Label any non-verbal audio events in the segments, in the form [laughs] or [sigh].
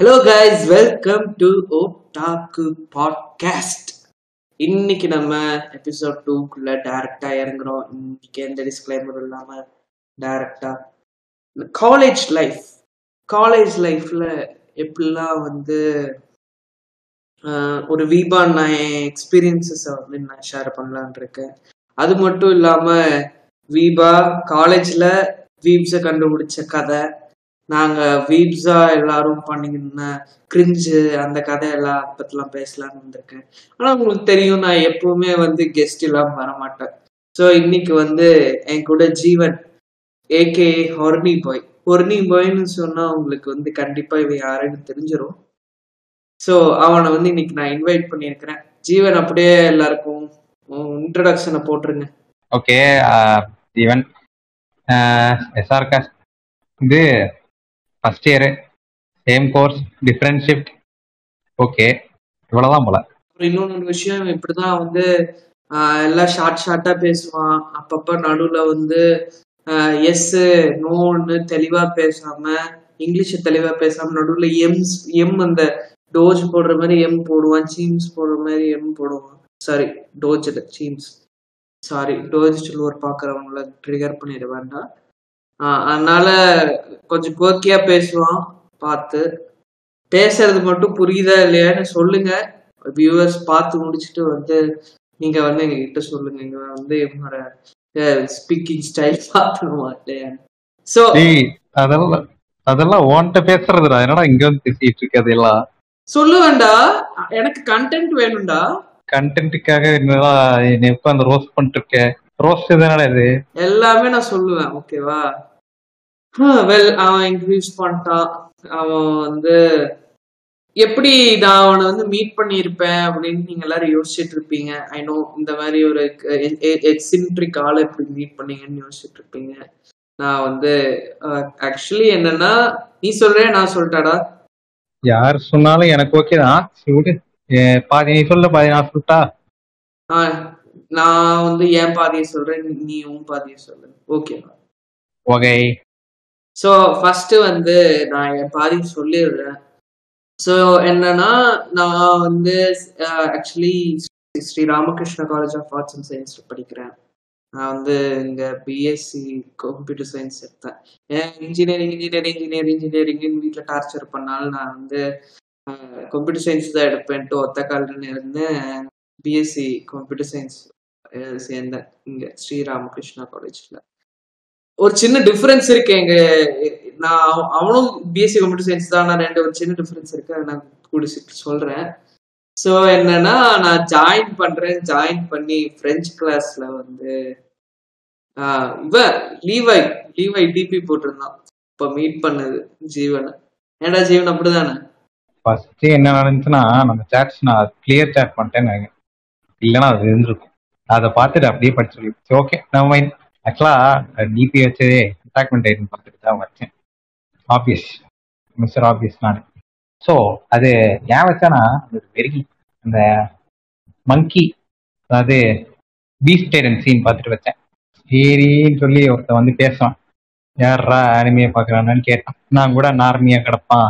Hello guys welcome to otaku podcast இன்னைக்கு நம்ம episode டூக்குள்ள டேரக்டா இறங்குறோம். இன்னைக்கு எந்த டிஸ்கிளைமரும் இல்லாம டேரக்டா காலேஜ் லைஃப் காலேஜ் லைஃப்ல எப்படிலாம் வந்து ஒரு வீபா நான் என் எக்ஸ்பீரியன்சஸை வந்து நான் ஷேர் பண்ணலான் இருக்கேன். அது மட்டும் இல்லாம வீபா காலேஜ்ல வீப்ஸை கண்டுபிடிச்ச கதை நாங்க வீப்ஸா எல்லாரும் பண்ணிக்கின கிரிஞ்சு அந்த கதையெல்லாம் பற்றிலாம் பேசலாம்னு வந்திருக்கேன். ஆனா உங்களுக்கு தெரியும் நான் எப்பவுமே வந்து கெஸ்ட் எல்லாம் வர மாட்டேன் ஸோ இன்னைக்கு வந்து என் கூட ஜீவன் ஏகே ஹொர்னி பாய் ஹொர்னி பாய்னு சொன்னா உங்களுக்கு வந்து கண்டிப்பா இவன் யாருன்னு தெரிஞ்சிடும் ஸோ அவனை வந்து இன்னைக்கு நான் இன்வைட் பண்ணியிருக்கிறேன். ஜீவன் அப்படியே எல்லாருக்கும் இன்ட்ரடக்ஷனை போட்டுருங்க. ஓகே ஜீவன். எஸ்ஆர்காஸ் இது first year same course different shift okay இவ்வளவுதான் போல. இன்னொன்னு இன்னொன்று விஷயம் இப்படிதான் வந்து எல்லாம் ஷார்ட் ஷார்ட்டா பேசுவான். அப்பப்ப நடுவுல வந்து எஸ் நோன்னு தெளிவா பேசாம இங்கிலீஷ் தெளிவா பேசாம நடுவுல எம்ஸ் எம் அந்த டோஜ் போடுற மாதிரி எம் போடுவான். சீம்ஸ் போடுற மாதிரி எம் போடுவான். சாரி டோஜ் இல்ல சீம்ஸ் சாரி டோஜ் சில்வர் பாக்குறவங்கள ட்ரிகர் பண்ணிட வேண்டாம். அதனால கொஞ்சம் கோக்கியா பேசுவான் பார்த்து. பேசுறது மட்டும் புரியுதா இல்லையான்னு சொல்லுங்க. வியூவர்ஸ் பார்த்து முடிச்சுட்டு வந்து நீங்க வந்து எங்க கிட்ட சொல்லுங்க. இங்க வந்து என்னோட ஸ்பீக்கிங் ஸ்டைல் பார்க்கணுமா இல்லையா? சோ அதெல்லாம் அதெல்லாம் ஓன்ட்ட பேசுறதுடா. என்னடா இங்க வந்து பேசிட்டு இருக்கு அதெல்லாம் சொல்லுவேன்டா எனக்கு கண்டென்ட் வேணும்டா. கண்டென்ட்டுக்காக என்னடா என்னை எப்ப அந்த ரோஸ்ட் பண்ணிட்டு இருக்க? ரோஸ்ட் என்னடா இது? எல்லாமே நான் சொல்லுவேன் ஓகேவா வெல் அவன் இன்க்ரீஸ் பண்ணிட்டான். அவன் வந்து எப்படி நான் அவனை வந்து மீட் பண்ணியிருப்பேன் அப்படின்னு நீங்க எல்லாரும் யோசிச்சுட்டு இருப்பீங்க. ஐ நோ இந்த மாதிரி ஒரு எக்ஸின்ட்ரிக் ஆளை எப்படி மீட் பண்ணீங்கன்னு யோசிச்சுட்டு இருப்பீங்க. நான் வந்து ஆக்சுவலி என்னன்னா நீ சொல்ற நான் சொல்லிட்டாடா யார் சொன்னாலும் எனக்கு ஓகே தான். பாதி நீ சொல்ல பாதி நான் சொல்லிட்டா நான் வந்து என் பாதியை சொல்றேன் நீ- உன் பாதியை சொல்லு. ஓகேவா ஓகே ஸோ ஃபர்ஸ்ட் வந்து நான் என் பாதி சொல்லிடுறேன். ஸோ என்னன்னா நான் வந்து actually Shri Ramakrishna college of arts and science படிக்கிறேன். நான் வந்து இங்க பிஎஸ்சி கம்ப்யூட்டர் சயின்ஸ் எடுத்தேன். ஏன் இன்ஜினியரிங் இன்ஜினியரிங் இன்ஜினியரிங் இன்ஜினியரிங்னு வீட்டில் டார்ச்சர் பண்ணாலும் நான் வந்து கம்ப்யூட்டர் சயின்ஸ் தான் எடுப்பேன்ட்டு ஒத்த காலில் இருந்து பிஎஸ்சி கம்ப்யூட்டர் சயின்ஸ் சேர்ந்தேன் இங்க ஸ்ரீ ராமகிருஷ்ணா காலேஜ்ல ஒரு சின்ன டிஃபரன்ஸ் இருக்கு எங்க நான் அவனும் பிஎஸ்சி கம்ப்யூட்டர் சயின்ஸ் தான் நான் ரெண்டு ஒரு சின்ன டிஃபரன்ஸ் இருக்கு அதை நான் கூடி சொல்றேன். ஸோ என்னன்னா நான் ஜாயின் பண்றேன் ஜாயின் பண்ணி ஃப்ரெஞ்ச் கிளாஸ்ல வந்து ஆஹ் இவ லீவாய் லீவை டிபி போட்டிருந்தான். இப்ப மீட் பண்ணது ஜீவன். ஏன்டா ஜீவன் அப்படிதானே? ஃபர்ஸ்ட் என்ன நடந்துச்சுன்னா நம்ம சேட்ஸ் நான் கிளியர் சேட் பண்ணிட்டேன்னு இல்லைன்னா அது இருந்திருக்கும். அதை பார்த்துட்டு அப்படியே படிச்சு சொல்லி ஓகே நம்ம மைண்ட் ஆக்சுவலா டிபி வச்சதே அட்டாக்மெண்ட் ஐட்டம் பார்த்துட்டு தான் வச்சேன். ஆப்வியஸ் மிஸ்டர் ஆப்வியஸ் நான். ஸோ அது ஏன் வச்சேன்னா அது வெறுகி அந்த மங்கி அதாவது பீஸ் டைடன் சீன் பார்த்துட்டு வச்சேன். சரின்னு சொல்லி ஒருத்தன் வந்து பேசுவான் யாரா அனிமையை பார்க்குறான்னு கேட்டான். நான் கூட நார்மியா கிடப்பான்.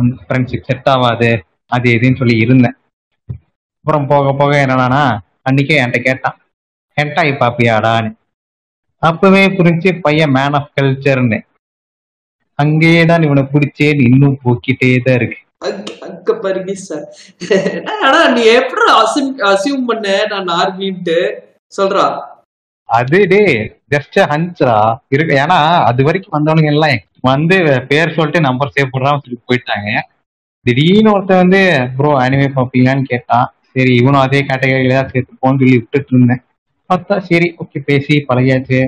அந்த ஃப்ரெண்ட்ஷிப் செட் ஆகாது. அது இதுன்னு சொல்லி இருந்தேன். அப்புறம் போக போக என்னன்னா அன்னைக்கே என்கிட்ட கேட்டான். ஹென்டாய் பாப்பியாடான்னு அப்பவே புரிஞ்சு பையன் மேன் ஆஃப் கல்ச்சர்னு அங்கேயே தான் இவனை பிடிச்சேன்னு இன்னும் போக்கிட்டே தான் இருக்கு. அங்க பாருங்க சார் ஆனா நீ எப்படி அசிம் அசியூம் பண்ண? நான் ஆர்மின்ட்டு. சொல்றா. அது டே ஜஸ்ட் ஹன்ஸ்ரா. இருக்கு ஏன்னா அது வரைக்கும் வந்தவனுங்க எல்லாம் வந்து பேர் சொல்லிட்டு நம்பர் சேவ் போடுறான் சொல்லி போயிட்டாங்க. திடீர்னு ஒருத்தன் வந்து ப்ரோ அனிமே பார்ப்பீங்களான்னு கேட்டான். சரி இவனும் அதே கேட்டகரியில தான் சேர்த்துப்போன்னு சொல்லி விட்டுட்டு இருந்தேன். பார்த்தா சரி ஓகே பேசி பழகியாச்சு.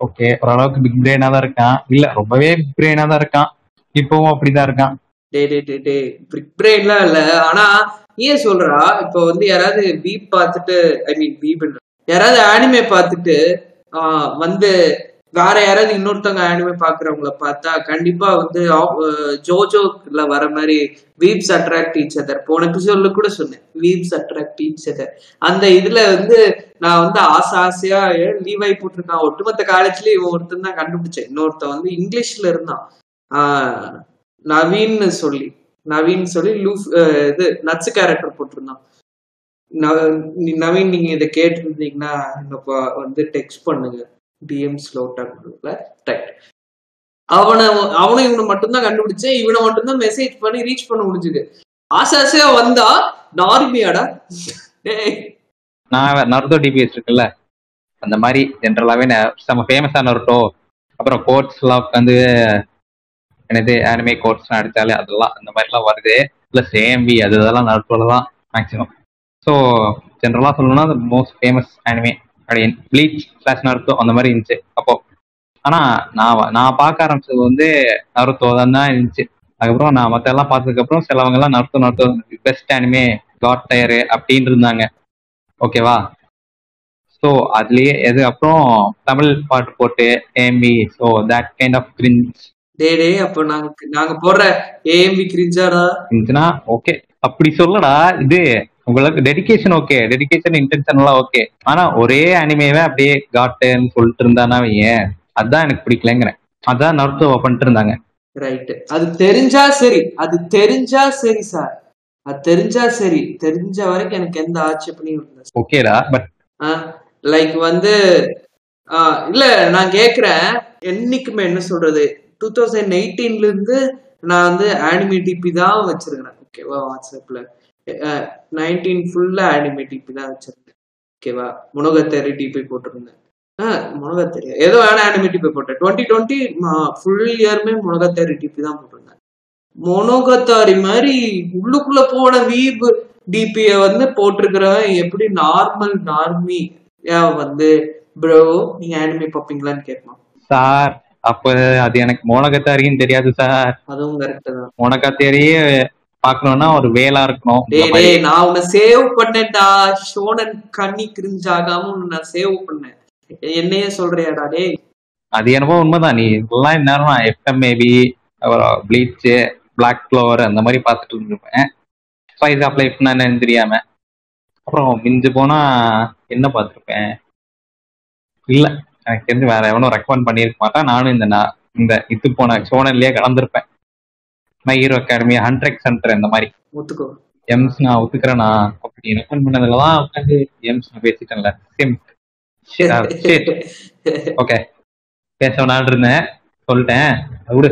ஓகே ஓரளவுக்கு பிக் பிரெயினா தான் இருக்கான். இல்ல ரொம்பவே பிக் பிரெயினா தான் இருக்கான். இப்பவும் அப்படிதான் இருக்கான். டே டே டே டே பிக் பிரெயின்லாம் இல்ல. ஆனா நீ ஏன் சொல்றா? இப்போ வந்து யாராவது பீப் பார்த்துட்டு ஐ மீன் பீப் யாராவது ஆனிமே பார்த்துட்டு ஆஹ் வந்து வேற யாராவது இன்னொருத்தவங்க ஆனிமே பாக்குறவங்கள பார்த்தா கண்டிப்பா வந்து ஜோஜோல வர மாதிரி வீப்ஸ் அட்ராக்ட் ஈச் அதர் போன எபிசோட்ல கூட சொன்னேன். வீப்ஸ் அட்ராக்ட் ஈச் அதர் அந்த இதுல வந்து நான் வந்து ஆசை ஆசையா லீவாய் போட்டிருக்கான். ஒட்டுமொத்த காலேஜ்லயும் இவன் ஒருத்தன் தான் கண்டுபிடிச்சேன். இன்னொருத்த வந்து இங்கிலீஷ்ல இருந்தான். ஆஹ் நவீன்னு சொல்லி நவீன் சொல்லி லூஃப் இது நட்ஸ் கேரக்டர் போட்டிருந்தான். நவீன் நீங்க இதை கேட்டிருந்தீங்கன்னா வந்து டெக்ஸ்ட் பண்ணுங்க. டிஎம் ஸ்லோட்டா ரைட் அவனை அவனும் இவனை மட்டும்தான் கண்டுபிடிச்சேன். இவனை மட்டும்தான் மெசேஜ் பண்ணி ரீச் பண்ண முடிஞ்சது. ஆசை ஆசையா வந்தா நார்மியாடா? நான் நருட்டோ டிபிஎஸ் இருக்குல்ல? அந்த மாதிரி ஜென்ரலாவே நம்ம ஃபேமஸான நருட்டோ அப்புறம் கோட்ஸ் எல்லாம் வந்து எனது ஆனிமே கோட்ஸ் அடிச்சாலே அதெல்லாம் அந்த மாதிரிலாம் வருது. இல்லை ஏஎம்பி அது இதெல்லாம் நருட்டோல தான் மேக்ஸிமம் ஸோ ஜென்ரலாக சொல்லணும்னா மோஸ்ட் ஃபேமஸ் ஆனிமே அப்படின்னு ப்ளீச் ஸ்லாஷ் நருட்டோ அந்த மாதிரி இருந்துச்சு. அப்போ ஆனா நான் நான் பார்க்க ஆரம்பிச்சது வந்து நருட்டோ தான் இருந்துச்சு. அதுக்கப்புறம் நான் மத்த எல்லாம் பார்த்ததுக்கு அப்புறம் சிலவங்க எல்லாம் Naruto Naruto best anime god tier அப்படின்னு இருந்தாங்க. ஓகேவா ஸோ அதுலயே எது? அப்புறம் தமிழ் பாட்டு போட்டு AMV so that kind of cringe டேய் டேய் அப்ப நாங்க நாங்க போடுற ஏஎம்பி கிரிஞ்சாடா இருந்துச்சுன்னா ஓகே அப்படி சொல்லடா இது உங்களுக்கு டெடிகேஷன் ஓகே டெடிகேஷன் இன்டென்ஷன் எல்லாம் ஓகே ஆனா ஒரே அனிமேவே அப்படியே காட்டுன்னு சொல்லிட்டு இருந்தானா ஏன் அதான் எனக்கு பிடிக்கலங்கிறேன். அதான் நருத்தோ பண்ணிட்டு இருந்தாங்க. ரைட் அது தெரிஞ்சா சரி. அது தெரிஞ்சா சரி சார் அது தெரிஞ்சா சரி. தெரிஞ்ச வரைக்கும் எனக்கு எந்த ஆட்சேபனையும் இல்லை ஓகேடா பட் லைக் வந்து இல்ல நான் கேக்குறேன். என்னைக்குமே என்ன சொல்றது? டூ தௌசண்ட் எயிட்டீன்ல இருந்து நான் வந்து ஆனிமே டிபி தான் வச்சிருக்கிறேன். ஓகேவா வாட்ஸ்அப்ல. நைன்டீன் ஃபுல்லா ஆனிமே டிபி தான் வச்சிருந்தேன். ஓகேவா முனகத்தேரி டிபி போட்டிருந்தேன். முனகத்தேரி. ஏதோ வேணா ஆனிமே டிபி போட்டேன். டுவெண்ட்டி டுவெண்ட்டி ஃபுல் இயருமே முனகத்தேரி டிபி தான் போட்டிருந்தேன். மொனோகத்தாரி மாதிரி உள்ளுக்குள்ள போன வீப் டிபிய வந்து போட்டிருக்கிறவன் எப்படி நார்மல் நார்மி வந்து ப்ரோ நீங்க ஆனிமே பார்ப்பீங்களான்னு கேட்பான். சார் அப்ப அது எனக்கு மோனகத்தாரின்னு தெரியாது சார். அதுவும் கரெக்ட் தான். மோனகத்தாரியே பார்க்கணும்னா ஒரு வேலா இருக்கணும் டேய் நான் உன்னை சேவ் பண்ணேன்டா. ஷோனன் கண்ணி கிரிஞ்சாகாம உன்னை நான் சேவ் பண்ணேன். என்னையே சொல்றியாடா டேய். அது என்னமோ உண்மைதான். நீ இதெல்லாம் இந்நேரம் எஃப்எம்ஏபி அப்புறம் ப்ளீச் பிளாக் ஃப்ளவர் அந்த மாதிரி பார்த்துட்டு இருந்திருப்பேன். ஸ்பைஸ் ஆஃப் லைஃப்னா என்னன்னு தெரியாம. அப்புறம் மிஞ்சு போனா என்ன பார்த்துருப்பேன்? இல்ல எனக்கு தெரிஞ்சு வேற எவனும் ரெக்கமெண்ட் பண்ணியிருக்க மாட்டேன். நானும் இந்த நான் இந்த இது போன சோனன்லயே கலந்துருப்பேன். My hero academy hundred centre இந்த மாதிரி. எம்ஸ் நான் ஒத்துக்கிறேன் நான் அப்படி ரெக்கமெண்ட் பண்ணதுலலாம் உட்காந்து எம்ஸ் நான் பேசிட்டேன்ல. சேம் ஓகே பேச வேணான்னு இருந்தேன் சொல்லிட்டேன். அது விடு.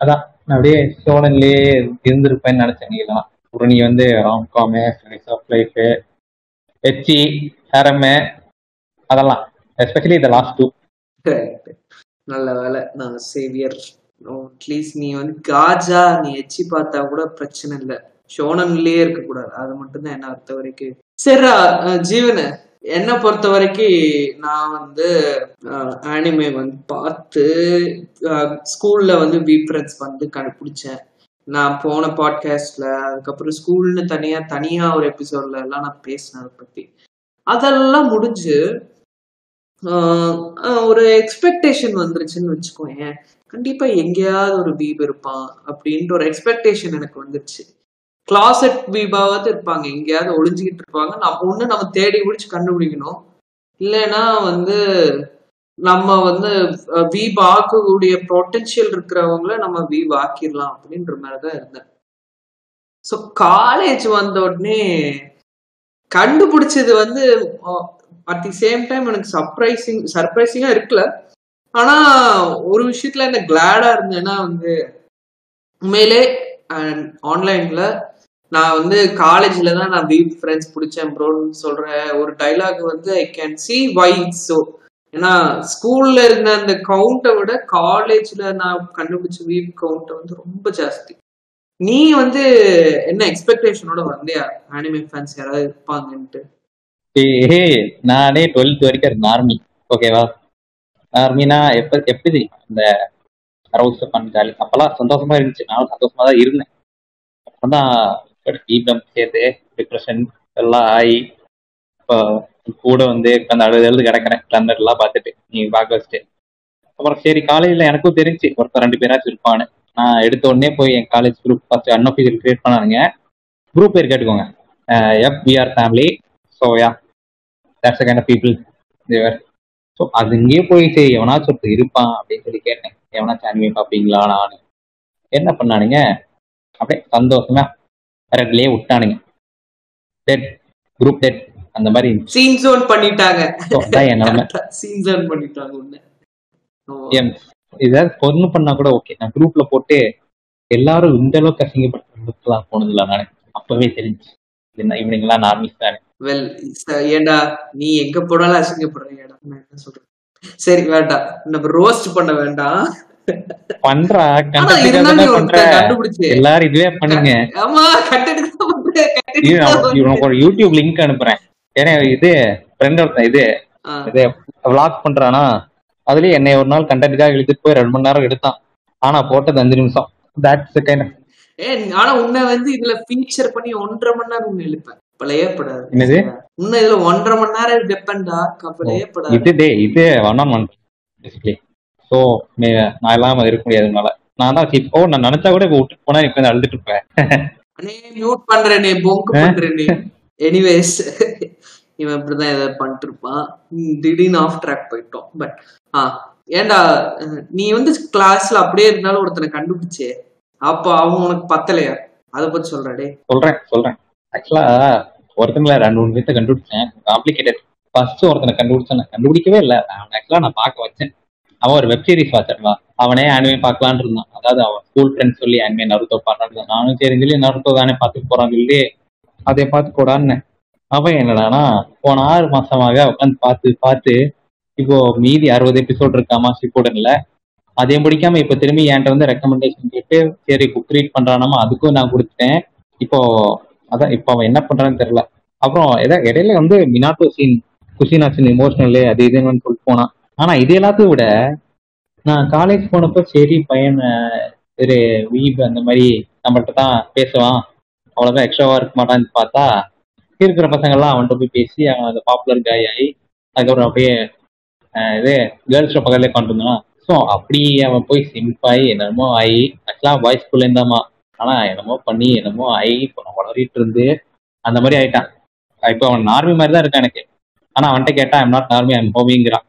அதான் நான் அப்படியே சோழன்லயே இருந்திருப்பேன்னு நினைச்சேன் நீ தான் அப்புறம் நீ வந்து ராம்காமு ஸ்லைஸ் ஆஃப் லைஃப் எச்சி ஹரமு அதெல்லாம். எஸ்பெஷலி இந்த லாஸ்ட் டூ. நல்ல வேலை. நான் சேவியர் அட்லீஸ்ட் நீ வந்து காஜா நீ எச்சி பார்த்தா கூட பிரச்சனை இல்லை. ஷோனன்லயே இருக்கக்கூடாது. அது மட்டும்தான் என்ன பொறுத்த வரைக்கும். சரிடா அஹ் ஜீவனு என்னை பொறுத்த வரைக்கும் நான் வந்து ஆனிமே வந்து பார்த்து ஸ்கூல்ல வந்து வி வந்து கண்டுபிடிச்சேன். நான் போன பாட்காஸ்ட்ல அதுக்கப்புறம் ஸ்கூல்னு தனியா தனியா ஒரு எபிசோட்ல எல்லாம் நான் பேசினேன் அதை பத்தி. அதெல்லாம் முடிஞ்சு ஆஹ் ஒரு எக்ஸ்பெக்டேஷன் வந்துருச்சுன்னு வச்சுக்கோயேன். கண்டிப்பா எங்கேயாவது ஒரு பீப் இருப்பான் அப்படின்ற ஒரு எக்ஸ்பெக்டேஷன் எனக்கு வந்துருச்சு. கிளாசெட் பீபாவது இருப்பாங்க. எங்கேயாவது ஒளிஞ்சுக்கிட்டு இருப்பாங்க. நம்ம ஒண்ணு நம்ம தேடி பிடிச்சி கண்டுபிடிக்கணும். இல்லைன்னா வந்து நம்ம வந்து வீப் ஆக்கக்கூடிய பொட்டென்ஷியல் இருக்கிறவங்கள நம்ம வீப் ஆக்கிடலாம் அப்படின்ற மாதிரிதான் இருந்தேன். ஸோ காலேஜ் வந்த உடனே கண்டுபிடிச்சது வந்து அட் தி சேம் டைம் எனக்கு சர்ப்ரைசிங் சர்ப்ரைசிங்காக இருக்கல. ஆனா ஒரு விஷயத்துல என்ன கிளாடா இருந்தேன்னா வந்து உண்மையிலே ஆன்லைன்ல நான் வந்து காலேஜ்ல தான் நான் வீப் ஃப்ரெண்ட்ஸ் பிடிச்சேன் ப்ரோன்னு சொல்ற ஒரு டைலாக் வந்து I can see why so ஏன்னா ஸ்கூல்ல இருந்த அந்த கவுண்ட்டை விட காலேஜ்ல நான் கண்டுபிடிச்ச வீப் கவுண்ட் வந்து ரொம்ப ஜாஸ்தி. நீ வந்து என்ன எக்ஸ்பெக்டேஷனோட வந்தியா? அனிமே ஃபேன்ஸ் யாராவது இருப்பாங்கன்ட்டு. நானே டுவெல்த் வரைக்கும் நார்மல் ஓகேவா ஆர்மினா எப்ப எப்படி இந்த அரவுஸ் பண்ண ஜாலி அப்பெல்லாம் சந்தோஷமா இருந்துச்சு. நானும் சந்தோஷமா தான் இருந்தேன். அப்பதான் ஈகம் சேர்த்து டிப்ரெஷன் எல்லாம் ஆகி இப்போ கூட வந்து அந்த அழுது எழுது கிடக்கிறேன். பிளண்டர் எல்லாம் பார்த்துட்டு நீ பார்க்க வச்சுட்டு. அப்புறம் சரி காலேஜ்ல எனக்கும் தெரிஞ்சு ஒருத்தர் ரெண்டு பேராச்சும் இருப்பான்னு. நான் எடுத்த உடனே போய் என் college group first unofficial create பண்ணானுங்க. Group பேர் கேட்டுக்கோங்க. F we are family so yeah that's kind of people Thevar so அது இங்கேயே போய் சரி எவனாச்சும் ஒருத்தர் இருப்பான் அப்படின்னு சொல்லி கேட்டேன். எவனாச்சும் அனிமே பார்ப்பீங்களா நான்? என்ன பண்ணானுங்க? அப்படியே சந்தோஷமா ரெட்லயே விட்டானுங்க. டெட் குரூப் டெட் அந்த மாதிரி. சீன் ஜோன் பண்ணிட்டாங்க. சீன் ஜோன் பண்ணிட்டாங்க ஏதாவது பொண்ணு பண்ணா கூட ஓகே நான் குரூப்ல போட்டு எல்லாரும் இந்த அளவுக்கு அசிங்கப்பட்டுலாம் போனதில்ல நானு. அப்பவே தெரிஞ்சு என்ன இவனுங்கெல்லாம் நார்மிஸ் தானே. வெல் ஏண்டா நீ எங்க போனாலும் அசிங்கப்படுறீங்கடா நான் என்ன சொல்றேன் சரி வேண்டாம். நம்ம ரோஸ்ட் பண்ண வேண்டாம். பண்றா கண்டுபிடிச்சு. எல்லாரும் இதுவே பண்ணுங்க. ஆமா. உனக்கு ஒரு யூடியூப் லிங்க் அனுப்புறேன். ஏன்னா இது ஃப்ரெண்ட் ஒருத்தன் இது. இது விளாக் பண்றானா அதுலயே என்னை ஒரு நாள் கண்டென்ட்டுக்காக இழுத்துட்டு போய் ரெண்டு மணி நேரம் எடுத்தான். ஆனா போட்டது அஞ்சு நிமிஷம். தட்ஸ் கைண்ட் ஆனா உன்னை வந்து இதுல ஃபீச்சர் பண்ணி ஒன்றரை மணி நேரம் உன்னை கவலையே படாது. என்னது? உன்னை இதுல ஒன்றரை மணி நேரம் டிபெண்டா கவலையே படாது. இது டே இது one on one basically so நான் இல்லாம இருக்க முடியாதுனால நான் தான் இப்போ நான் நினைச்சா கூட இப்போ போனா இப்போ அழுதுட்டு இருப்பேன் அண்ணே மியூட் பண்றேனே பொங்கு பண்றேனே எனிவேஸ் இவன் இப்படிதான் ஏதாவது பண்ணிட்டு இருப்பான். திடீர்னு ஆஃப் ட்ராக் போயிட்டோம். பட் ஆ அஹ், நீ வந்து கிளாஸ்ல அப்படியே இருந்தாலும் ஒருத்தனை கண்டுபிடிச்சே அப்போ அவன் உனக்கு பத்தலையா? அதை பத்தி சொல்றடே சொல்றேன் சொல்றேன். ஆக்சுவலா ஒருத்தங்கள ரெண்டு மூணு பேர்த்த கண்டுபிடிச்சேன். காம்ப்ளிகேட்டட் ஃபர்ஸ்ட் ஒருத்தனை கண்டுபிடிச்சேன். நான் கண்டுபிடிக்கவே இல்லை. அவன் ஆக்சுவலா நான் பார்க்க வச்சேன். அவன் ஒரு வெப் சீரிஸ் பார்த்துருவான் அவனே அனிமே பார்க்கலான்னு இருந்தான். அதாவது அவன் ஸ்கூல் ஃப்ரெண்ட்ஸ் சொல்லி அனிமே நருத்தோ பார்க்கலான்னு நானும் சரி சொல்லி நருத்தோ தானே பார்த்துட்டு போறான் சொல்லி அதை பார்த்து போடான்னு அவன் என்னடானா போன ஆறு மாசமாக உட்காந்து பார்த்து பார்த்து இப்போ மீதி அறுபது எபிசோட் இருக்காமா ஷிப்போடன்ல அதையும் பிடிக்காம இப்ப திரும்பி என்கிட்ட வந்து ரெக்கமெண்டேஷன் கேட்டு சரி புக் ரீட் பண்றானாமா அதுக்கும் நான் கொடுத்துட்டேன். இப்போ அதான் இப்போ அவன் என்ன பண்றான்னு தெரியல. அப்புறம் ஏதோ இடையில வந்து மினாட்டோ சீன் குசினாச்சின் இமோஷனல் அது இதுன்னு சொல்லிட்டு போனான் ஆனா இது எல்லாத்தையும் விட நான் காலேஜ் போனப்போ சரி பையன் ஒரு வீப் அந்த மாதிரி நம்மள்கிட்ட தான் பேசுவான். அவ்வளோதான் எக்ஸ்ட்ராவா இருக்க மாட்டான்னு பார்த்தா இருக்கிற பசங்கள்லாம் அவன்கிட்ட போய் பேசி அவன் அந்த பாப்புலர் காய் ஆகி அதுக்கப்புறம் அப்படியே இது கேர்ள்ஸ் பக்கத்துலேயே கொண்டு வந்தான் ஸோ அப்படி அவன் போய் சிம்பாயி என்னமோ ஆகி ஆக்சுவலாக பாய்ஸ் ஸ்கூல்ல இருந்தாமா. ஆனா என்னமோ பண்ணி என்னமோ ஆகி வளரிட்டு இருந்து அந்த மாதிரி ஆயிட்டான். இப்போ அவன் நார்மி மாதிரி தான் இருக்கான் எனக்கு. ஆனா அவன்கிட்ட கேட்டா ஐம் நாட் நார்மி ஐம் ஹோமிங்கிறான்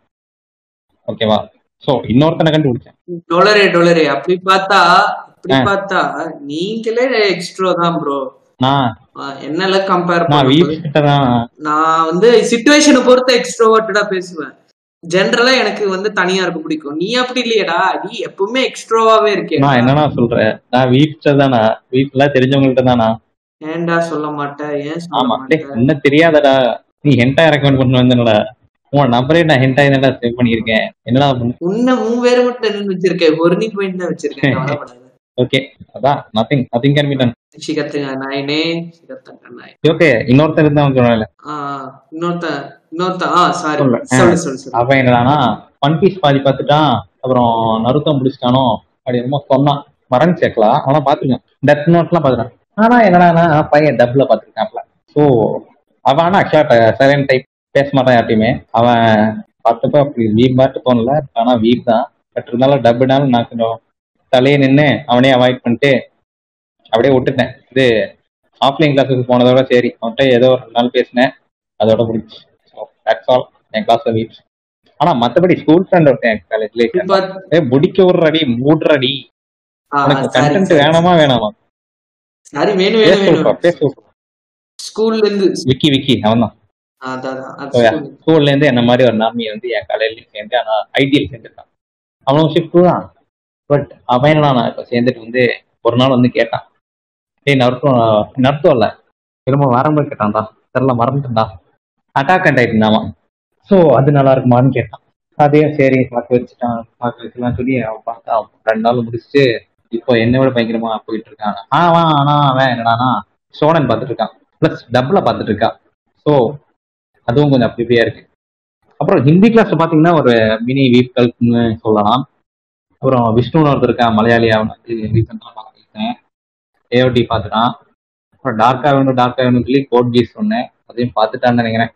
ஓகேவா ஸோ இன்னொருத்தனை கண்டுபிடிச்சேன். டொலரே டொலரே. அப்படி பார்த்தா அப்படி. பார்த்தா நீங்களே எக்ஸ்ட்ரா தான் ப்ரோ என்னால கம்பேர் நான் வந்து சுச்சுவேஷனை பொறுத்து எக்ஸ்ட்ரோவர்ட்டடா பேசுவேன். ஜென்ரலா எனக்கு வந்து தனியா இருக்க பிடிக்கும். நீ அப்படி இல்லையடா. நீ எப்பவுமே எக்ஸ்ட்ரோவாவே இருக்கே நான் என்னன்னா சொல்றேன் நான் வீப்ல தானா வீப்ல தெரிஞ்சவங்கள்ட்ட தானா? ஏன்டா சொல்ல மாட்டேன் ஏன் ஆமா. இன்னும் தெரியாதடா. நீ ஹென்டா ரெக்கமெண்ட் பண்ண வந்தனடா. உன் நம்பரே நான் ஹென்டா என்னடா சேவ் பண்ணியிருக்கேன்? என்னடா பண்ணு உன்னை பேரை மட்டும் என்ன வச்சிருக்கேன் ஒரு நீ பாயிண்ட் தான் வச்சிருக்கேன். [laughs] ஓகே அதான். Nothing nothing can be done சிகத்துங்க நாயினே. சிகத்தங்க நாய். ஓகே இன்னொருத்தர் இருந்தான் சொன்னல ஆ இன்னொருத்தன். அவன் என்னடானா ஒன் பீஸ் பாதி பார்த்துட்டான் அப்புறம் நருத்தம் முடிச்சிட்டானோ அப்படி என்னமோ சொன்னான். மறந்து சேர்க்கலாம் ஆனா பாத்துருக்கேன் டெத் நோட்லாம் பாத்துட்டான் ஆனா என்னடானா பையன் டப்ல பாத்துருக்கான்ல ஸோ அவன் ஆனா ஆக்சுவலா சைலண்ட் டைப் பேச மாட்டான் யார்ட்டையுமே. அவன் பார்த்தப்ப அப்படி வீப் மாதிரி தோணல ஆனா வீப் தான். பட் இருந்தாலும் டப்புனாலும் நான் கொஞ்சம் தலையே நின்று அவனே அவாய்ட் பண்ணிட்டு அப்படியே விட்டுட்டேன். இது ஆஃப்லைன் கிளாஸுக்கு போனதோட சரி. அவன்கிட்ட ஏதோ ஒரு ரெண்டு நாள் பேசினேன். அதோட முடிச்சு தட்ஸ் ஆல் என் கிளாஸ்ல வீப்ஸ் ஆனா மத்தபடி ஸ்கூல் ஃப்ரெண்ட் ஒருத்தன் காலேஜ்ல முடிக்க விடுறடி மூடுறடி. உனக்கு கண்டென்ட். வேணாமா வேணாமா? சாரி வேணும் வேணும் பேச ஸ்கூல்ல இருந்து விக்கி விக்கி அவன் தான் ஆ, அதான் அதான். அது So, yeah. school. ஸ்கூல்ல இருந்து என்ன மாதிரி ஒரு நாமி வந்து என் காலையில சேர்ந்து ஆனா ஐடியில் சேர்ந்துருக்கான் அவனும் ஷிஃப்ட் தான். பட் அவன் நான் இப்ப சேர்ந்துட்டு வந்து ஒரு நாள் வந்து கேட்டான். டேய் நருத்தம் நருத்தம் இல்ல. திரும்ப வரும்போது கேட்டான்டா. தெரியல மறந்துட்டா அட்டாக் அண்ட் ஸோ அது நல்லா இருக்குமான்னு கேட்டான். அதையும் சரி பார்க்க வச்சுட்டான். பார்க்க வச்சுலாம் சொல்லி அவன் பார்த்தா அவன் ரெண்டு நாள் முடிச்சுட்டு இப்போ என்னை விட பயங்கரமா போயிட்டு இருக்கான். ஆனா ஆனா அவன் என்னடானா சோனன் பார்த்துட்டு இருக்கான். ப்ளஸ் டபுளா பார்த்துட்டு இருக்கான் ஸோ அதுவும் கொஞ்சம் அப்படியே இருக்கு. அப்புறம் ஹிந்தி கிளாஸ் பாத்தீங்கன்னா ஒரு மினி வீப் கல்ப்னு சொல்லலாம். அப்புறம் விஷ்ணுன்னு ஒருத்தர் இருக்கான் மலையாளி. அவன் வந்து ரீசெண்டாக பார்த்துருக்கேன். ஏஓடி பார்த்துட்டான். அப்புறம் டார்க்கா வேணும் டார்க்கா வேணும்னு சொல்லி கோட் கீஸ் சொன்னேன். அதையும் பார்த்துட்டான்னு நினைக்கிறேன்.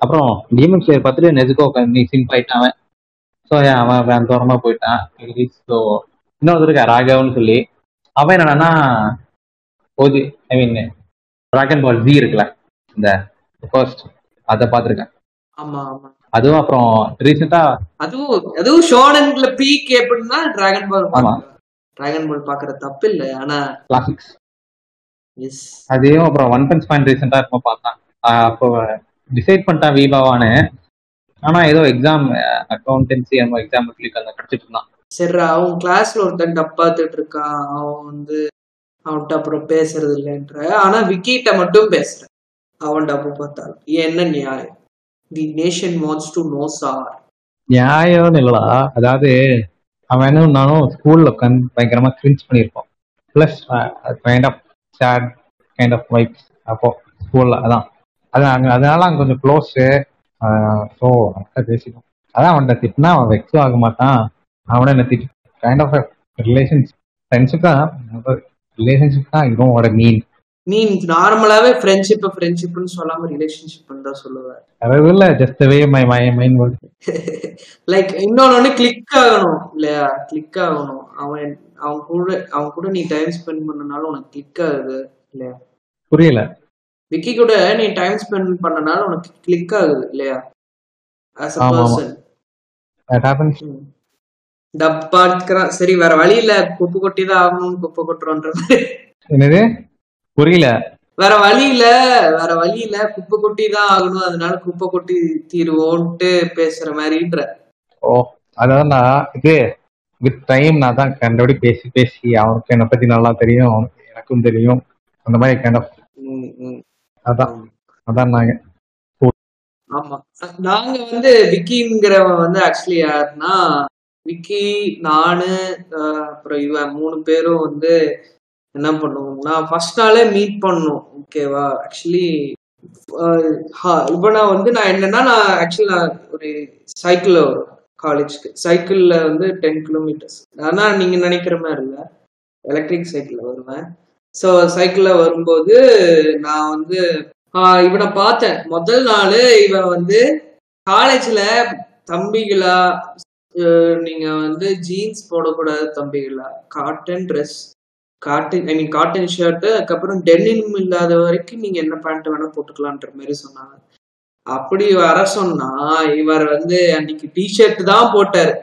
அப்புறம் டீமன் ஸ்லேயர் பார்த்துட்டு நெஜுக்கோ நீ சிங்க் ஆயிட்டான் அவன் ஸோ அவன் அந்த ஓரமா போயிட்டான். ஸோ இன்னொருத்தர் இருக்கா ராகவன்னு சொல்லி. அவன் என்னன்னா OG I mean Dragon Ball Z இருக்குல்ல இந்த ஃபர்ஸ்ட் அதை பார்த்துருக்கேன். ஆமா ஆமா. அதுவும் அப்புறம் ரீசெண்டா அதுவும் அதுவும் ஷோனன்ல பீக் எப்படின்னா டிராகன் பால் ஆமா. டிராகன் பால் பாக்குற தப்பு இல்ல ஆனா கிளாசிக்ஸ் எஸ் அதையும் அப்புறம் ஒன் பஞ்ச் மேன் ரீசெண்டா இருக்கும் பார்த்தேன். அப்போ டிசைட் பண்ணிட்டான் வீபாவான்னு ஆனா ஏதோ எக்ஸாம் அக்கௌண்டன்சி அந்த எக்ஸாம் கிடைச்சிட்டு இருந்தான். சரி அவன் கிளாஸ்ல ஒருத்தன் டப்பாத்துட்டு இருக்கான். அவன் வந்து அவன்கிட்ட அப்புறம் பேசுறது இல்லைன்ற. ஆனா விக்கிட்ட மட்டும் பேசுறேன் அவன் டப்பு பார்த்தாலும். என்ன நியாயம்? The nation wants to know sir நியாயம்னு இல்லடா. அதாவது அவன் என்ன நானும் ஸ்கூல்ல உட்காந்து பயங்கரமா கிரிஞ்ச் பண்ணியிருப்போம் plus kind of sad kind of vibes அப்போ ஸ்கூல்ல அதான். அது அங்க அதனால அங்க கொஞ்சம் க்ளோஸு ஸோ அதான் பேசிக்கும் அதான் அவன்கிட்ட திட்டினா அவன் வெக்ஸும் ஆக மாட்டான். அவனை என்ன திட்டு கைண்ட் ஆஃப் ரிலேஷன்ஷிப் ஃப்ரெண்ட்ஷிப் தான் ரிலேஷன்ஷிப் தான் இதுவும் மீன் நீ நார்மலாவே ஃப்ரெண்ட்ஷிப் ஃப்ரெண்ட்ஷிப்னு சொல்லாம ரிலேஷன்ஷிப் தான் சொல்லுவேன் அதாவது இல்ல just way my my mind world like இன்னொன்னு கிளிக் ஆகணும் இல்லையா? கிளிக் ஆகணும். அவன் அவன் கூட அவன் கூட நீ டைம் ஸ்பெண்ட் பண்ணனால உனக்கு கிளிக் ஆகுது இல்லையா? புரியல. விக்கி கூட நீ டைம் ஸ்பெண்ட் பண்ணனால உனக்கு கிளிக் ஆகுது இல்லையா? As a. பர்சன் டப்பா இருக்கிறான் சரி வேற வழி இல்ல. குப்பை கொட்டி தான் ஆகணும்னு குப்பை கொட்டுறோன்ற என்னது? புரியல. வேற வழி இல்ல. வேற வழி இல்ல. குப்பை கொட்டி தான் ஆகணும். அதனால குப்பை கொட்டி தீருவோன்ட்டு பேசுற மாதிரின்ற. ஓ அதான் இது வித் டைம் நான் தான் கண்டபடி பேசி பேசி அவனுக்கு என்னை பத்தி நல்லா தெரியும் எனக்கும் தெரியும். அந்த மாதிரி கைண்ட் ஆஃப். அதான். அதான் நாங்க. ஆமா. நாங்க வந்து விக்கிங்கிறவன் வந்து ஆக்சுவலி யாருன்னா விக்கி நானு அப்புறம் இவன் மூணு பேரும் வந்து என்ன பண்ணுவோம்னா ஃபர்ஸ்ட் நாளே மீட் பண்ணோம் ஓகேவா ஆக்சுவலி இவனை வந்து நான் என்னன்னா நான் ஆக்சுவலி நான் ஒரு சைக்கிள்ல வரும் காலேஜ்க்கு சைக்கிள்ல வந்து டென் கிலோமீட்டர்ஸ் ஆனா நீங்க நினைக்கிற மாதிரி இல்ல. எலக்ட்ரிக் சைக்கிள்ல வருவேன். ஸோ சைக்கிள்ல வரும்போது நான் வந்து இவனை பார்த்தேன். முதல் நாள் இவன் வந்து காலேஜ்ல தம்பிகளா நீங்கள் நீங்க வந்து ஜீன்ஸ் போடக்கூடாது தம்பிகளா. Cotton dress cotton I mean cotton shirt அதுக்கப்புறம் டென்னினும் இல்லாத வரைக்கும் நீங்க என்ன பேண்ட் வேணா போட்டுக்கலான்ற மாதிரி சொன்னாங்க. அப்படி வர சொன்னா இவர் வந்து அன்னைக்கு டிஷர்ட் தான் போட்டாரு.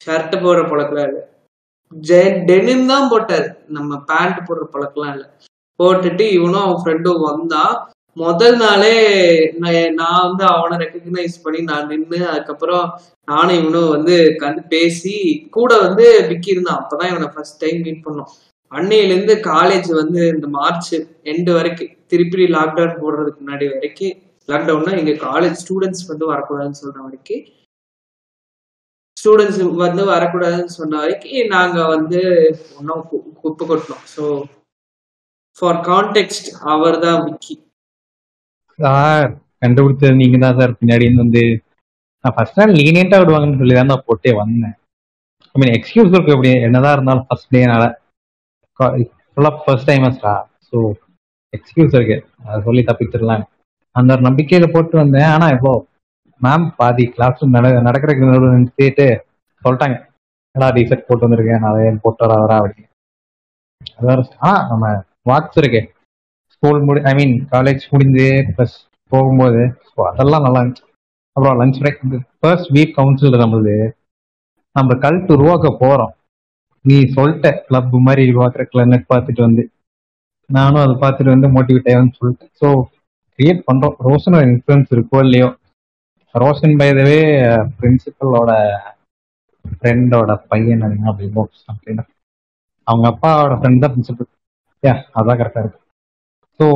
ஷர்ட் போடுற பழக்கம் டெனிம் தான் போட்டாரு. நம்ம பேண்ட் போடுற பழக்கம்லாம் இல்ல. போட்டுட்டு இவனும் அவன் ஃப்ரெண்டும் வந்தான் முதல் நாளே நான் நான் வந்து அவனை ரெக்கக்னைஸ் பண்ணி நான் நின்று அதுக்கப்புறம் நானும் இவனும் வந்து கண்டு பேசி கூட வந்து விக்கி இருந்தான். அப்பதான் இவனை ஃபர்ஸ்ட் டைம் மீட் பண்ணோம். அன்னையில இருந்து காலேஜ் வந்து இந்த மார்ச் எண்டு வரைக்கும் திருப்பி லாக்டவுன் போடுறதுக்கு முன்னாடி வரைக்கும் லாக்டவுன்னா எங்க காலேஜ் ஸ்டூடெண்ட்ஸ் வந்து வரக்கூடாதுன்னு சொல்ற வரைக்கும் ஸ்டூடெண்ட்ஸ் வந்து வரக்கூடாதுன்னு சொன்ன வரைக்கும் நாங்க வந்து ஒன்றும் குப்பை கொட்டினோம். ஸோ ஃபார் கான்டெக்ட் அவர் தான் விக்கி. சார் கண்டுபிடிச்சது நீங்க தான் சார். பின்னாடி இருந்து வந்து நான் ஃபர்ஸ்ட் நாள் லீனியண்டா விடுவாங்கன்னு சொல்லி தான் நான் போட்டே வந்தேன். ஐ மீன் எக்ஸ்கியூஸ் இருக்கு. எப்படி என்னதான் இருந்தாலும் ஃபர்ஸ்ட் டேனால ஃபுல்லாக ஃபர்ஸ்ட் டைமர்ஸ்டா ஸோ எக்ஸ்கியூஸ் இருக்கு. அதை சொல்லி தப்பிச்சிடலாம். அந்த ஒரு நம்பிக்கையில போட்டு வந்தேன். ஆனா இப்போ மேம் பாதி கிளாஸ் நட நடக்கிற நடுவில் சொல்லிட்டாங்க. நல்லா டிஷர்ட் போட்டு வந்திருக்கேன் நான் அதை போட்டு வர வரா அப்படின்னு. அதான் ஆ நம்ம வாக்ஸ் இருக்கு. ஸ்கூல் முடி ஐ மீன் காலேஜ் முடிஞ்சு ப்ளஸ் போகும்போது ஸோ அதெல்லாம் நல்லா இருந்துச்சு. அப்புறம் lunch break first week council நம்மளுது நம்ம கல்ட்டு உருவாக்க போகிறோம் நீ சொல்லிட்ட கிளப் மாதிரி பார்க்குற கிளர்னட் பார்த்துட்டு வந்து நானும் அதை பார்த்துட்டு வந்து மோட்டிவேட் ஆகும்னு சொல்லிட்டேன். ஸோ கிரியேட் பண்ணுறோம் ரோஷனோட இன்ஃப்ளூயன்ஸ் இருக்கோ இல்லையோ ரோஷன் பைதவே பிரின்சிபலோட ஃப்ரெண்டோட பையன் அப்படின்னு அப்படின்னு அவங்க அப்பாவோட ஃப்ரெண்ட் தான் பிரின்சிபல் யா அதான் கரெக்டாக இருக்கு. ஸோ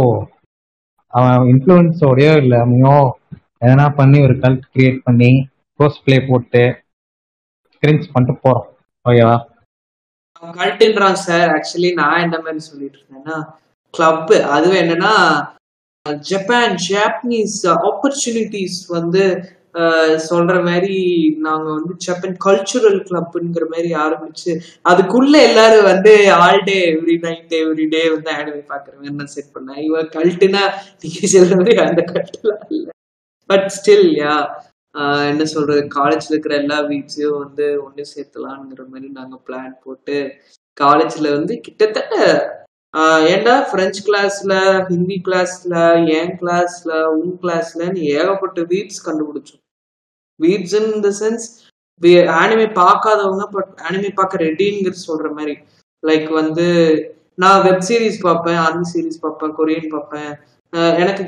அவன் இன்ஃப்ளூயன்ஸோடயோ அவனையோ எதனா பண்ணி ஒரு கல்ட் கிரியேட் பண்ணி போஸ்ட் ப்ளே போட்டு கிரிஞ்ச் பண்ணிட்டு போகிறோம் ஓகேவா கல்ட்ன்றான் சார் ஆக்சுவலி நான் என்ன மாதிரி சொல்லிட்டு இருந்தேன்னா கிளப் அதுவும் என்னன்னா ஜப்பான் ஜாப்பனீஸ் ஆப்பர்ச்சுனிட்டிஸ் வந்து சொல்ற மாதிரி நாங்க வந்து ஜப்பான் கல்ச்சுரல் கிளப்ங்கிற மாதிரி ஆரம்பிச்சு அதுக்குள்ள எல்லாரும் வந்து all day every night every day வந்து ஆனிமே மாதிரி நான் செட் பண்ணேன். இவன் கல்ட்டுனா நீங்க சொல்ற மாதிரி அந்த கல்ட்டுலாம் இல்ல. பட் ஸ்டில் யா என்ன சொல்றது காலேஜ்ல இருக்கிற எல்லா வீட்ஸையும் வந்து ஒண்ணு சேர்த்தலாம்ங்கிற மாதிரி நாங்க பிளான் போட்டு காலேஜ்ல வந்து கிட்டத்தட்ட ஏண்டா ஏன்டா பிரெஞ்சு கிளாஸ்ல ஹிந்தி கிளாஸ்ல என் கிளாஸ்ல உன் கிளாஸ்லன்னு ஏகப்பட்ட வீட்ஸ் கண்டுபிடிச்சோம். Weebs in the sense anime பார்க்காதவங்க பட் ஆனிமே பார்க்க ரெடிங்கிற சொல்ற மாதிரி. லைக் வந்து நான் வெப் சீரிஸ் பார்ப்பேன் அந்த சீரிஸ் பார்ப்பேன் கொரியன் பார்ப்பேன். எனக்கு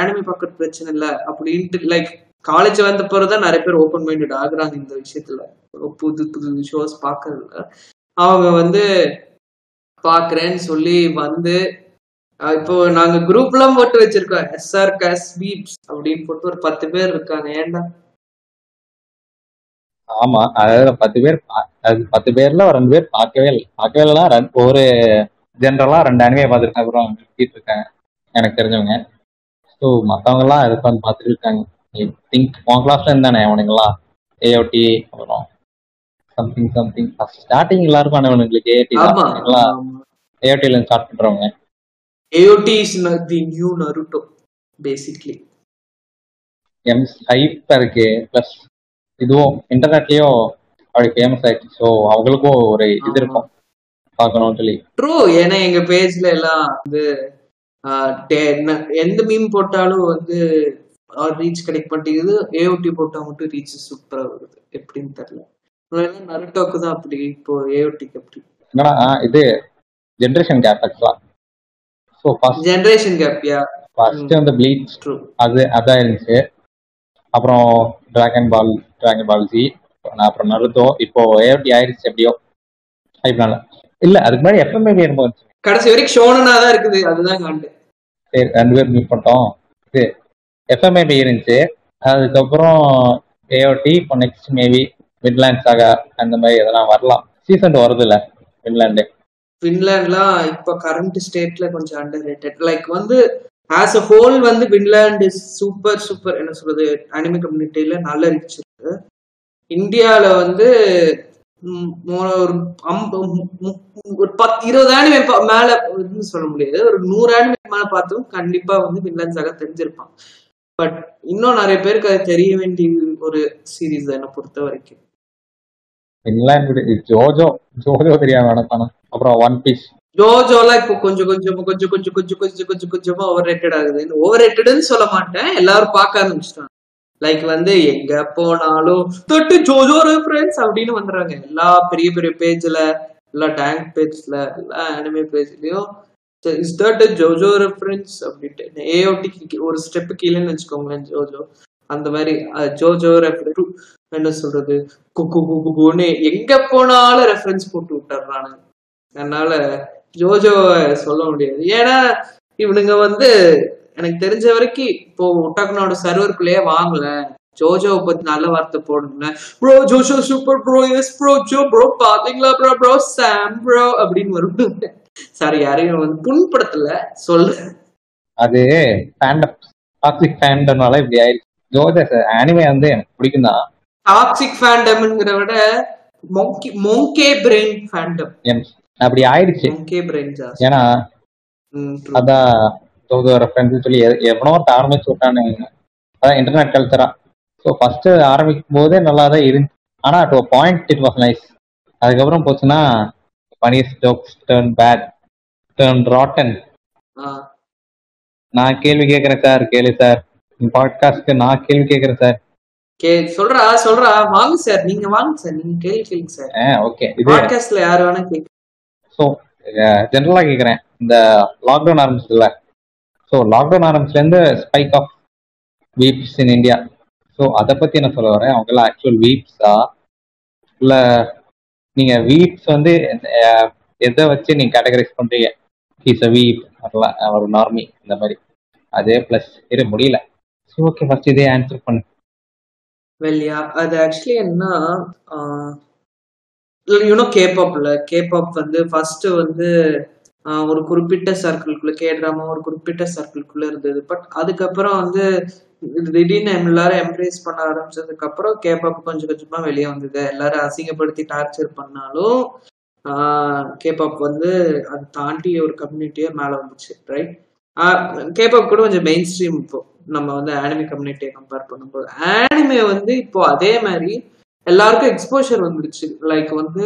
ஆனிமே பார்க்கறது பிரச்சனை இல்லை அப்படின்ட்டு லைக் காலேஜ் வந்த பிறகுதான் நிறைய பேர் ஓப்பன் மைண்டட் ஆகுறாங்க இந்த விஷயத்துல. புது புது ஷோஸ் பார்க்கறதுல. அவங்க வந்து பாக்குறேன்னு சொல்லி வந்து இப்போ நாங்க குரூப்லாம் போட்டு வச்சிருக்கோம். எஸ்ஆர் கஸ் பீப்ஸ் அப்படின்னு போட்டு ஒரு பத்து பேர் இருக்காங்க. ஏன்டா? ஆமா அதாவது பத்து பேர் பா- பத்து பேர்ல ஒரு ரெண்டு பேர் பார்க்கவே இல்லை. பார்க்கவே இல்லைனா ஒரு ஜென்ரலா ரெண்டு அனிமே பார்த்துருக்காங்க அப்புறம் சுத்திட்டு இருக்காங்க. எனக்கு தெரிஞ்சவங்க. ஸோ மற்றவங்க எல்லாம் இது உட்காந்து பார்த்துட்டு இருக்காங்க? திங்க் உன் கிளாஸ்ல இருந்தானே அவனுங்கெல்லாம் ஏஓடி அப்புறம் சம்திங் சம்திங் ஸ்டார்டிங் எல்லாருக்கும் ஆமா. தான் ஏஓடில ஸ்டார்ட் பண்றவங்க. AOT is the new Naruto basically M ஹைப்பா இருக்கு. ப்ளஸ் இதுவும் இன்டர்நெட்லயும் அப்படி ஃபேமஸ் ஆயிடுச்சு. ஸோ அவங்களுக்கும் ஒரு இது. இருக்கும். பார்க்கணும்னு சொல்லி. ட்ரூ ஏன்னா எங்க பேஜ்ல எல்லாம் வந்து எந்த மீம் போட்டாலும் வந்து ரீச் கிடைக்க மாட்டேங்குது ஏஓடி போட்டா மட்டும் ரீச் சூப்பரா வருது. எப்படின்னு தெரியல. நருட்டோக்கு தான் அப்படி இப்போ ஏஓடிக்கு அப்படி. என்னன்னா இது ஜென்ரேஷன் கேப் ஆக்சுவலா ஃபர்ஸ்ட் ஜெனரேஷன் கேப்யா ஃபர்ஸ்ட் வந்து ப்ளீச் அது அதான் இருந்துச்சு. அப்புறம் Dragon Ball Dragon Ball Z அப்புறம் நருத்தோ இப்போ ஏஓடி ஆயிடுச்சு எப்படியோ. ஹைப்னால இல்ல அதுக்கு முன்னாடி எஃப்எம்ஐ இருந்தோம் கடைசி வரைக்கும் ஷோனனா தான் இருக்குது. அதுதான் காண்டு. சரி ரெண்டு பேர் மீட் பண்ணிட்டோம். இது எஃப்எம்ஐபி இருந்துச்சு. அதுக்கப்புறம் ஏஓடி இப்போ நெக்ஸ்ட் மேபி மிட்லேண்ட் சாகா அந்த மாதிரி எதனா வரலாம். சீசன் வருது இல்ல மிட்லேண்டு பின்லாண்ட்லாம் இப்ப கரண்ட் ஸ்டேட்ல கொஞ்சம் அண்டர் ரேட்டட் லைக் வந்து ஆஸ் அ ஹோல் வந்து பின்லாண்ட் இஸ் சூப்பர் சூப்பர் என்ன சொல்றது அனிமி கம்யூனிட்டியில நல்ல ரிச் இருக்கு இந்தியால வந்து ஒரு ஒரு பத்து இருபது ஆனிமே மேல சொல்ல முடியாது. ஒரு நூறு ஆனிமே மேல பார்த்தும் கண்டிப்பா வந்து பின்லாண்ட் சாக தெரிஞ்சிருப்பான். பட் இன்னும் நிறைய பேருக்கு அது தெரிய வேண்டிய ஒரு சீரீஸ் என்னை பொறுத்த வரைக்கும் மிட்லேண்ட் ஜோஜோ. ஜோஜோ தெரியாம நடப்பானு அப்புறம் ஒன் பீஸ் ஜோஜோலாம் இப்போ கொஞ்சம் கொஞ்சம் கொஞ்சம் கொஞ்சம் கொஞ்சம் கொஞ்சம் கொஞ்சம் கொஞ்சமா ஓவர் ரேட்டட் ஆகுது. ஓவர் ரேட்டட்னு சொல்ல மாட்டேன். எல்லாரும் பார்க்க ஆரம்பிச்சிட்டாங்க. லைக் வந்து எங்க போனாலும் தொட்டு ஜோஜோ ரெஃபரன்ஸ் அப்படின்னு வந்துடுறாங்க. எல்லா பெரிய பெரிய பேஜ்ல எல்லா டேங்க் பேஜ்ல எல்லா அனிமே பேஜ்லயும் இஸ் தட் ஜோஜோ ரெஃபரன்ஸ் அப்படின்ட்டு. ஏஓடி ஒரு ஸ்டெப் கீழேன்னு வச்சுக்கோங்களேன் ஜோஜோ. அந்த மாதிரி ஜோஜோ ரெஃபரன்ஸ் என்ன சொல்றது? குக்கு குக்குன்னு எங்க போனாலும் ரெஃபரன்ஸ் போட்டு விட்டுறானுங்க. அதனால ஜோஜோ சொல்ல முடியாது. ஏன்னா இவனுங்க வந்து எனக்கு தெரிஞ்ச வரைக்கும் இப்போ ஒட்டாக்குனோட சர்வருக்குள்ளேயே வாங்கல. ஜோஜோவை பத்தி நல்ல வார்த்தை போடணும்ல. Bro JoJo super bro yes bro Jo bro பாத்தீங்களா ப்ரோ ப்ரோ சாம் ப்ரோ அப்படின்னு வரும் சாரி யாரையும் வந்து புண்படுத்தல. சொல்றேன் அது ஃபேண்டம் டாக்ஸிக் ஃபேண்டம்னால இப்படி ஆயிடுச்சு. ஜோஜோ அனிமே வந்து எனக்கு பிடிக்கும் தான் டாக்ஸிக் ஃபேண்டம்ங்கிற விட மொங்கி மொங்கே பிரெயின் ஃபேண்டம் அப்படி ஆயிடுச்சு. மொங்கே பிரெயின் ஏன்னா. அதான் சொல்லி எவனோ ஆரம்பிச்சு விட்டானு. அதான் இன்டர்நெட் கல்ச்சரா ஸோ ஃபர்ஸ்ட் ஆரம்பிக்கும் போதே நல்லா தான் இருந்துச்சு. ஆனா to point it was nice அதுக்கப்புறம் போச்சுன்னா puns jokes turn bad turn rotten நான் கேள்வி கேட்கறேன் சார் கேளு சார். பாட்காஸ்ட்க்கு நான் கேள்வி கேட்கறேன் சார். கே சொல்றா சொல்றா. வாங்க சார் நீங்க வாங்க சார் நீங்க கேள்வி கேளுங்க சார் ஓகே இது பாட்காஸ்ட்ல யாரு வேணா கேட்க ஸோ ஜென்ரலா கேட்குறேன் இந்த லாக்டவுன் ஆரம்பிச்சதுல. So lockdown ஆரம்பிச்சுலேருந்து spike of weebs in India so அதை பத்தி என்ன சொல்ல வரேன்? அவங்க எல்லாம் ஆக்சுவல் வீப்ஸா இல்ல நீங்க வீப்ஸ் வந்து எதை வச்சு நீங்க கேட்டகரைஸ் பண்றீங்க? ஹீஸ் அ வீப் வரலாம் ஒரு நார்மி இந்த மாதிரி. அதே ப்ளஸ் இரு முடியல. ஸோ ஓகே ஃபர்ஸ்ட் இதே ஆன்சர் பண்ணு. வெள்ளியா? அது ஆக்சுவலி என்ன யூனோ கேபாப்ல கேபாப் வந்து ஃபர்ஸ்ட் வந்து ஒரு குறிப்பிட்ட சர்க்கிள்குள்ள கேட்ராமா ஒரு குறிப்பிட்ட சர்க்கிள்குள்ள இருந்தது. பட் அதுக்கப்புறம் வந்து திடீர்னு எல்லாரும் எம்ப்ரேஸ் பண்ண ஆரம்பிச்சதுக்கு அப்புறம் கேபாப் கொஞ்சம் கொஞ்சமா வெளியே வந்தது. எல்லாரும் அசிங்கப்படுத்தி டார்ச்சர் பண்ணாலும் கேபாப் வந்து அதை தாண்டி ஒரு கம்யூனிட்டியே மேல வந்துச்சு ரைட் கேபாப் கூட கொஞ்சம் மெயின் ஸ்ட்ரீம் இப்போ. நம்ம வந்து ஆனிமி கம்யூனிட்டியை கம்பேர் பண்ணும்போது ஆனிமே வந்து இப்போ அதே மாதிரி எல்லாருக்கும் எக்ஸ்போஷர் வந்துடுச்சு லைக் வந்து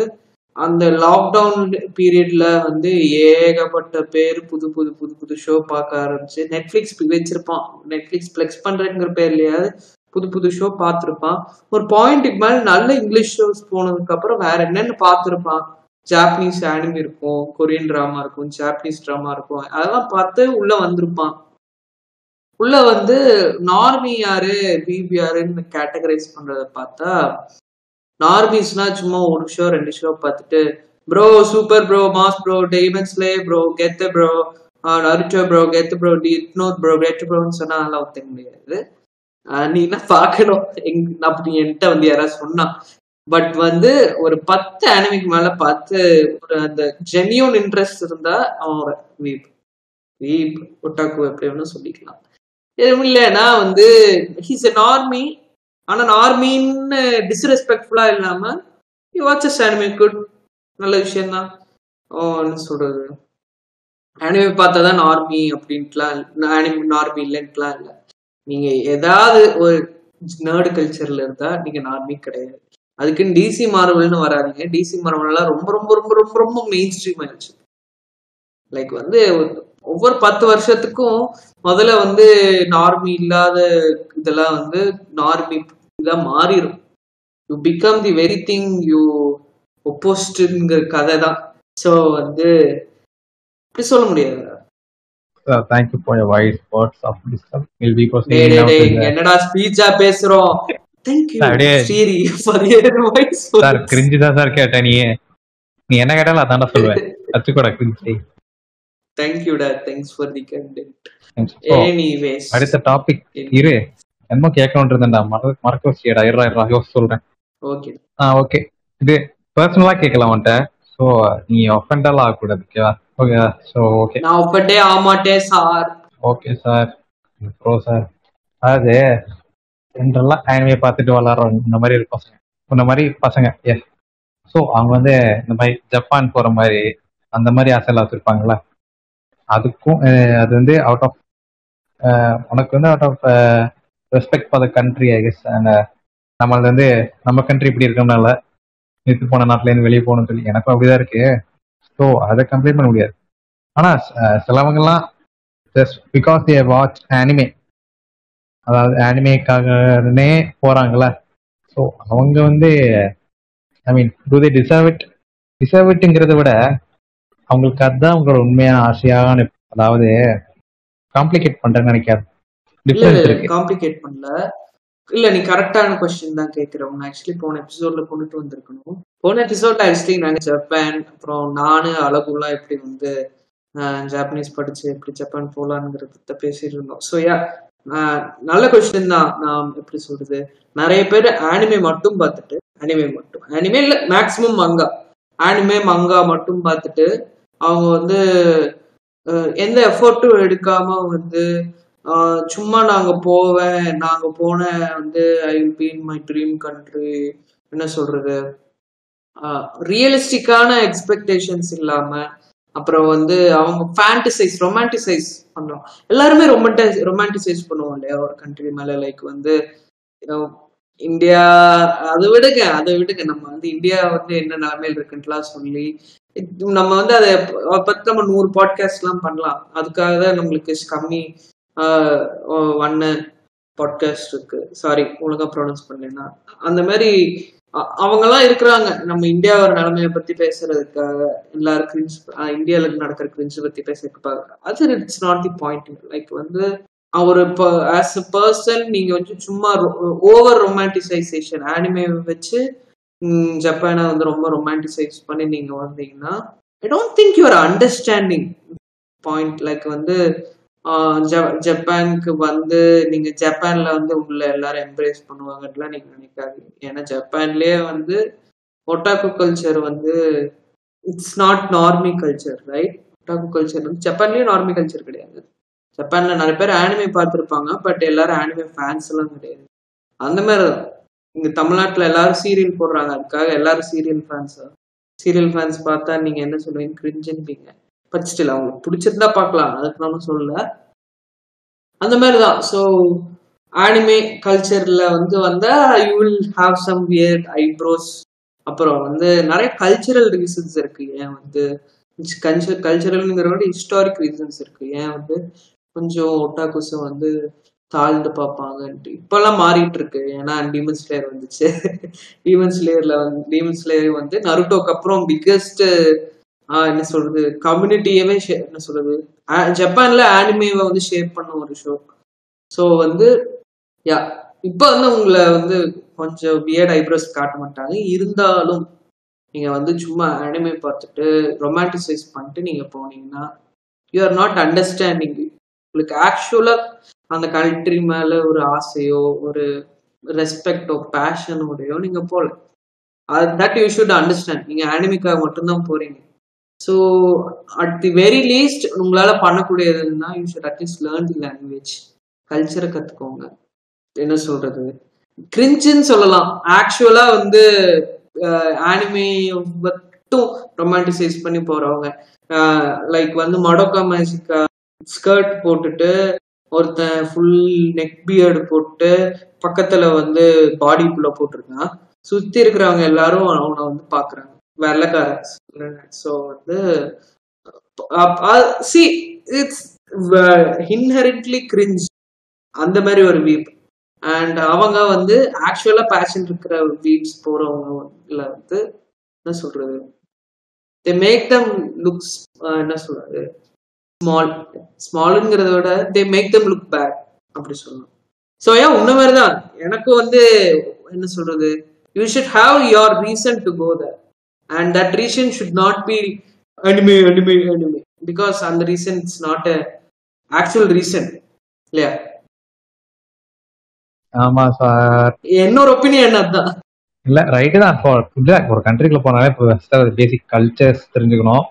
அந்த லாக்டவுன் பீரியட்ல வந்து ஏகப்பட்ட பேர் புது புது புது புது ஷோ பார்க்க ஆரம்பிச்சு நெட்ஃபிளிக்ஸ் வச்சிருப்பான். நெட்ஃபிளிக்ஸ் பிளெக்ஸ் பண்றேங்கிற பேர்லயாவது புது புது ஷோ பார்த்துருப்பான். ஒரு பாயிண்ட்டுக்கு மேல நல்ல இங்கிலீஷ் ஷோஸ் போனதுக்கு அப்புறம் வேற என்னென்ன பார்த்துருப்பான். ஜாப்பனீஸ் ஆனிமி இருக்கும் கொரியன் டிராமா இருக்கும் ஜாப்பனீஸ் டிராமா இருக்கும். அதெல்லாம் பார்த்து உள்ள வந்திருப்பான். உள்ள வந்து நார்மி யாரு பிபி யாருன்னு கேட்டகரைஸ் பண்றத பார்த்தா நார்மிஸ்னா சும்மா ஒரு ஷோ ரெண்டு ஷோ பார்த்துட்டு bro super bro mass bro demon slayer bro கெத்த bro Naruto bro கெத்த ப்ரோ டி இட்னோத் ப்ரோ கெட்ட ப்ரோன்னு சொன்னா நல்லா ஒத்துக்க முடியாது. நீ என்ன பார்க்கணும்? எங் அப்படி என்கிட்ட வந்து யாராவது சொன்னா. பட் வந்து ஒரு பத்து அனிமிக்கு மேல பார்த்து ஒரு அந்த ஜெனியூன் இன்ட்ரெஸ்ட் இருந்தா அவன் வீப் வீப் ஒட்டாக்கு எப்படி வேணும் சொல்லிக்கலாம். இல்லைன்னா வந்து ஹீஸ் எ நார்மி டிஸ்ரெஸ்பெக்ட்ஃபுல்லாக நார்மின்னு you watch as anime good நல்ல விஷயம்தான். ஓ என்ன சொல்கிறது அனிமே பார்த்தா தான் நார்மி அப்படின்ட்டுலாம் அனிமி நார்மி இல்லைன்ட்டுலாம் இல்லை. நீங்கள் ஏதாவது ஒரு நேர்டு கல்ச்சரில் இருந்தால் நீங்கள் நார்மி கிடையாது. அதுக்குன்னு டிசி மார்வல்னு வராதீங்க. டிசி மார்வல்லாம் ரொம்ப ரொம்ப ரொம்ப ரொம்ப ரொம்ப மெயின் ஸ்ட்ரீம் ஆயிடுச்சு. லைக் வந்து ஒவ்வொரு பத்து வருஷத்துக்கும் முதல்ல வந்து நார்மி இல்லாத இதெல்லாம் வந்து நார்மி இதா மாறிடும் you become the very thing you ஒப்போஸ்டுங்கிற கதை தான் ஸோ வந்து இப்படி சொல்ல முடியாது. டேய் டேய் டேய் the... என்னடா ஸ்பீச்சா பேசுறோம்? தேங்க்யூ அப்படியே- ஸ்ரீரி for your voice sir cringe தான் சார் கேட்டேன் நீ நீ என்ன கேட்டாலும் அதான்டா சொல்லுவேன். [laughs] கத்துக்கூட cringe தேங்க்யூடா thanks for the content anyways அடுத்த டாபிக் இரு. என்னமோ கேட்கணும் இருந்தேன்டா மற மறக்க வச்சியடா இருடா இருடா. யோசிச்சு சொல்றேன். ஓகே ஆ ஓகே இது பர்சனலா கேட்கலாம் உன்ட்ட ஸோ நீ ஒஃபெண்டெல்லாம் ஆகக்கூடாது. ஓகேவா ஓகே ஸோ ஓகே நான் ஒப்பட்டே ஆமாட்டேன் sir okay sir bro sir அதாவது ஜென்ரலாக ஆனிமே பார்த்துட்டு வளர்றோம் இந்த மாதிரி ஒரு பசங்க. இந்த மாதிரி பசங்க. எஸ் ஸோ அவங்க வந்து இந்த மாதிரி ஜப்பான் போகிற மாதிரி அந்த மாதிரி ஆசைலாம் வச்சுருப்பாங்களா அதுக்கும் அது வந்து அவுட் ஆஃப் உனக்கு வந்து out of respect for the country I guess அந்த நம்மளது வந்து நம்ம கண்ட்ரி இப்படி இருக்கனால நிறுத்து போன நாட்டிலேருந்து வெளியே போகணும்னு சொல்லி எனக்கும் அப்படிதான் இருக்கு. ஸோ அதை கம்ப்ளைண்ட் பண்ண முடியாது. ஆனால் சிலவங்கெல்லாம் just because I watch anime அதாவது ஆனிமேக்காகனே போகிறாங்கள ஸோ அவங்க வந்து I mean do they deserve it deserve இட்டுங்கிறத விட அவங்களுக்கு அதுதான் அவங்களோட உண்மையான ஆசையான அதாவது காம்ப்ளிகேட் பண்றேன்னு நினைக்காது. காம்ப்ளிகேட் பண்ணல. இல்ல நீ கரெக்டான கொஸ்டின் தான் கேக்குற. உன்னை ஆக்சுவலி போன எபிசோட்ல கொண்டுட்டு வந்திருக்கணும். போன எபிசோட்ல ஆக்சுவலி நாங்க ஜப்பான் அப்புறம் நானு அழகுலாம் எப்படி வந்து ஜாப்பனீஸ் படிச்சு எப்படி ஜப்பான் போலாங்கிறத பத்தி பேசிட்டு இருந்தோம் ஸோ யா நல்ல கொஸ்டின் தான் நான் எப்படி சொல்றது? நிறைய பேர் ஆனிமே மட்டும் பார்த்துட்டு அனிமே மட்டும். அனிமே இல்ல மேக்சிமம் மங்கா ஆனிமே மங்கா மட்டும் பார்த்துட்டு அவங்க வந்து எந்த எஃபர்ட்டும் எடுக்காம வந்து சும்மா நாங்க போவேன் நாங்க போன வந்து I will be in my dream country என்ன சொல்றது? ரியலிஸ்டிக்கான எக்ஸ்பெக்டேஷன்ஸ் இல்லாம அப்புறம் வந்து அவங்க ஃபேண்டசைஸ் ரொமான்டிசைஸ் பண்றோம் எல்லாருமே ரொம்ப ரொமான்டிசைஸ் பண்ணுவோம் இல்லையா? ஒரு கண்ட்ரி மேல லைக் வந்து இந்தியா அதை விடுங்க அதை விடுங்க. நம்ம வந்து இந்தியா வந்து என்ன நிலைமையில இருக்குன்ட்டுலாம் சொல்லி நம்ம வந்து அதை பத்தி நம்ம நூறு பாட்காஸ்ட் எல்லாம் பண்ணலாம். அதுக்காக தான் நம்மளுக்கு கம்மி ஒன்னு பாட்காஸ்ட் இருக்கு. சாரி ஒழுங்கா ப்ரொனவுன்ஸ் பண்ணலைன்னா. அந்த மாதிரி அவங்க அவங்கெல்லாம் இருக்கிறாங்க. நம்ம இந்தியாவோட நிலைமைய பத்தி பேசுறதுக்காக எல்லாரும் கிரிஞ்ச் இந்தியால நடக்கிற கிரிஞ்ச் பத்தி பேசுறதுக்காக. அது it's not the point like வந்து ஒரு ஆஸ் அ பர்சன் நீங்க வந்து சும்மா ஓவர் ரொமான்டிசைசேஷன் ஆனிமே வச்சு ஜப்பானை வந்து ரொம்ப ரொமான்டிசைஸ் பண்ணி நீங்க வந்தீங்கன்னா I don't think you're understanding point like வந்து ஜ- ஜப்பானுக்கு வந்து நீங்க ஜப்பான்ல வந்து உங்களை எல்லாரும் எம்ப்ரேஸ் பண்ணுவாங்கலாம் நீங்க நினைக்காதீங்க. ஏன்னா ஜப்பான்லயே வந்து ஒட்டாக்கு கல்ச்சர் வந்து it's not normie culture right otaku culture வந்து ஜப்பான்லயே நார்மி கல்ச்சர் கிடையாது. ஜப்பான்ல நிறைய பேர் ஆனிமே பார்த்துருப்பாங்க பட் எல்லாரும் ஆனிமே ஃபேன்ஸ் எல்லாம் கிடையாது. அந்த மாதிரி தான் இங்க தமிழ்நாட்டுல எல்லாரும் சீரியல் போடுறாங்க. அதுக்காக எல்லாரும் சீரியல் ஃபேன்ஸ் சீரியல் ஃபேன்ஸ் பார்த்தா நீங்க என்ன சொல்லுவீங்க? கிரிஞ்சுன்பீங்க பட் ஸ்டில் அவங்களுக்கு பிடிச்சிருந்தா பார்க்கலாம். அதுக்கு நானும் சொல்லல. அந்த மாதிரி தான் ஸோ ஆனிமே கல்ச்சர்ல வந்து வந்தா you will have some weird eyebrows அப்புறம் வந்து நிறைய கல்ச்சரல் ரீசன்ஸ் இருக்கு. ஏன் வந்து கல்ச்சர் கல்ச்சரல்ங்கிற விட ஹிஸ்டாரிக் ரீசன்ஸ் இருக்கு. ஏன் வந்து கொஞ்சம் ஒட்டாக்குசம் வந்து தாழ்ந்து பார்ப்பாங்கன்ட்டு. இப்பெல்லாம் மாறிட்டு இருக்கு ஏன்னா டீமன் ஸ்லேயர் வந்துச்சு. டீமன் ஸ்லேயர்ல வந்து டீமன் ஸ்லேயர் வந்து நருட்டோக்கு அப்புறம் பிக்கஸ்ட் என்ன சொல்றது கம்யூனிட்டியவே என்ன சொல்றது ஆ- ஜப்பான்ல ஆனிமேவை வந்து ஷேர் பண்ண ஒரு ஷோ ஸோ வந்து யா இப்போ வந்து உங்களை வந்து கொஞ்சம் வியர்ட் ஐப்ரோஸ் காட்ட மாட்டாங்க. இருந்தாலும் நீங்க வந்து சும்மா அனிமே பார்த்துட்டு ரொமான்டிசைஸ் பண்ணிட்டு நீங்க போனீங்கன்னா யூ ஆர் நாட் அண்டர்ஸ்டாண்டிங் உங்களுக்கு ஆக்சுவலா அந்த கல்ட்ரி மேல ஒரு ஆசையோ ஒரு ரெஸ்பெக்டோ பேஷனோடையோ நீங்க போல. தட் யூ ஷுட் அண்டர்ஸ்டாண்ட் நீங்க அனிமிக்காக மட்டும்தான் போறீங்க. So at the very least உங்களால பண்ணக்கூடியதுன்னா you should at least learn the language கல்ச்சரை கத்துக்கோங்க. என்ன சொல்றது? கிரிஞ்சுன்னு சொல்லலாம். ஆக்சுவலா வந்து ஆனிமே மட்டும் ரொமான்டிசைஸ் பண்ணி போறவங்க. லைக் வந்து மடோக்கா மேஜிக்கா ஸ்கர்ட் போட்டுட்டு ஒருத்தன் ஃபுல் நெக் பியர்டு போட்டு பக்கத்துல வந்து பாடி குள்ள போட்டிருக்கான். சுத்தி இருக்கிறவங்க எல்லாரும் அவனை வந்து பாக்குறாங்க வெள்ளக்காரன் ஸோ வந்து சி இட்ஸ் இன்ஹெரிட்லி கிரிஞ்ச் அந்த மாதிரி ஒரு வீப் அண்ட் அவங்க வந்து ஆக்சுவலா பேஷன் இருக்கிற வீப்ஸ் போறவங்க வந்து என்ன சொல்றது? தே மேக் தம் லுக்ஸ் என்ன சொல்றது? ஸ்மால் ஸ்மாலுங்கிறத விட they make them look bad அப்படி சொல்லலாம் ஸோ ஏன் உன்ன மாதிரி தான் எனக்கு வந்து என்ன சொல்றது? You should have your reason to go there and that reason should not be anime anime anime because அந்த reason it's not a actual reason இல்லையா ஆமா சார் என்னோட ஒப்பீனியன் அதுதான் இல்ல ரைட்டு தான். ஒரு கண்ட்ரிக்குள்ள போனாலே இப்போ பேசிக் கல்ச்சர்ஸ் தெரிஞ்சுக்கணும்.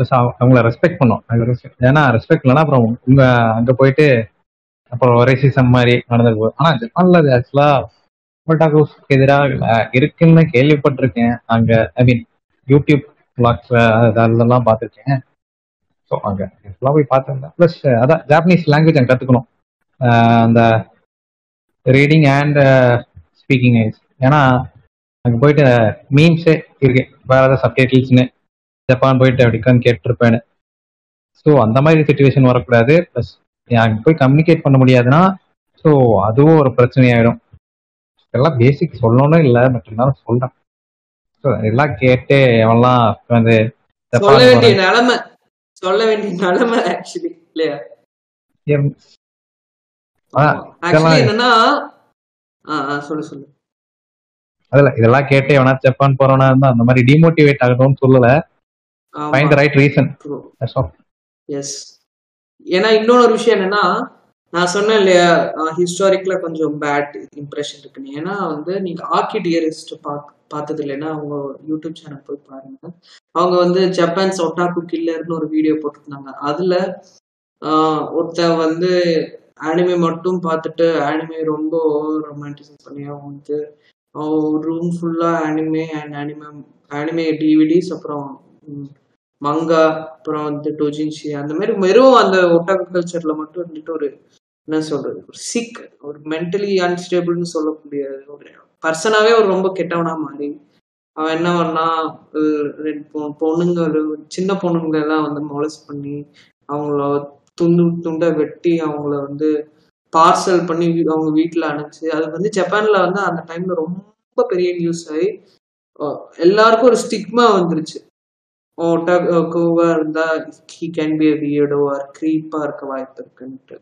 ப்ளஸ் அவங்கள ரெஸ்பெக்ட் பண்ணும். ஏன்னா ரெஸ்பெக்ட் இல்லைன்னா அப்புறம் உங்க அங்க போயிட்டு அப்புறம் ரேசிசம் மாதிரி நடந்துட்டு போகுது. ஆனா ஜப்பான்ல அது ஆக்சுவலா ஓட்டாகோஸ்க்கு எதிராக இருக்குன்னு கேள்விப்பட்டிருக்கேன். அங்க ஐ மீன் யூடியூப் பிளாக்ஸ்ல அதெல்லாம் பார்த்துருக்கேன். ஸோ அங்க ஆக்சுவலாக போய் பார்த்துருந்தேன். ப்ளஸ் அதான் ஜாப்பனீஸ் லாங்குவேஜ் அங்கே கற்றுக்கணும் அந்த ரீடிங் அண்ட் ஸ்பீக்கிங் ஐஸ் ஏன்னா அங்கே போயிட்டு மீம்ஸே இருக்கு. வேற ஏதாவது சப்டைட்டில்ஸ்னு ஜப்பான் போயிட்டு அப்படி உட்காந்து கேட்டுருப்பேன்னு. ஸோ அந்த மாதிரி சுச்சுவேஷன் வரக்கூடாது. ப்ளஸ் அங்கே போய் கம்யூனிகேட் பண்ண முடியாதுன்னா ஸோ அதுவும் ஒரு பிரச்சனையாயிடும். எல்லாம் பேசிக் சொல்லணும்னு இல்லை பட் இருந்தாலும் சொல்றேன். ஸோ எல்லாம் கேட்டு எவன்லாம் வந்து சொல்ல வேண்டிய நிலைமை சொல்ல வேண்டிய நிலைமை ஆக்சுவலி இல்லையா? ஆக்சுவலி என்னன்னா சொல்லு சொல்லு. அதுல இதெல்லாம் கேட்டு எவனா ஜப்பான் போறவனா இருந்தா அந்த மாதிரி டிமோட்டிவேட் ஆகணும்னு சொல்லல. ஃபைண்ட் ரைட் ரீசன் எஸ் ஏன்னா இன்னொரு விஷயம் என்னன்னா நான் சொன்னேன் இல்லையா ஹிஸ்டாரிக்ல கொஞ்சம் பேட் இம்ப்ரெஷன் இருக்குன்னு ஏன்னா வந்து நீங்க ஆர்கிடியரிஸ்ட் பார்க்க பார்த்தது இல்லைன்னா அவங்க யூடியூப் சேனல் போய் பாருங்க. அவங்க வந்து ஜப்பான்ஸ் ஒட்டாக்கு கில்லர்னு ஒரு வீடியோ போட்டிருந்தாங்க. அதுல ஒருத்தன் வந்து ஆனிமே மட்டும் பார்த்துட்டு ஆனிமே ரொம்ப ரொமான்டிசைஸ் பண்ணி அவன் வந்து ரூம் ஃபுல்லா anime and anime anime DVDs அப்புறம் மங்கா அப்புறம் வந்து டோஜின்ஷி அந்த மாதிரி வெறும் அந்த ஒட்டாக கல்ச்சர்ல மட்டும் இருந்துட்டு ஒரு என்ன சொல்றது ஒரு சிக் ஒரு மென்டலி அன்ஸ்டேபிள்னு சொல்லக்கூடிய ஒரு பர்சனாவே ஒரு ரொம்ப கெட்டவனா மாறி அவன் என்ன பண்ணா ரெண்டு பொண்ணுங்க சின்ன பொண்ணுங்களை எல்லாம் வந்து மொலஸ் பண்ணி அவங்கள துண்டு துண்டை வெட்டி அவங்கள வந்து பார்சல் பண்ணி அவங்க வீட்டுல அனுப்பிச்சு அது வந்து ஜப்பான்ல வந்து அந்த டைம்ல ரொம்ப பெரிய நியூஸ் ஆகி எல்லாருக்கும் ஒரு ஸ்டிக்மா வந்துருச்சு. ஓட்டாகோவா இருந்தா he can be weirdo or க்ரீப்பா இருக்க வாய்ப்பு இருக்குன்ட்டு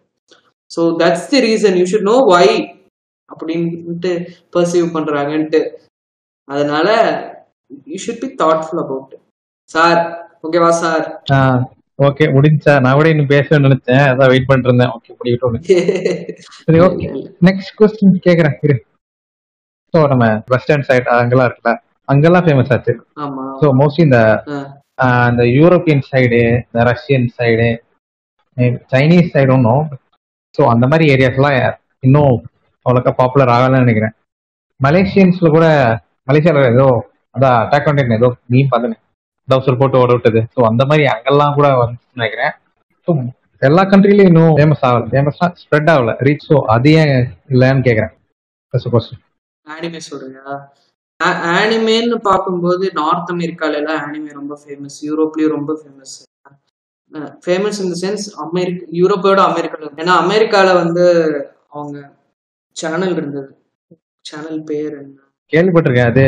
so that's the reason you should know why அப்படின்ட்டு பர்சீவ் பண்றாங்கன்ட்டு அதனால you should be thoughtful about sir ஓகேவா சார் ஓகே முடிஞ்சா நான் கூட இன்னும் பேச நினைச்சேன். அதான் வெயிட் பண்ணிட்டு இருந்தேன் ஓகே முடிக்கட்டும் சரி ஓகே நெக்ஸ்ட் கொஸ்டின் கேக்குறேன். இரு. ஸோ நம்ம வெஸ்டர்ன் சைட் அங்கெல்லாம் இருக்குல்ல? அங்கெல்லாம் ஃபேமஸ் ஆச்சு. ஸோ மோஸ்ட்லி இந்த இந்த யூரோப்பியன் சைடு இந்த ரஷ்யன் சைடு சைனீஸ் சைடு ஒன்றும் ஸோ அந்த மாதிரி ஏரியாஸ்லாம் இன்னும் அவ்வளோக்கா பாப்புலர் ஆகலன்னு நினைக்கிறேன். மலேசியன்ஸில் கூட மலேசியாவில் ஏதோ அதான் அட்டாக் பண்ணிருந்தேன் ஏதோ மீன் பார்த்தேன் டவுசர் போட்டு ஓட விட்டது. ஸோ அந்த மாதிரி அங்கெல்லாம் கூட வந்து நினைக்கிறேன். ஸோ எல்லா கண்ட்ரிலையும் இன்னும் ஃபேமஸ் ஆகல. ஃபேமஸா ஸ்ப்ரெட் ஆகல. ரீச் ஸோ அது ஏன் இல்லைன்னு கேட்குறேன் ஃபர்ஸ்ட் கொஸ்டின் ஆனிமே சொல்றீங்களா ஆனிமேன்னு பார்க்கும்போது நார்த் அமெரிக்கால எல்லாம் ஆனிமே ரொம்ப ஃபேமஸ் யூரோப்லயும் ரொம்ப famous famous in the sense America யூரோப்போட அமெரிக்கால ஏன்னா அமெரிக்கால வந்து அவங்க சேனல் இருந்தது. சேனல் பேர் என்ன? கேள்விப்பட்டிருக்கேன் அது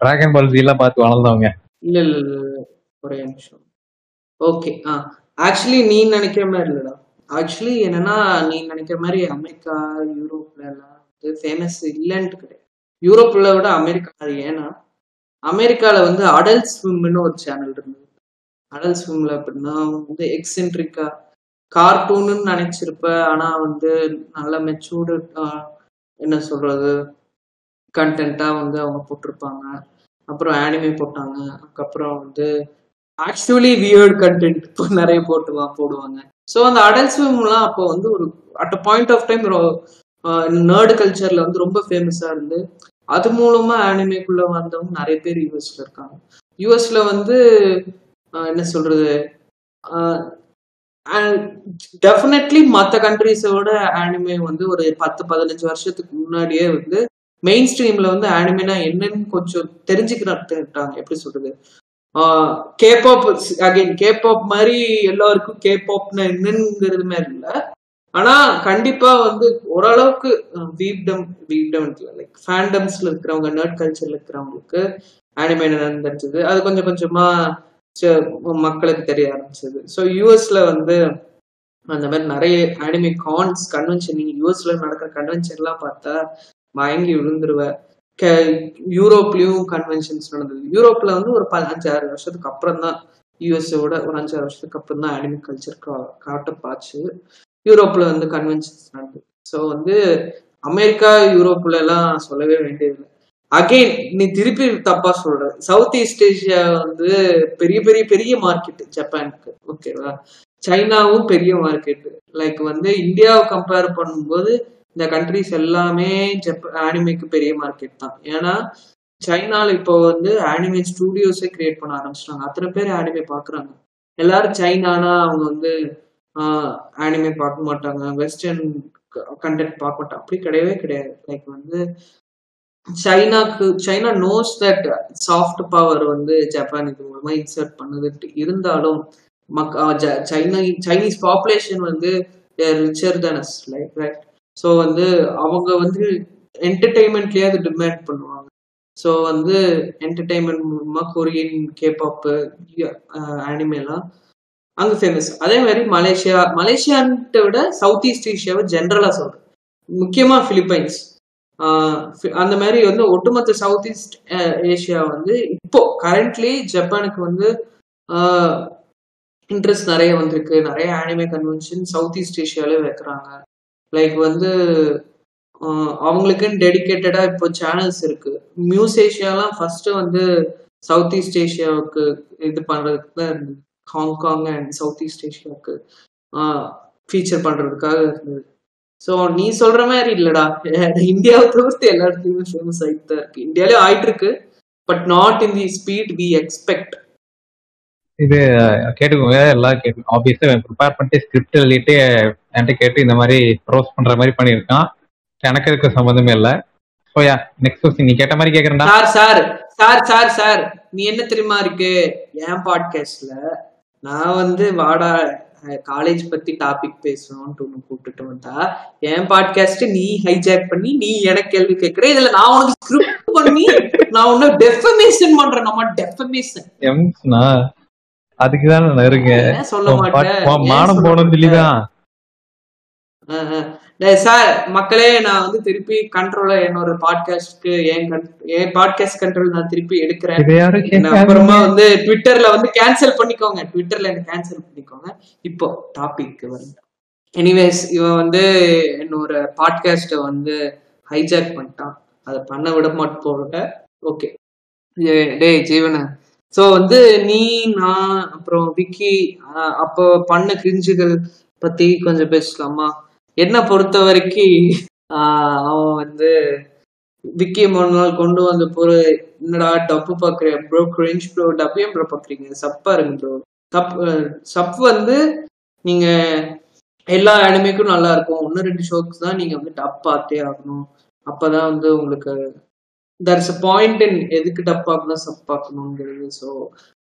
டிராகன் பால் எல்லாம் பார்த்து வளர்ந்தவங்க. இல்ல இல்ல இல்ல இல்ல. ஒரே நிமிஷம். ஓகே ஆ. ஆக்சுவலி நீ நினைக்கிற மாதிரி இல்லடா. ஆக்சுவலி என்னன்னா நீ நினைக்கிற மாதிரி அமெரிக்கா யூரோப்ல எல்லாம் வந்து ஃபேமஸ் இல்லைன்ட்டு கிடையாது. யூரோப்ல விட அமெரிக்கா அது ஏன்னா அமெரிக்கால வந்து அடல்ட் ஸ்விம்னு ஒரு சேனல் இருந்தது. அடல்ட் ஸ்விம்ல அப்படின்னா வந்து எக்ஸென்ட்ரிக்கா கார்ட்டூன்னு நினைச்சிருப்ப ஆனா வந்து நல்ல மெச்சூர்டு என்ன சொல்றது கண்டென்ட்டா வந்து அவங்க போட்டிருப்பாங்க. அப்புறம் ஆனிமே போட்டாங்க. அதுக்கப்புறம் வந்து ஆக்சுவலி வியர்ட் கண்டென்ட் இப்போ நிறைய போட்டு போடுவாங்க. ஸோ அந்த அடல் ஸ்விம்லாம் அப்போ வந்து ஒரு at a point of time nerd கல்ச்சர்ல வந்து ரொம்ப ஃபேமஸா இருந்து அது மூலமா ஆனிமேக்குள்ள வந்தவங்க நிறைய பேர் யூஎஸ்ல இருக்காங்க. யூஎஸ்ல வந்து ஆஹ் என்ன சொல்றது டெஃபினெட்லி மற்ற கண்ட்ரிஸோட ஆனிமே வந்து ஒரு பத்து பதினஞ்சு வருஷத்துக்கு முன்னாடியே வந்து மெயின் ஸ்ட்ரீம்ல வந்து ஆனிமேனா என்னன்னு கொஞ்சம் தெரிஞ்சுக்கிறாங்க எப்படி சொல்றது? கேபாப் அகைன் கேபாப் மாதிரி எல்லாருக்கும் கேபாப்னா என்னங்கிறது மாதிரி இல்லை. ஆனா கண்டிப்பா வந்து ஓரளவுக்கு வீப்டம் வீப்டம் லைக் ஃபேண்டம்ஸ்ல இருக்கிறவங்க நர்ட் கல்ச்சர்ல இருக்கிறவங்களுக்கு ஆனிமே நடந்துச்சு. அது கொஞ்சம் கொஞ்சமா ச- மக்களுக்கு தெரிய ஆரம்பிச்சது. ஸோ யூஎஸ்ல வந்து அந்த மாதிரி நிறைய ஆனிமே கான்ஸ் கன்வென்ஷன் நீங்க யூஎஸ்ல நடக்கிற கன்வென்ஷன்லாம் பார்த்தா மயங்கி விழுந்துருவ. க- யூரோப்லயும் கன்வென்ஷன்ஸ் நடந்தது. யூரோப்ல வந்து ஒரு ப- அஞ்சாறு வருஷத்துக்கு அப்புறம் தான் யூஎஸ்ஓட ஒரு அஞ்சாறு வருஷத்துக்கு அப்புறம் தான் அனிமல் கல்ச்சர் காட்டப்பாச்சு யூரோப்பில் வந்து கன்வென்ஷன்ஸ் நடந்தது ஸோ வந்து அமெரிக்கா யூரோப்ல எல்லாம் சொல்லவே வேண்டியதில்லை. அகைன் நீ திருப்பி தப்பா சொல்ற. சவுத் ஈஸ்ட் ஏஷியா வந்து பெரிய பெரிய பெரிய மார்க்கெட் ஜப்பானுக்கு ஓகேவா சைனாவும் பெரிய மார்க்கெட் லைக் வந்து இந்தியாவை கம்பேர் பண்ணும்போது இந்த கண்ட்ரிஸ் எல்லாமே ஜப்ப ஆனிமேக்கு பெரிய மார்க்கெட் தான். ஏன்னா சைனால இப்போ வந்து ஆனிமே ஸ்டூடியோஸே கிரியேட் பண்ண ஆரம்பிச்சிட்டாங்க. அத்தனை பேர் ஆனிமே பாக்குறாங்க எல்லாரும் சைனானா அவங்க வந்து ஆனிமே பார்க்க மாட்டாங்க. வெஸ்டர்ன் கண்டென்ட் பார்க்க மாட்டாங்க அப்படி கிடையவே கிடையாது. லைக் வந்து சைனாக்கு China knows that soft power வந்து ஜப்பான் இது மூலமா இன்சர்ட் பண்ணுதுட்டு இருந்தாலும் மக் ஜ- சைனா சைனீஸ் பாப்புலேஷன் வந்து richer than us like right so வந்து அவங்க வந்து என்டர்டெயின்மெண்ட்லயே அது டிமாண்ட் பண்ணுவாங்க. ஸோ வந்து என்டர்டெயின்மெண்ட் மூலமா கொரியன் கேபாப்பு ஆனிமேலாம் அங்க ஃபேமஸ் அதே மாதிரி மலேசியா மலேசியான்ட்ட விட சவுத் ஈஸ்ட் ஏஷியாவை ஜென்ரலா சொல்றேன். முக்கியமா பிலிப்பைன்ஸ். அந்த மாதிரி வந்து ஒட்டுமொத்த சவுத் ஈஸ்ட் ஏஷியா வந்து இப்போ கரண்ட்லி ஜப்பானுக்கு வந்து இன்ட்ரெஸ்ட் நிறைய வந்திருக்கு. நிறைய ஆனிமே கன்வென்ஷன் சவுத் ஈஸ்ட் ஏஷியாவிலே வைக்கிறாங்க. லைக் வந்து அவங்களுக்குன்னு டெடிக்கேட்டடாக இப்போ சேனல்ஸ் இருக்கு. மியூஸ் ஏஷியாலாம் ஃபர்ஸ்ட் வந்து சவுத் ஈஸ்ட் ஏஷியாவுக்கு இது பண்ணுறதுக்கு தான் இருந்தது. Hong Kong and south east ஏஷியாவுக்கு feature பண்றதுக்காக இருந்தது. ஸோ நீ சொல்ற மாதிரி இல்லடா. [laughs] இந்தியாவை தவிர்த்து எல்லா இடத்துலயுமே ஃபேமஸ் ஆகிட்டு தான் இருக்கு இந்தியாலே ஆயிட்டு இருக்கு but not in the speed we expect இது கேட்டுக்கோங்க எல்லாம் கேட்டு ஆப்வியஸா ப்ரிப்பேர் பண்ணிட்டு ஸ்கிரிப்ட் எழுதிட்டு என்கிட்ட கேட்டு இந்த மாதிரி ரோஸ் பண்ற மாதிரி பண்ணியிருக்கான். எனக்கு இருக்க சம்மந்தமே இல்லை. ஸோ யா நெக்ஸ்ட் நீ கேட்ட மாதிரி கேட்கறேன்டா sir sir sir sir sir நீ என்ன தெரியுமா இருக்கு? என் பாட்காஸ்ட்ல நான் வந்து வாடா காலேஜ் பத்தி டாபிக் பேசணும்னு ஒண்ணு கூப்பிட்டுட்டு வந்தா என் பாட்காஸ்ட் நீ ஹைஜாக் பண்ணி நீ எனக்கு கேள்வி கேட்கற இதுல நான் உனக்கு ஸ்கிரிப்ட் பண்ணி நான் உன்ன டெஃபமேஷன் பண்றேன் நம்ம டெஃபமேஷன் எம்ஸ்னா அதுக்கு தான் நான் இருக்கேன். ஏன் சொல்ல மாட்டேன்? மானம் சொல்ல போகணும்னு டேய் சார் மக்களே நான் வந்து திருப்பி கண்ட்ரோல என்னோட பாட்காஸ்ட்க்கு என் con- என் பாட்காஸ்ட் கண்ட்ரோல் நான் திருப்பி எடுக்கிறேன். அப்புறமா வந்து ட்விட்டர்ல வந்து கேன்சல் பண்ணிக்கோங்க. ட்விட்டர்ல என்ன கேன்சல் பண்ணிக்கோங்க. இப்போ டாபிக் வந்து எனிவேஸ் இவன் வந்து என்னோட பாட்காஸ்ட வந்து ஹைஜாக் பண்ணிட்டான். அதை பண்ண விட மாட்டேன் போல ஓகே டேய் ஜீவன. ஸோ வந்து நீ நான் அப்புறம் விக்கி அப்போ பண்ண கிரிஞ்சுகள் பத்தி கொஞ்சம் பேசலாமா? என்ன பொறுத்த வரைக்கும் ஆஹ் அவன் வந்து விக்கி மூணு நாள் கொண்டு வந்த பொரு என்னடா டப்பு பாக்குறேன் ப்ரோ கிரிஞ்ச் ப்ரோ டப்பு ஏன் ப்ரோ பாக்குறீங்க? சப்பா இருங்க ப்ரோ தப் சப் வந்து நீங்க எல்லா இடமேக்கும் நல்லா இருக்கும். ஒன்று ரெண்டு ஷோக்ஸ் தான் நீங்க வந்து டப் பார்த்தே ஆகணும். அப்பதான் வந்து உங்களுக்கு தர்ஸ் அ பாயிண்ட் இன் எதுக்கு டப் பார்க்கணும் சப் பார்க்கணுங்கிறது. ஸோ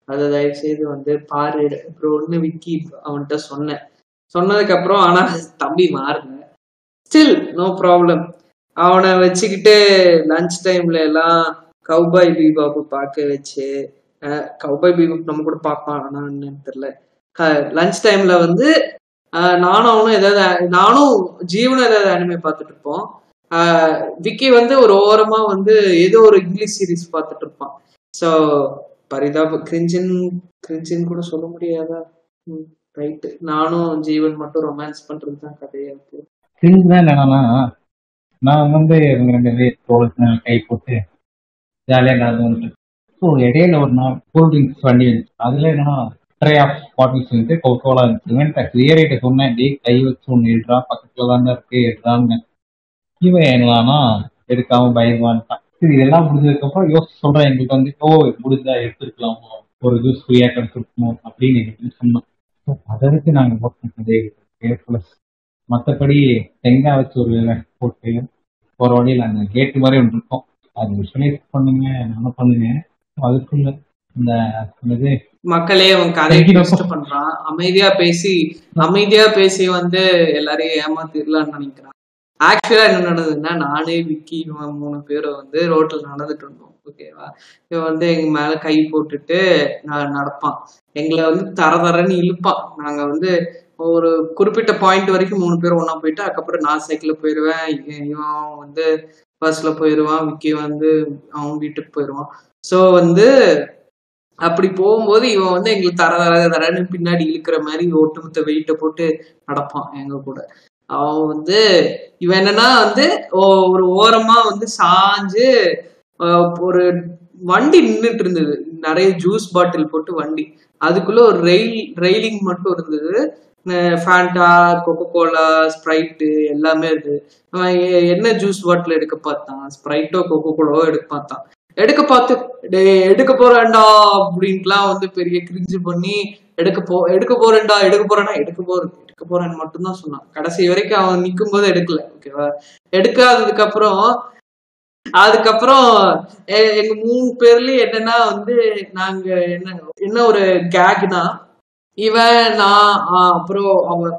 அதை தயவு செய்து வந்து பாரு ப்ரோன்னு விக்கி அவன்கிட்ட சொன்னேன். சொன்னதுக்கு அப்புறம் ஆனா தம்பி மாறல ஸ்டில் நோ ப்ராப்ளம் அவனை வச்சுக்கிட்டு லஞ்ச் டைம்ல எல்லாம் கௌபாய் பீபாபு பார்க்க வச்சு கௌபாய் பீபாப் நம்ம கூட பார்ப்பான். ஆனா என்னன்னு தெரியல. லஞ்ச் டைம்ல வந்து நானும் அவனும் ஏதாவது நானும் ஜீவனும் ஏதாவது அனிமே பார்த்துட்டு இருப்போம். விக்கி வந்து ஒரு ஓரமா வந்து ஏதோ ஒரு இங்கிலீஷ் சீரிஸ் பார்த்துட்டு இருப்பான். ஸோ பரிதாப கிரிஞ்சின் கிரிஞ்சின் கூட சொல்ல முடியாதா? ரைட்டு நானும் ஜீவன் மட்டும் ரொமான்ஸ் பண்றது தான் கதையா இருக்கு. கிரிஞ்ச் தான் என்னன்னா நான் வந்து இவங்க ரெண்டு பேர் தோளுக்கு கை போட்டு ஜாலியாக நடந்து வந்துட்டு ஸோ இடையில ஒரு நாள் கூல் ட்ரிங்க்ஸ் வண்டி இருந்துச்சு அதுல என்னன்னா ட்ரே ஆஃப் பாட்டில்ஸ் வந்து கோகோலா இருந்துச்சு இவன் கிளியரேட்ட சொன்னேன் டே கை வச்சு ஒன்று எடுறா பக்கத்துல தான் இருக்கு எடுறான்னு. இவன் என்னன்னா எடுக்காம பயந்துவான்ட்டான். சரி இதெல்லாம் முடிஞ்சதுக்கப்புறம் யோசிச்சு சொல்றேன் எங்களுக்கு வந்து ஓ முடிஞ்சா எடுத்துருக்கலாமோ? ஒரு ஜூஸ் ஃப்ரீயா கிடைச்சிருக்கணும் அப்படின்னு எங்களுக்கு சொன்னான். அதை வச்சு நாங்க ஒர்க் பண்ணதே கேர்ஃபுல்லஸ் மற்றபடி தேங்காய் வச்சு ஒரு போட்டு ஒரு வழியில் அந்த கேட்டு மாதிரி ஒன்று இருக்கும். அது விஷுவலைஸ் பண்ணுங்க நானும் பண்ணுங்க அதுக்குள்ள இந்த என்னது? மக்களே அவன் கதையை பண்றான். அமைதியா பேசி அமைதியா பேசி வந்து எல்லாரையும் ஏமாத்திடலாம்னு நினைக்கிறான். ஆக்சுவலா என்ன நடந்ததுன்னா நானே விக்கி மூணு பேரும் வந்து ரோட்ல நடந்துட்டு இருந்தோம். ஓகேவா இவன் வந்து எங்க மேல கை போட்டுட்டு நான் நடப்பான். எங்களை வந்து தர தரன்னு இழுப்பான். நாங்க வந்து ஒரு குறிப்பிட்ட பாயிண்ட் வரைக்கும் மூணு பேரும் ஒன்னா போயிட்டு அதுக்கப்புறம் நான் சைக்கிள்ல போயிடுவேன் இ- இவன் வந்து பஸ்ல போயிடுவான் விக்கி வந்து அவன் வீட்டுக்கு போயிடுவான் ஸோ வந்து அப்படி போகும்போது இவன் வந்து எங்களுக்கு தர தர தரன்னு பின்னாடி இழுக்கிற மாதிரி ஒட்டுமொத்த வெயிட்டை போட்டு நடப்பான் எங்க கூட. அவன் வந்து இவன் என்னன்னா வந்து ஒரு ஓரமா வந்து சாஞ்சு ஒரு வண்டி நின்றுட்டு இருந்தது. நிறைய ஜூஸ் பாட்டில் போட்டு வண்டி. அதுக்குள்ள ஒரு ரெயில் ரெயிலிங் மட்டும் இருந்தது. ஃபேண்டா கொக்கோ கோலா ஸ்ப்ரைட்டு எல்லாமே இருக்குது அவன் என்ன ஜூஸ் பாட்டில் எடுக்க பார்த்தான்? ஸ்ப்ரைட்டோ கொக்கோ கோலாவோ எடுக்க பார்த்தான். எடுக்க பார்த்து டே எடுக்க போறேன்டா அப்படின்ட்டுலாம் வந்து பெரிய கிரிஞ்சு பண்ணி எடுக்க போ எடுக்க போறேன்டா எடுக்க போறேன்னா எடுக்க போறேன் எடுக்க போறேன்னு மட்டும்தான் சொன்னான். கடைசி வரைக்கும் அவன் நிக்கும் போது எடுக்கல ஓகேவா எடுக்காததுக்கு அப்புறம் அதுக்கப்புறம் எங்க மூணு பேர்லயும் என்னன்னா வந்து நாங்க என்ன என்ன ஒரு கேக்னா இவன் நான் அப்புறம் அவன்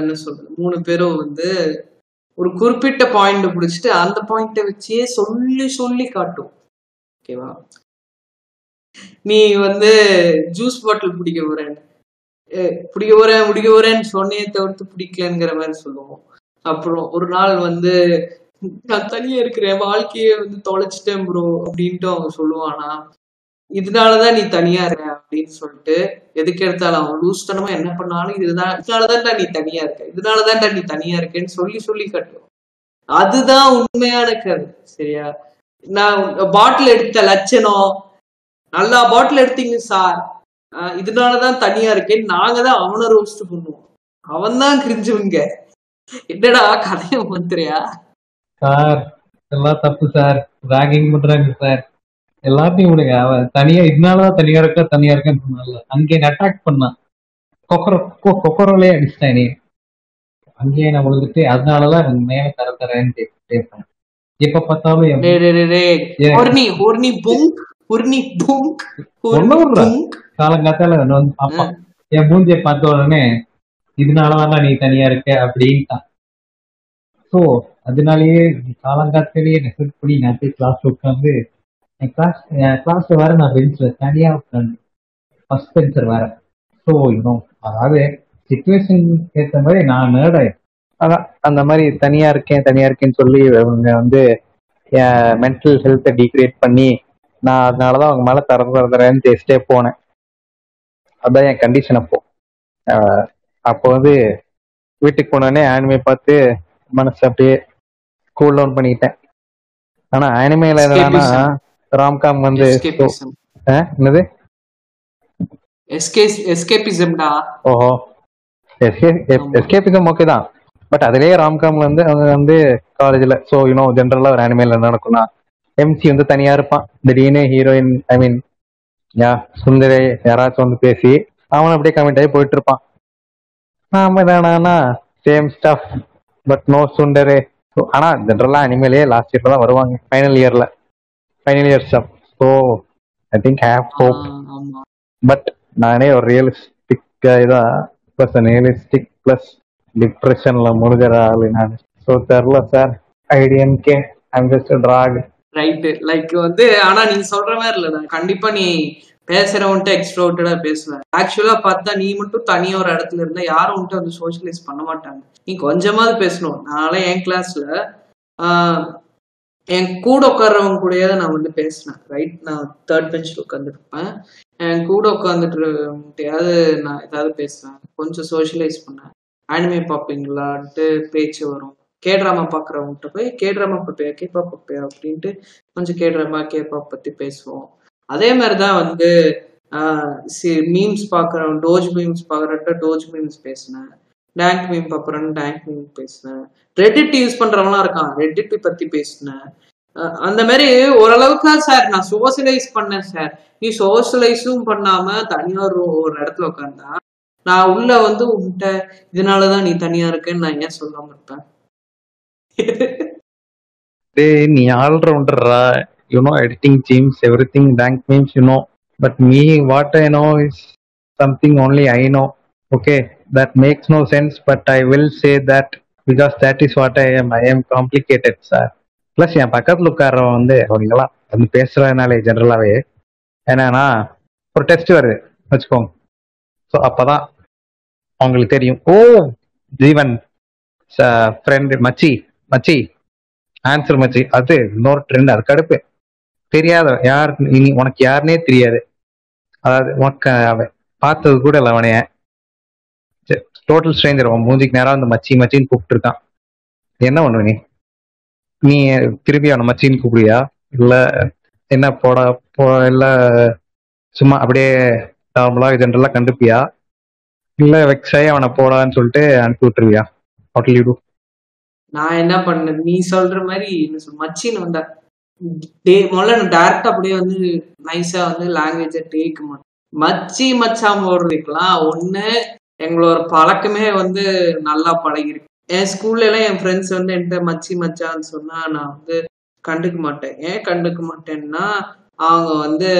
என்ன சொல்றது மூணு பேரும் வந்து ஒரு குறிப்பிட்ட பாயிண்ட் பிடிச்சிட்டு அந்த பாயிண்ட வச்சே சொல்லி சொல்லி காட்டும். ஓகேவா நீ வந்து ஜூஸ் பாட்டில் பிடிக்க போறேன். பிடிக்க போறேன் பிடிக்க போறேன்னு சொன்னே தவிர்த்து பிடிக்கலங்கிற மாதிரி சொல்லுவோம். அப்புறம் ஒரு நாள் வந்து நான் தனியா இருக்கிறேன் வாழ்க்கைய வந்து தொலைச்சிட்டேன் ப்ரோ அப்படின்ட்டு அவன் சொல்லுவானா இதனாலதான் நீ தனியா இருக்க அப்படின்னு சொல்லிட்டு எதுக்கு எடுத்தாலும் அவன் லூஸ்தனமா என்ன பண்ணாலும் இதுதான் இதனாலதான்டா நீ தனியா இருக்க இதனாலதான்டா நீ தனியா இருக்கேன்னு சொல்லி சொல்லி கட்டுவோம் அதுதான் உண்மையான கதை சரியா? நான் பாட்டில் எடுத்த லட்சணம் நல்லா பாட்டில் எடுத்தீங்க சார் ஆஹ் இதனாலதான் தனியா இருக்கேன் நாங்க தான் அவனை ரோஸ்ட் பண்ணுவோம். அவன் தான் கிரிஞ்சவங்க என்னடா கதையை மந்திரியா சார் எல்லாம் தப்பு சார். ராகிங் பண்றாங்க சார். எல்லாத்தையும் விடுங்க. அவன் தனியா இதனாலதான் தனியா இருக்கா தனியா இருக்கேன்னு சொன்னால அங்கே அட்டாக் பண்ணான். கொக்கரோ கொக்கரோலே அடிச்சிட்டான் நீ அங்கேயே நான் விழுந்துட்டு அதனாலதான் எனக்கு மேல தர தரேன்னு கேட்பேன் எப்ப பார்த்தாலும் காலங்காத்தால வந்து பார்ப்பான் என் மூஞ்சியை பார்த்த உடனே இதனாலதான் நீ தனியா இருக்க? அப்படின்ட்டான். ஸோ அதனாலயே காலங்காத்திலேயே ரெஃபர் பண்ணி நான் போய் கிளாஸ் உட்காந்து என் கிளாஸ் என் கிளாஸ்ல வர நான் பெஞ்சில் தனியா உட்காந்து ஃபர்ஸ்ட் பெஞ்சர் வேற ஸோ இன்னும் அதாவது சுச்சுவேஷன் ஏற்ற மாதிரி நான் நேர்ட் அதான் அந்த மாதிரி தனியா இருக்கேன் தனியா இருக்கேன்னு சொல்லி அவங்க வந்து என் மென்டல் ஹெல்த்தை டீக்ரேட் பண்ணி நான் அதனாலதான் அவங்க மேல தர தரேன்னு பேசிட்டே போனேன். அதான் என் கண்டிஷன் அப்போ. அப்போ வந்து வீட்டுக்கு போனோடனே ஆனிமே பார்த்து மனசு அப்படியே கூல் டவுன் பண்ணிக்கிட்டேன் ஆனா ஆனிமேல என்னன்னா ராம்காம் வந்து என்னது? எஸ்கே எஸ்கேபிசம்டா ஓஹோ. எஸ்கேபிசம் ஓகே தான். பட் அதுலயே ராம்காம்ல வந்து அவங்க வந்து காலேஜ்ல ஸோ யூனோ ஜென்ரலா ஒரு என்ன நடக்கும்னா எம்சி வந்து தனியா இருப்பான். திடீர்னு ஹீரோயின் ஐ மீன் யா சுந்தரே யாராச்சும் வந்து பேசி அவன் அப்படியே கமெண்ட் ஆகி போயிட்டு இருப்பான். நாம தானா சேம் ஸ்டஃப் பட் நோ சுண்டரே So, ஆனா ஜென்ரலா அனிமேலே லாஸ்ட் இயர்ல தான் வருவாங்க. ஃபைனல் இயர்ல final year stuff so I think have hope but நானே ஒரு ரியலிஸ்டிக் இதா ப்ளஸ் ரியலிஸ்டிக் ப்ளஸ் டிப்ரெஷன்ல முழுகிற ஆளு நான். ஸோ தெரில sir IDNK I'm just track right like வந்து ஆனா நீ சொல்ற மாதிரி இல்லடா கண்டிப்பா நீ பேசுறவன்ட்டு எக்ஸ்ட்ரோட்டடா பேசுவேன். ஆக்சுவலா பார்த்தா நீ மட்டும் தனியா ஒரு இடத்துல இருந்தா யாரும் வந்துட்டு வந்து சோஷியலைஸ் பண்ண மாட்டாங்க. நீ கொஞ்சமாவது பேசணும். நாளே என் கிளாஸ்ல என் கூட உட்கார்றவங்க கூடயே நான் வந்து பேசினேன். ரைட் நான் தேர்ட் பெஞ்சில் உட்காந்துருப்பேன் என் கூட உட்காந்துட்டு நான் ஏதாவது பேசுவேன். கொஞ்சம் சோஷியலைஸ் பண்ணேன். ஆனிமே பார்ப்பீங்களான்ட்டு பேச்சு வரும். கே ட்ராமா பார்க்குறவங்ககிட்ட போய் கே ட்ராமா பார்ப்பியா? கேப்பா பார்ப்பியா? அப்படின்ட்டு கொஞ்சம் கே ட்ராமா கேப்பா பற்றி பேசுவோம். அதே மாதிரி தான் வந்து மீம்ஸ் பார்க்குறவன் டோஜ் மீம்ஸ் பார்க்குறட்ட டோஜ் மீம்ஸ் பேசினேன். டேங்க் மீம் பார்க்குறேன்னு டேங்க் மீம் பேசினேன். ரெடிட் யூஸ் பண்ணுறவங்களாம் இருக்கான். ரெட்டிட் பற்றி பேசினேன். அந்த மாதிரி ஓரளவுக்கு சார் நான் சோசியலைஸ் பண்ணேன் சார் நீ சோசியலைஸும் பண்ணாம தனியா ஒரு ஒரு இடத்துல உட்காந்தா நான் உள்ள வந்து உன்கிட்ட இதனாலதான் நீ தனியா இருக்கேன்னு நான் ஏன் சொல்லாம இருப்பேன் நீ ஆல்ரவுண்டரா you know editing ஜீம்ஸ் everything dank memes you know but me what I know is something only I know okay that makes no sense but I will say that because that is what I am I am complicated sir plus என் பக்கத்தில் உட்கார்றவன் வந்து அவங்களா வந்து பேசுறதுனாலே ஜென்ரலாகவே என்னன்னா ஒரு test வருது வச்சுக்கோங்க. ஸோ அப்போதான் அவங்களுக்கு தெரியும். ஓ ஜீவன் ஃப்ரெண்டு மச்சி மச்சி ஆன்சர் மச்சி. அது இன்னொரு ட்ரெண்ட் அது கடுப்பு தெரியாத யார் இனி உனக்கு யாருனே தெரியாது. அதாவது உனக்கு அவன் பார்த்தது கூட இல்லை அவனைய. டோட்டல் ஸ்ட்ரேஞ்சர் அவன் மூஞ்சிக்கு நேரம் அந்த மச்சி மச்சின்னு கூப்பிட்டு இருக்கான் என்ன பண்ணுவ நீ? நீ திருப்பி அவனை மச்சின்னு கூப்பிடுவியா? இல்ல என்ன போடா போ இல்ல சும்மா அப்படியே நார்மலா ஜென்ரலா கண்டுப்பியா? இல்ல வெக்ஸாயி அவனை போடான்னு சொல்லிட்டு அனுப்பி விட்டுருவியா? ஹோட்டல் யூ நான் என்ன பண்ணேன் நீ சொல்ற மாதிரி மச்சின்னு வந்தா டே முதல்ல நான் டேரக்டா அப்படியே வந்து நைஸா வந்து லாங்குவேஜை டேக்க மாட்டேன் மச்சி மச்சான் போடுறதுக்கெல்லாம் ஒண்ணு எங்களோட பழக்கமே வந்து நல்லா பழகிருக்கு. என் ஸ்கூல்ல எல்லாம் என் ஃப்ரெண்ட்ஸ் வந்து என்கிட்ட மச்சி மச்சான்னு சொன்னா நான் வந்து கண்டுக்க மாட்டேன். ஏன் கண்டுக்க மாட்டேன்னா அவங்க வந்து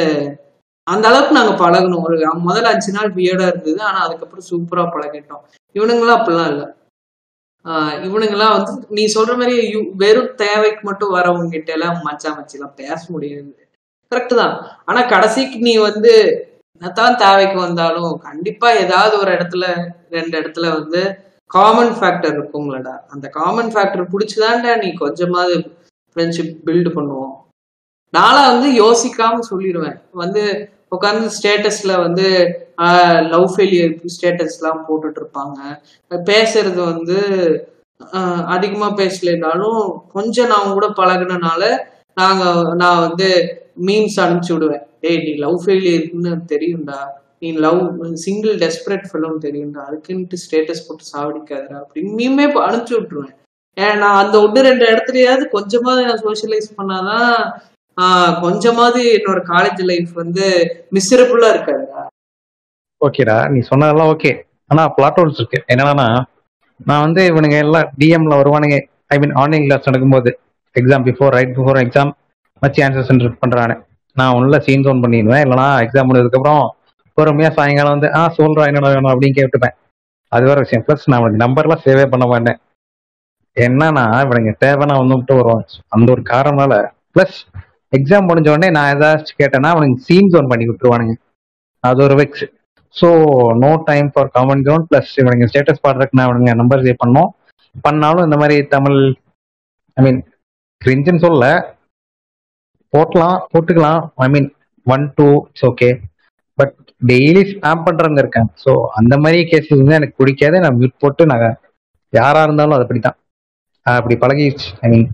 அந்த அளவுக்கு நாங்க பழகணும். ஒரு முதல்ல அஞ்சு நாள் வியர்டா இருந்தது. ஆனா அதுக்கப்புறம் சூப்பரா பழகிட்டோம். இவனுங்களாம் அப்படிலாம் இல்லை. இவனுங்கெல்லாம் வந்து நீ சொல்ற மாதிரி யு- வெறும் தேவைக்கு மட்டும் வரவங்க கிட்ட எல்லாம் மச்சா மச்சிலாம் பேச முடியாது. கரெக்ட் தான். ஆனா கடைசிக்கு நீ வந்து என்னத்தான் தேவைக்கு வந்தாலும் கண்டிப்பா ஏதாவது ஒரு இடத்துல ரெண்டு இடத்துல வந்து காமன் ஃபேக்டர் இருக்குங்களடா அந்த காமன் ஃபேக்டர் பிடிச்சிதான்டா நீ கொஞ்சமாவது ஃப்ரெண்ட்ஷிப் பில்டு பண்ணுவோம். நானும் வந்து யோசிக்காம சொல்லிடுவேன். வந்து உட்காந்து ஸ்டேட்டஸ்ல வந்து லவ் ஃபெயிலியர் ஸ்டேட்டஸ்லாம் போட்டுட்டு இருப்பாங்க பேசுறது வந்து அதிகமா பேசலைனாலும் கொஞ்சம் நான் கூட பழகுனனால நாங்க நான் வந்து மீம்ஸ் அனுப்பிச்சு விடுவேன். டேய் நீ லவ் ஃபெயிலியர்னு தெரியும்டா. நீ லவ் சிங்கிள் டெஸ்பரேட் ஃபிலம் தெரியும்டா. அதுக்குன்ட்டு ஸ்டேட்டஸ் போட்டு சாவடிக்காதடா. அப்படின்னு மீமே அனுப்பிச்சு விட்டுருவேன். ஏன் நான் அந்த ஒன்று ரெண்டு இடத்துலயாவது கொஞ்சமா நான் சோஷியலைஸ் பண்ணாதான் கொஞ்சமாவது என்னோட காலேஜ் லைஃப் வந்து மிஸ்ரபுல்லா இருக்காதுடா ஓகேடா நீ சொன்னதெல்லாம் ஓகே ஆனா பிளாட் ஹோல்ஸ் இருக்கு. என்னன்னா நான் வந்து இவனுங்க எல்லாம் டிஎம்ல வருவானுங்க. ஐ மீன் ஆன்லைன் கிளாஸ் நடக்கும்போது. Exam before right before exam மச்சி ஆன்சர் சென்டர் பண்றானே. நான் உள்ள சீன் ஜோன் பண்ணிடுவேன். இல்லைனா எக்ஸாம் முடிஞ்சதுக்கப்புறம் பொறுமையா சாயங்காலம் வந்து ஆ சொல்றா என்னடா வேணும்? அப்படின்னு கேட்டுப்பேன். அது வேற விஷயம். ப்ளஸ் நான் அவனுக்கு நம்பர்லாம் சேவே பண்ண மாட்டேன். என்னன்னா இவனுங்க தேவைன்னா வந்து மட்டும் வருவான் அந்த ஒரு காரணனால ப்ளஸ் எக்ஸாம் முடிஞ்ச உடனே நான் ஏதாச்சும் கேட்டேன்னா அவனுக்கு சீன் ஜோன் பண்ணி விட்டுருவானுங்க. அது ஒரு vex so no time for common zone plus இவனுங்க ஸ்டேட்டஸ் பாடுறதுக்கு நான் இவனுங்க நம்பர் சேவ் பண்ணோம். பண்ணாலும் இந்த மாதிரி தமிழ் ஐ மீன் கிரிஞ்சுன்னு சொல்ல போட்டலாம் போட்டுக்கலாம். I mean one two it's okay but daily spam பண்றவங்க இருக்காங்க. ஸோ அந்த மாதிரி கேசஸ் வந்து எனக்கு பிடிக்காது. நான் மியூட் போட்டு நான் யாரா இருந்தாலும் அது அப்படித்தான். அப்படி பழகிடுச்சு. I mean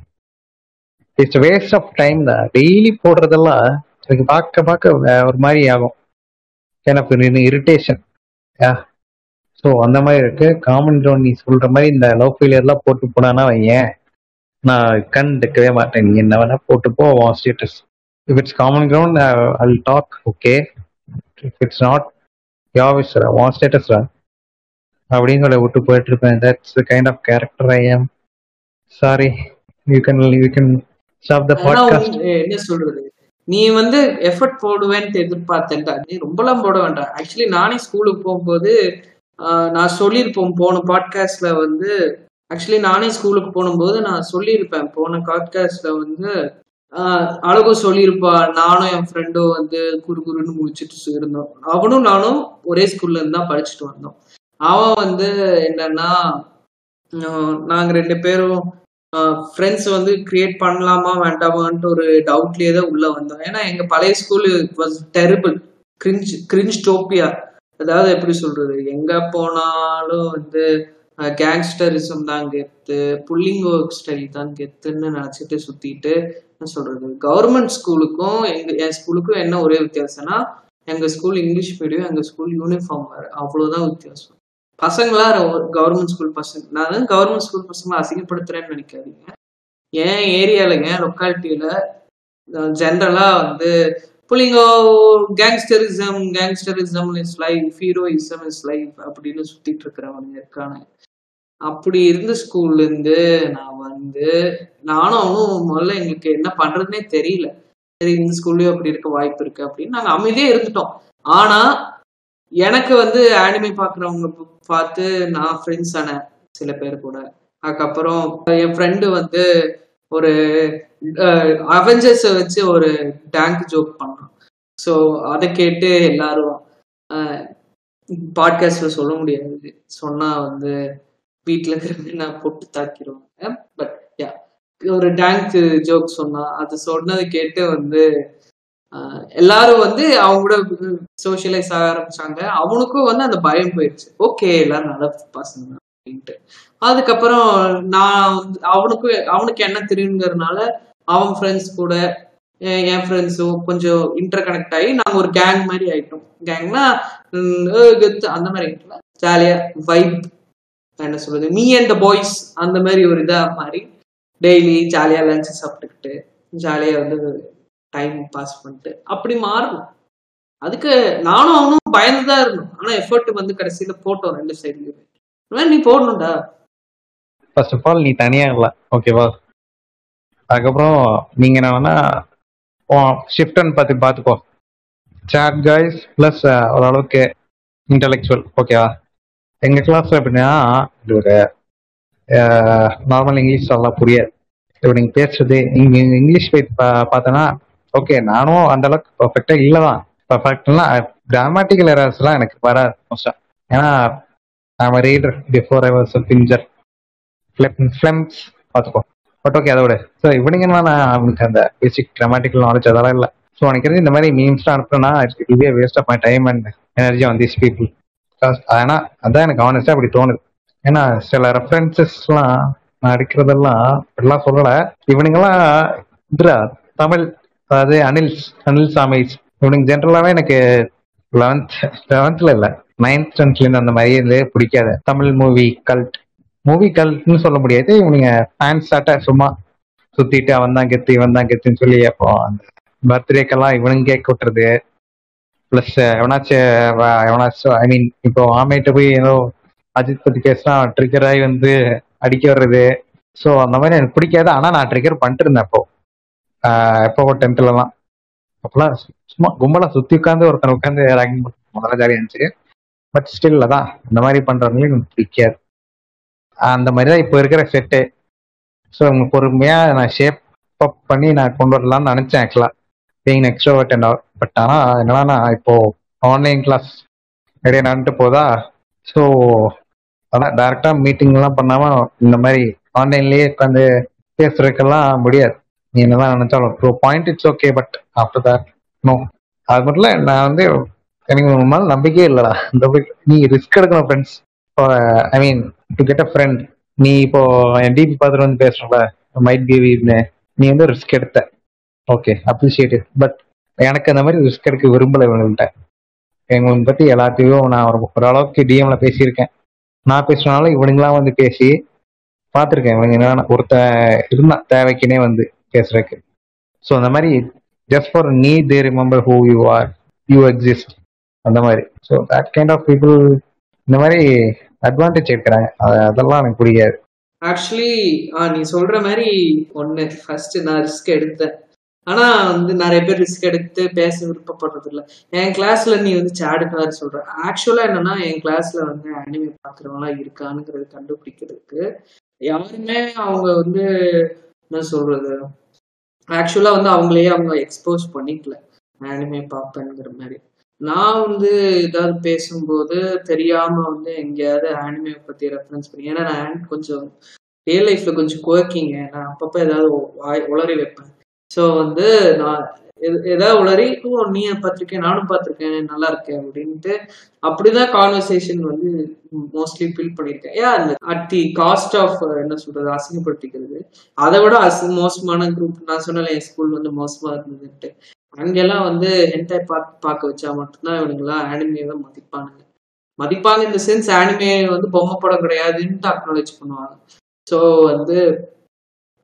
it's waste of time தான். டெய்லி போடுறதெல்லாம் எனக்கு பார்க்க பார்க்க ஒரு மாதிரி ஆகும். எனக்கு இரிட்டேஷன் ஸோ அந்த மாதிரி இருக்கு. காமன் கிரவுண்ட் நீ சொல்ற மாதிரி இந்த லவ் ஃபெயிலியர்லாம் போட்டு போனானா வையேன். நான் கண்டுக்கவே மாட்டேன். நீ என்ன வேணா போட்டு போ status if it's common ground all talk okay if it's not யாவிஸ் வான் ஸ்டேட்டஸ் அப்படின்னு சொல்லி விட்டு போயிட்டு இருப்பேன். That's kind of character I am sorry you can you can the podcast உன்- என்ன சொல்றது? நீ வந்து எஃபர்ட் போடுவேன்ட்டு எதிர்பார்த்தேன்டா. நீ ரொம்பலாம் போட வேண்டாம் ஆக்சுவலி நானே ஸ்கூலுக்கு போகும்போது நான் சொல்லியிருப்போம் போன பாட்காஸ்ட்ல வந்து ஆக்சுவலி நானே ஸ்கூலுக்கு போகும்போது நான் சொல்லியிருப்பேன். போன காட்காஸ்ட்ல வந்து ஆஹ், அழகு சொல்லியிருப்பா. நானும் என் ஃப்ரெண்டும் வந்து குறு குருன்னு முடிச்சுட்டு இருந்தோம். அவனும் நானும் ஒரே ஸ்கூல்ல இருந்து தான் படிச்சுட்டு வந்தோம். அவன் வந்து என்னன்னா நாங்க ரெண்டு பேரும் ஃப்ரெண்ட்ஸ் வந்து கிரியேட் பண்ணலாமா வேண்டாமான்ட்டு ஒரு டவுட்லேயே தான் உள்ள வந்தோம். ஏன்னா எங்க பழைய school was terrible cringe cringe டோப்பியா அதாவது எப்படி சொல்றது? எங்க போனாலும் வந்து கேங்ஸ்டரிசம் தான் கெத்து புல்லிங் ஒர்க் ஸ்டைல் தான் கெத்துன்னு நினச்சிட்டு சுத்திட்டு என்ன சொல்றது? கவர்மெண்ட் ஸ்கூலுக்கும் எங்க என் ஸ்கூலுக்கும் என்ன ஒரே வித்தியாசம்னா எங்க ஸ்கூல் இங்கிலீஷ் மீடியம் எங்க ஸ்கூல் யூனிஃபார்ம் வேறு. அவ்வளோதான் வித்தியாசம். பசங்களா கவர்மெண்ட் ஸ்கூல் பசங்க நான் கவர்மெண்ட் ஸ்கூல் பசங்களை அசிங்கப்படுத்துறேன்னு நினைக்காதீங்க. என் ஏரியால என் லொக்காலிட்டியில ஜென்ரலா வந்து புள்ளிங்க gangsterism gangsterism is life heroism is life அப்படின்னு சுத்திட்டு இருக்கிறவங்க இருக்காங்க. அப்படி இருந்த ஸ்கூல்ல இருந்து நான் வந்து நானும் அவனும் முதல்ல எங்களுக்கு என்ன பண்றதுனே தெரியல. சரி இந்த ஸ்கூல்லயும் அப்படி இருக்க வாய்ப்பு இருக்கு அப்படின்னு நாங்க அமைதியே இருந்துட்டோம். ஆனா எனக்கு வந்து ஆனிமே பாக்குறவங்க பார்த்து நான் ஃப்ரெண்ட்ஸ் ஆனேன் சில பேர் கூட. அதுக்கப்புறம் என் ஃப்ரெண்டு வந்து ஒரு அவெஞ்சர்ஸை வச்சு ஒரு டேங்க் ஜோக் பண்ணான் ஸோ அதை கேட்டு எல்லாரும் பாட்காஸ்ட்ல சொல்ல முடியாது. சொன்னா வந்து வீட்டில் இருக்கிறவங்க நான் போட்டு தாக்கிடுவாங்க பட் யா ஒரு டேங்க் ஜோக் சொன்னா அது சொன்னதை கேட்டு வந்து எல்லாரும் வந்து அவங்க கூட சோசியலைஸ் ஆக ஆரம்பிச்சாங்க. அவனுக்கும் வந்து அந்த பயம் போயிடுச்சு. ஓகே எல்லாரும் நல்ல பசங்க தான் அப்படின்ட்டு. அதுக்கப்புறம் நான் வந்து அவனுக்கு அவனுக்கு என்ன தெரியுங்கிறதுனால அவன் ஃப்ரெண்ட்ஸ் கூட என் ஃப்ரெண்ட்ஸும் கொஞ்சம் இன்டர் கனெக்ட் ஆகி நாங்கள் ஒரு கேங் மாதிரி ஆயிட்டோம். கேங்னா கெத்து அந்த மாதிரி ஆயிட்டோம் ஜாலியா வைப் என்ன சொல்றது மீ அண்ட் த பாய்ஸ் அந்த மாதிரி ஒரு இதாக மாதிரி டெய்லி ஜாலியா லஞ்ச் சாப்பிட்டுக்கிட்டு ஜாலியா வந்து டைம் பாஸ் பண்ணிட்டு அப்படி மாறணும். அதுக்கு நானும் அவனும் பயந்து தான் இருந்தோம். ஆனா எஃபர்ட் வந்து கடைசியில போட்டோம் ரெண்டு சைட்லயுமே நீ போடணும்டா. ஃபர்ஸ்ட் ஆஃப் ஆல் நீ தனியா இல்ல. ஓகேவா அதுக்கப்புறம் நீங்க ஷிஃப்ட் ஷிஃப்ட்னு பார்த்து பார்த்துக்கோ சாட் கைஸ் ப்ளஸ் ஓரளவுக்கு இன்டலெக்சுவல் ஓகேவா எங்க கிளாஸ்ல எப்படின்னா இது ஒரு நார்மல் இங்கிலீஷ் நல்லா புரியாது. இப்போ நீங்க பேசுறது நீங்க இங்கிலீஷ் பார்த்தோன்னா ஓகே நானும் அந்த அளவுக்கு பர்ஃபெக்டா இல்லதான். பர்ஃபெக்ட்னா கிராமட்டிக்கல் எரர்ஸ்லாம் எனக்கு வராது மோஸ்டா ஏன்னா I'm reader before I was binger films பார்த்துக்கோ. பட் ஓகே அதோட ஸோ இவனிங்கன்னா நான் அவனுக்கு அந்த பேசிக் கிராமட்டிக்கல் நாலேஜ் அதெல்லாம் இல்லை. ஸோ எனக்கு தெரிஞ்சு இந்த மாதிரி மீம்ஸ்லாம் அனுப்புனா it waste of my time and energy on these people ஆனா அதான் எனக்கு ஆனஸ்டா அப்படி தோணுது. ஏன்னா சில ரெஃபரன்சஸ்லாம் நான் அடிக்கிறதெல்லாம் இப்படிலாம் சொல்லலை. இவனுங்கெல்லாம் இதுரா தமிழ் அதாவது அனில் அனில் சாமி. இவனுக்கு ஜென்ரலாவே எனக்கு லெவன்த் லெவன்த்ல இல்ல. நைன்த் டென்த்ல இருந்து அந்த மாதிரி இது பிடிக்காது. தமிழ் மூவி கல்ட் மூவி கல்ட்னு சொல்ல முடியாது. இவனுங்க ஃபேன்ஸ் சாட்ட சும்மா சுத்திட்டு அவன் தான் கெத்து இவன் தான் கெத்துன்னு சொல்லி அப்போ அந்த பர்த்டேக்கெல்லாம் இவனுங்க கேக் விட்டுறது பிளஸ் எவனாச்சும் எவனாச்சும் ஐ மீன் இப்போ ஆமையிட்ட போய் ஏதோ அஜித் பத்தி பேசினா ட்ரிகர் ஆகி வந்து அடிக்க வர்றது. ஸோ அந்த மாதிரி எனக்கு பிடிக்காது. ஆனா நான் ட்ரிகர் பண்ணிட்டு இருந்தேன் அப்போ. எப்போ டென்த்லலாம் அப்பெல்லாம் சும்மா கும்பலா சுத்தி உட்காந்து ஒருத்தன் உட்காந்து ரேங்கிங் முதல்ல ஜாலியா இருந்துச்சு. பட் ஸ்டில் அதான் இந்த மாதிரி பண்றவங்களே எனக்கு பிடிக்காது. அந்த மாதிரி தான் இப்போ இருக்கிற செட்டு ஸோ உங்க பொறுமையா நான் ஷேப் அப் பண்ணி நான் கொண்டு வரலாம்னு நினைச்சேன் ஆக்சுவலா பீங் எக்ஸ்ட்ரோவர்ட் அண்ட் பட் ஆனால் என்னன்னா இப்போ ஆன்லைன் கிளாஸ் நிறைய நடந்துட்டு போதா? ஸோ அதான் டேரக்டா மீட்டிங் எல்லாம் பண்ணாம இந்த மாதிரி ஆன்லைன்லயே உட்காந்து பேசுறதுக்கெல்லாம் முடியாது. நீ என்னதான் நினைச்சாலும் bro point it's okay but after that no அது மட்டும் இல்லை நான் வந்து எனக்கு உங்க மேலே நம்பிக்கையே இல்லடா. இந்த நீ ரிஸ்க் எடுக்கணும் friends I mean to get a friend நீ இப்போ என் டிபி பார்த்துட்டு வந்து பேசுறல மைட் பி நீ வந்து ரிஸ்க் எடுத்த. ஓகே அப்ரிஷியேட் பட் எனக்கு அந்த மாதிரி ரிஸ்க் எடுக்க விரும்பல இவங்கள்ட்ட. எங்களை பத்தி எல்லாத்தையும் நான் ஒரு ஓரளவுக்கு டிஎம்ல பேசியிருக்கேன். நான் பேசுனால இவனுங்களாம் வந்து பேசி பார்த்துருக்கேன். இவங்க என்னென்ன ஒருத்த இருந்தான் தேவைக்குனே வந்து. பேசுறதுக்கு ஸோ அந்த மாதிரி ஜஸ்ட் ஃபார் நீ they remember who you are you exist அந்த மாதிரி. So that kind of people இந்த மாதிரி அட்வான்டேஜ் எடுக்கிறாங்க. அதெல்லாம் எனக்கு பிடிக்காது ஆக்சுவலி நீ சொல்ற மாதிரி ஒன்னு ஃபர்ஸ்ட் நான் ரிஸ்க் எடுத்தேன். ஆனா வந்து நிறைய பேர் ரிஸ்க் எடுத்து பேச விருப்பப்படுறது இல்லை என் கிளாஸ்ல நீ வந்து சாடுக்காரு சொல்ற. ஆக்சுவலா என்னன்னா என் கிளாஸ்ல வந்து அனிமே பாக்குறவங்களா இருக்கானுங்கிறது கண்டுபிடிக்கிறதுக்கு யாருமே அவங்க வந்து என்ன சொல்றது ஆக்சுவலாக வந்து அவங்களையே அவங்க எக்ஸ்போஸ் பண்ணிக்கல. ஆனிமே பார்ப்பேங்கிற மாதிரி. நான் வந்து ஏதாவது பேசும்போது தெரியாம வந்து எங்கேயாவது ஆனிமே பத்தி ரெஃபரன்ஸ் பண்ணி ஏன்னா நான் கொஞ்சம் ரியல் லைஃப்ல கொஞ்சம் கோக்கிங்க நான் அப்பப்போ ஏதாவது வாய் உளறி வைப்பேன். ஸோ வந்து நான் ஏதாவது உளறி ஓ நீ பார்த்துருக்கேன் நானும் பார்த்திருக்கேன் நல்லா இருக்கேன் அப்படின்ட்டு அப்படிதான் கான்வர்சேஷன் வந்து மோஸ்ட்லி ஃபில் பண்ணியிருக்கேன். ஏன் அந்த அட் தி காஸ்ட் ஆஃப் என்ன சொல்றது அசிங்கப்படுத்திக்கிறது. அதை விட அசி மோசமான குரூப் நான் சொன்னல என் ஸ்கூல் வந்து மோசமா இருந்ததுன்ட்டு. அங்கெல்லாம் வந்து ஹென்டை பார்த்து பார்க்க வச்சா மட்டும்தான் இவனுங்கெல்லாம் தான் மதிப்பானுங்க. மதிப்பாங்க இந்த சென்ஸ் ஆனிமே வந்து பொம்மை படம் கிடையாதுன்ட்டு அக்னாலேஜ் பண்ணுவாங்க. ஸோ வந்து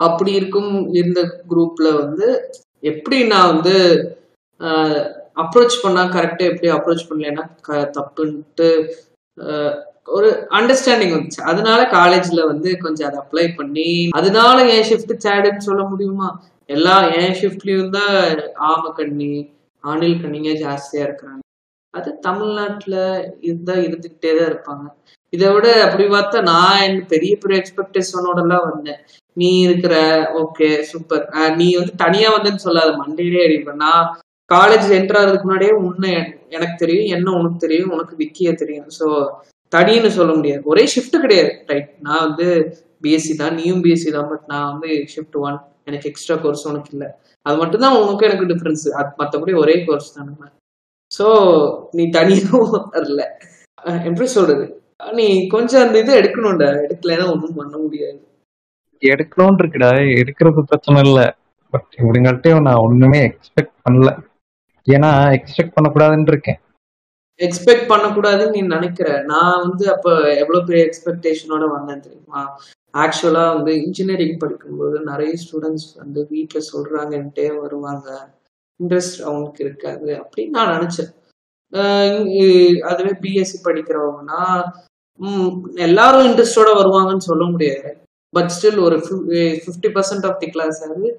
அப்படி இருக்கும் இருந்த குரூப்ல வந்து எப்படி நான் வந்து அப்ரோச் பண்ணா கரெக்டா எப்படி அப்ரோச் பண்ணலைன்னா க- தப்புன்ட்டு ஆஹ், ஒரு அண்டர்ஸ்டாண்டிங் வந்துச்சு. அதனால காலேஜ்ல வந்து கொஞ்சம் அதை அப்ளை பண்ணி அதனால என் ஷிஃப்ட் சேடுன்னு சொல்ல முடியுமா? எல்லா என் ஷிஃப்ட்லயும் தான் ஆம கண்ணி ஆணில் கண்ணிங்க ஜாஸ்தியா இருக்கிறாங்க. அது தமிழ்நாட்டுல இருந்தா இருந்துகிட்டே தான் இருப்பாங்க. இதை விட அப்படி பார்த்தா நான் என் பெரிய பெரிய எக்ஸ்பெக்டேஷனோட எல்லாம் வந்தேன். நீ இருக்கிற ஓகே சூப்பர் நீ வந்து தனியா வந்தேன்னு சொல்லாத மண்டையிலே அடிப்பேன். நான் காலேஜ் என்டர் ஆகிறதுக்கு முன்னாடியே உன்னை எனக்கு தெரியும் என்ன உனக்கு தெரியும் உனக்கு விக்கிய தெரியும். ஸோ தனின்னு சொல்ல முடியாது. ஒரே ஷிஃப்ட் கிடையாது. ரைட் நான் வந்து பிஎஸ்சி தான் நீயும் பிஎஸ்சி தான் பட் நான் வந்து ஷிஃப்ட் ஒன் எனக்கு எக்ஸ்ட்ரா கோர்ஸ் உனக்கு இல்லை. அது மட்டும்தான் உனக்கு எனக்கு டிஃப்ரென்ஸ் அது மற்றபடி ஒரே கோர்ஸ் தான். நம்ம ஸோ நீ தனியும் வரல. எப்படி சொல்றது? நீ கொஞ்சம் அந்த இது எடுக்கணும்டா. எடுக்கலைன்னா ஒன்றும் பண்ண முடியாது. எடுக்கணும்னு இருக்குடா எடுக்கிறது பிரச்சனை இல்ல. பட் இவங்கள்ட்டையும் நான் ஒண்ணுமே எக்ஸ்பெக்ட் பண்ணல. ஏன்னா எக்ஸ்பெக்ட் பண்ணக்கூடாதுன்னு இருக்கேன் எக்ஸ்பெக்ட் பண்ணக்கூடாதுன்னு நீ நினைக்கிற. நான் வந்து அப்ப எவ்வளவு பெரிய எக்ஸ்பெக்டேஷனோட வந்தேன் தெரியுமா? ஆக்சுவலா வந்து இன்ஜினியரிங் படிக்கும்போது நிறைய ஸ்டூடெண்ட்ஸ் வந்து வீட்டுல சொல்றாங்கன்ட்டே வருவாங்க. இன்ட்ரெஸ்ட் அவங்களுக்கு இருக்காது அப்படின்னு நான் நினைச்சேன். ஆஹ் அதுவே பிஎஸ்சி படிக்கிறவங்கன்னா உம் எல்லாரும் இன்ட்ரெஸ்டோட வருவாங்கன்னு சொல்ல முடியாது. பட் ஸ்டில் ஒரு fifty percent of the class வந்து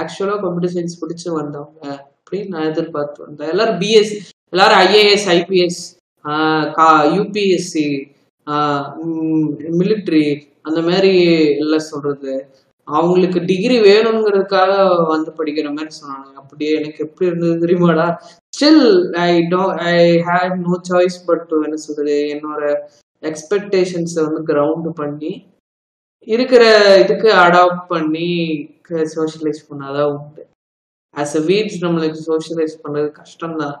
ஆக்சுவலாக கம்ப்யூட்டர் சயின்ஸ் பிடிச்சி வந்தவங்க. அப்படின்னு நான் எதிர்பார்த்து வந்தேன் எல்லாரும் பிஎஸ்சி எல்லாரும் ஐஏஎஸ் ஐபிஎஸ் யூபிஎஸ்சி மிலிட்ரி அந்த மாதிரி எல்லாம் சொல்றது. அவங்களுக்கு டிகிரி வேணுங்கிறதுக்காக வந்து படிக்கிற மாதிரி சொன்னாங்க. அப்படியே எனக்கு எப்படி இருந்தது தெரியுமாடா? Still I do I had no choice but என்ன சொல்றது என்னோட எக்ஸ்பெக்டேஷன்ஸை வந்து கிரவுண்ட் பண்ணி இருக்கிற இதுக்கு அடாப்ட் பண்ணி சோஷியலைஸ் பண்ணாதான் உண்டு. ஆஸ் அ வீட்ஸ் நம்மளுக்கு சோஷியலைஸ் பண்றது கஷ்டம்தான்.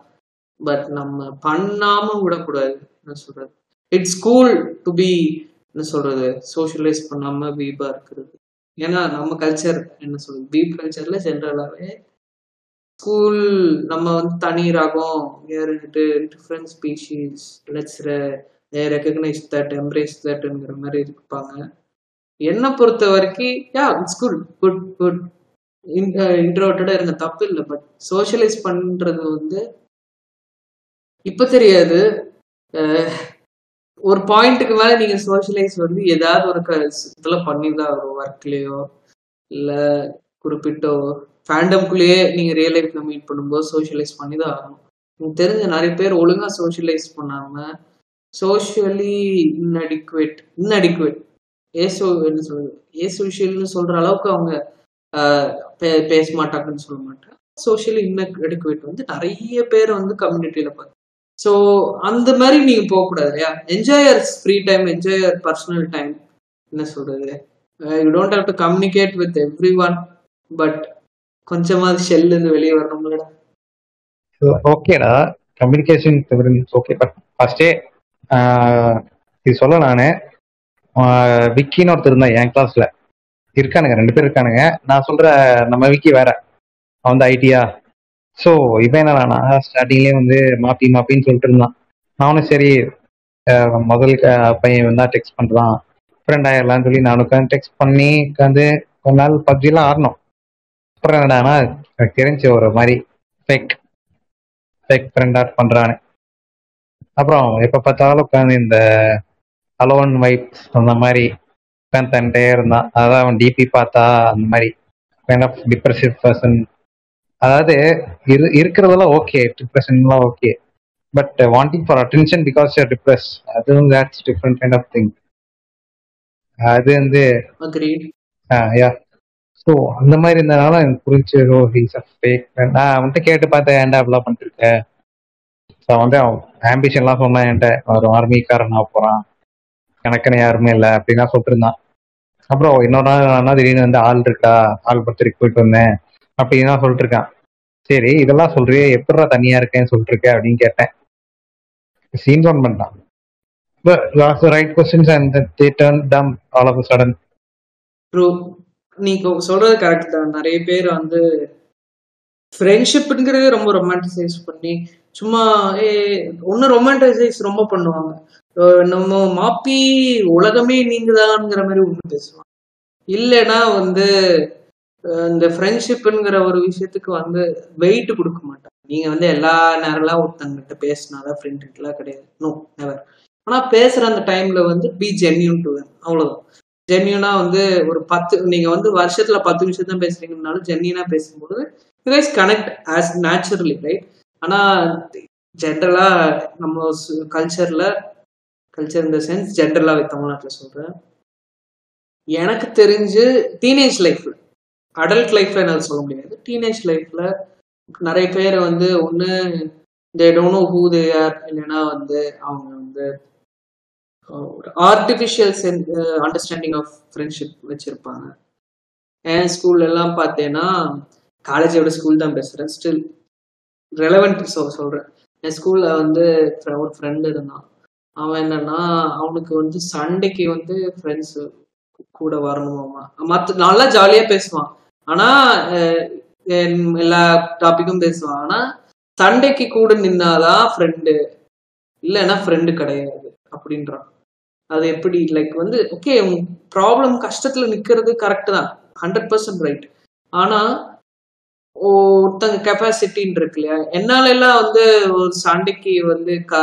பட் நம்ம பண்ணாம விடக்கூடாது என்ன சொல்றது. இட்ஸ் கூல் டு பி என்ன சொல்றது சோஷியலைஸ் பண்ணாம வீப்பாக இருக்கிறது. ஏன்னா நம்ம கல்ச்சர் என்ன சொல்றது வீப் கல்ச்சர்ல ஜென்ரலாவே ஸ்கூல் நம்ம வந்து தனி ரகம் ஏறிட்டு different species let's recognise that embrace தட்ங்கிற மாதிரி இருப்பாங்க. என்னை பொறுத்த வரைக்கும் yeah it's good good good இன்ட்ரோட்டடாக இருந்த தப்பு இல்லை பட் சோஷியலைஸ் பண்றது வந்து இப்ப தெரியாது. ஒரு பாயிண்ட்டுக்கு மேல நீங்க சோஷியலைஸ் வந்து ஏதாவது ஒரு க- இதுல பண்ணிதான் ஒரு ஒர்க்லயோ இல்ல குறிப்பிட்டோ ஃபேண்டம்குள்ளேயே நீங்க ரியல் லைஃப்ல மீட் பண்ணும்போது சோஷியலைஸ் பண்ணி தான் ஆகணும். எனக்கு தெரிஞ்ச நிறைய பேர் ஒழுங்கா சோஷியலைஸ் பண்ணாம சோஷியலி இன்அடிக்குவேட் இன்அடிக்குவேட் ஏசோ என்ன சொல்றது ஏசோஷியல்னு சொல்ற அளவுக்கு அவங்க பே- பேச மாட்டாங்கன்னு சொல்ல மாட்டேன். சோஷியலி இன்அடிக்குவேட் வந்து நிறைய பேர் வந்து கம்யூனிட்டியில பார்த்து ஸோ அந்த மாதிரி நீங்க போகக்கூடாது இல்லையா? Enjoyer free time enjoyer personal time என்ன சொல்றது? You don't have to communicate with everyone but கொஞ்சமாவது ஷெல் இருந்து வெளியே வரணும் ஓகேடா கம்யூனிகேஷன் ஓகே பட் ஃபர்ஸ்டே இது சொல்ல நானே. விக்கின்னு ஒருத்தர் இருந்தான் என் கிளாஸ்ல இருக்கானுங்க ரெண்டு பேர் இருக்கானுங்க. நான் சொல்ற நம்ம விக்கி வேற. அவன் வந்து ஐடியா ஸோ இவன் என்னன்னா ஸ்டார்டிங்லேயே வந்து மாப்பி மாப்பின்னு சொல்லிட்டு இருந்தான். நானும் சரி முதல் பையன் வந்தா டெக்ஸ்ட் பண்றான். ஃப்ரெண்ட் ஆயிடலாம்னு சொல்லி நானும் உட்காந்து டெக்ஸ்ட் பண்ணி உட்காந்து கொஞ்ச நாள் பப்ஜிலாம் ஆடணும் அப்புறம் என்னடான்னா எனக்கு ஒரு மாதிரி ஃபேக் ஃபேக் ஃப்ரெண்ட் ஆட் பண்றானு. அப்புறம் எப்ப பார்த்தாலும் உட்காந்து இந்த அலோன் வைப்ஸ் அந்த மாதிரி உட்காந்து தன்ட்டே இருந்தான். அதாவது அவன் டிபி பார்த்தா அந்த மாதிரி கைண்ட் ஆஃப் டிப்ரெசிவ் பர்சன் அதாவது இரு இருக்கிறதெல்லாம் okay டிப்ரெஷன்லாம் okay but wanting for attention because your depress அதுவும் that's different kind of thing அது வந்து யா ஸோ அந்த மாதிரி இருந்தனால எனக்கு புரிஞ்சு ஓ ஹீஸ் அ ஃபேக் நான் அவன்கிட்ட கேட்டு பார்த்தேன் ஏன்டா அப்படிலாம் பண்ணிட்டு இருக்க? ஸோ வந்து அவன் ஆம்பிஷன்லாம் சொன்னான் என்கிட்ட ஒரு ஆர்மிக்காரன் ஆக போறான். கணக்கனை யாருமே இல்லை அப்படின்னா சொல்லிட்டு இருந்தான் அப்புறம் இன்னொரு நாள் திடீர்னு வந்து ஆள் இருக்கா? ஆள் பத்திரிக்கை போயிட்டு வந்தேன். அப்படின்னு தான் சொல்லிட்டு இருக்கான் சரி இதெல்லாம் சொல்றியே எப்படா தனியா இருக்கேன்னு சொல்லிட்டு இருக்க அப்படின்னு கேட்டேன். சீன் ஒன் பண்ணான் right questions and they turn them all of sudden true நீங்க சொல்றது கரெக்ட் தான். நிறைய பேர் வந்து ஃப்ரெண்ட்ஷிப்ங்கிறதே ரொம்ப ரொமான்டிசைஸ் பண்ணி சும்மா ஏ ஒன்னு ரொமான்டிசைஸ் ரொம்ப பண்ணுவாங்க. நம்ம மாப்பி உலகமே நீங்கதான்ங்கிற மாதிரி ஒன்று பேசுவாங்க. இல்லைன்னா வந்து இந்த ஃப்ரெண்ட்ஷிப்புங்கிற ஒரு விஷயத்துக்கு வந்து வெயிட் கொடுக்க மாட்டாங்க. நீங்க வந்து எல்லா நேரம்லாம் ஒருத்தங்கிட்ட பேசினாதான் ஃப்ரெண்ட்லாம் கிடையாது. நோ நெவர் ஆனா பேசுற அந்த டைம்ல வந்து பி ஜென்யூன் டு அவ்வளவுதான். ஜென்யூனா வந்து ஒரு பத்து நீங்க வந்து வருஷத்துல பத்து நிமிஷம் தான் பேசுறீங்கனாலும் ஜென்யூனா பேசும்போது you guys connect as naturally right ஆனா ஜென்ரலா நம்ம கல்ச்சர்ல கல்ச்சர் இந்த சென்ஸ் ஜென்ரலா தமிழ்நாட்டில் சொல்கிறேன் எனக்கு தெரிஞ்சு டீனேஜ் லைஃப்பில் அடல்ட் லைஃப்பில் என்னால் சொல்ல முடியாது. டீனேஜ் லைஃப்பில் நிறைய பேர் வந்து ஒன்று they don't know who they are இல்லைன்னா வந்து அவங்க வந்து ஒரு artificial sense understanding of friendship வச்சுருப்பாங்க. என் ஸ்கூல்ல எல்லாம் பார்த்தேன்னா காலேஜோட ஸ்கூல் தான் பேசுகிறேன் ஸ்டில் ரெலவெண்ட் சொல் சொல்கிறேன் என் ஸ்கூலில் வந்து ஒரு ஃப்ரெண்டு இருந்தான். அவன் என்னன்னா அவனுக்கு வந்து சண்டைக்கு வந்து ஃப்ரெண்ட்ஸ் கூட வரணுமாமா. மற்ற நல்லா ஜாலியா பேசுவான். ஆனா என் எல்லா டாபிக்கும் பேசுவான். ஆனா சண்டைக்கு கூட நின்னாதான் ஃப்ரெண்டு இல்லைன்னா ஃப்ரெண்டு கிடையாது அப்படின்றான். அது எப்படி லைக் வந்து ஓகே ப்ராப்ளம் கஷ்டத்துல நிக்கிறது கரெக்ட் தான். ஹண்ட்ரட் பர்சன்ட் ரைட் ஆனா ஒருத்தங்க கெப்பாசிட்டின்னு இருக்கு இல்லையா? என்னால எல்லாம் வந்து ஒரு சண்டைக்கு வந்து க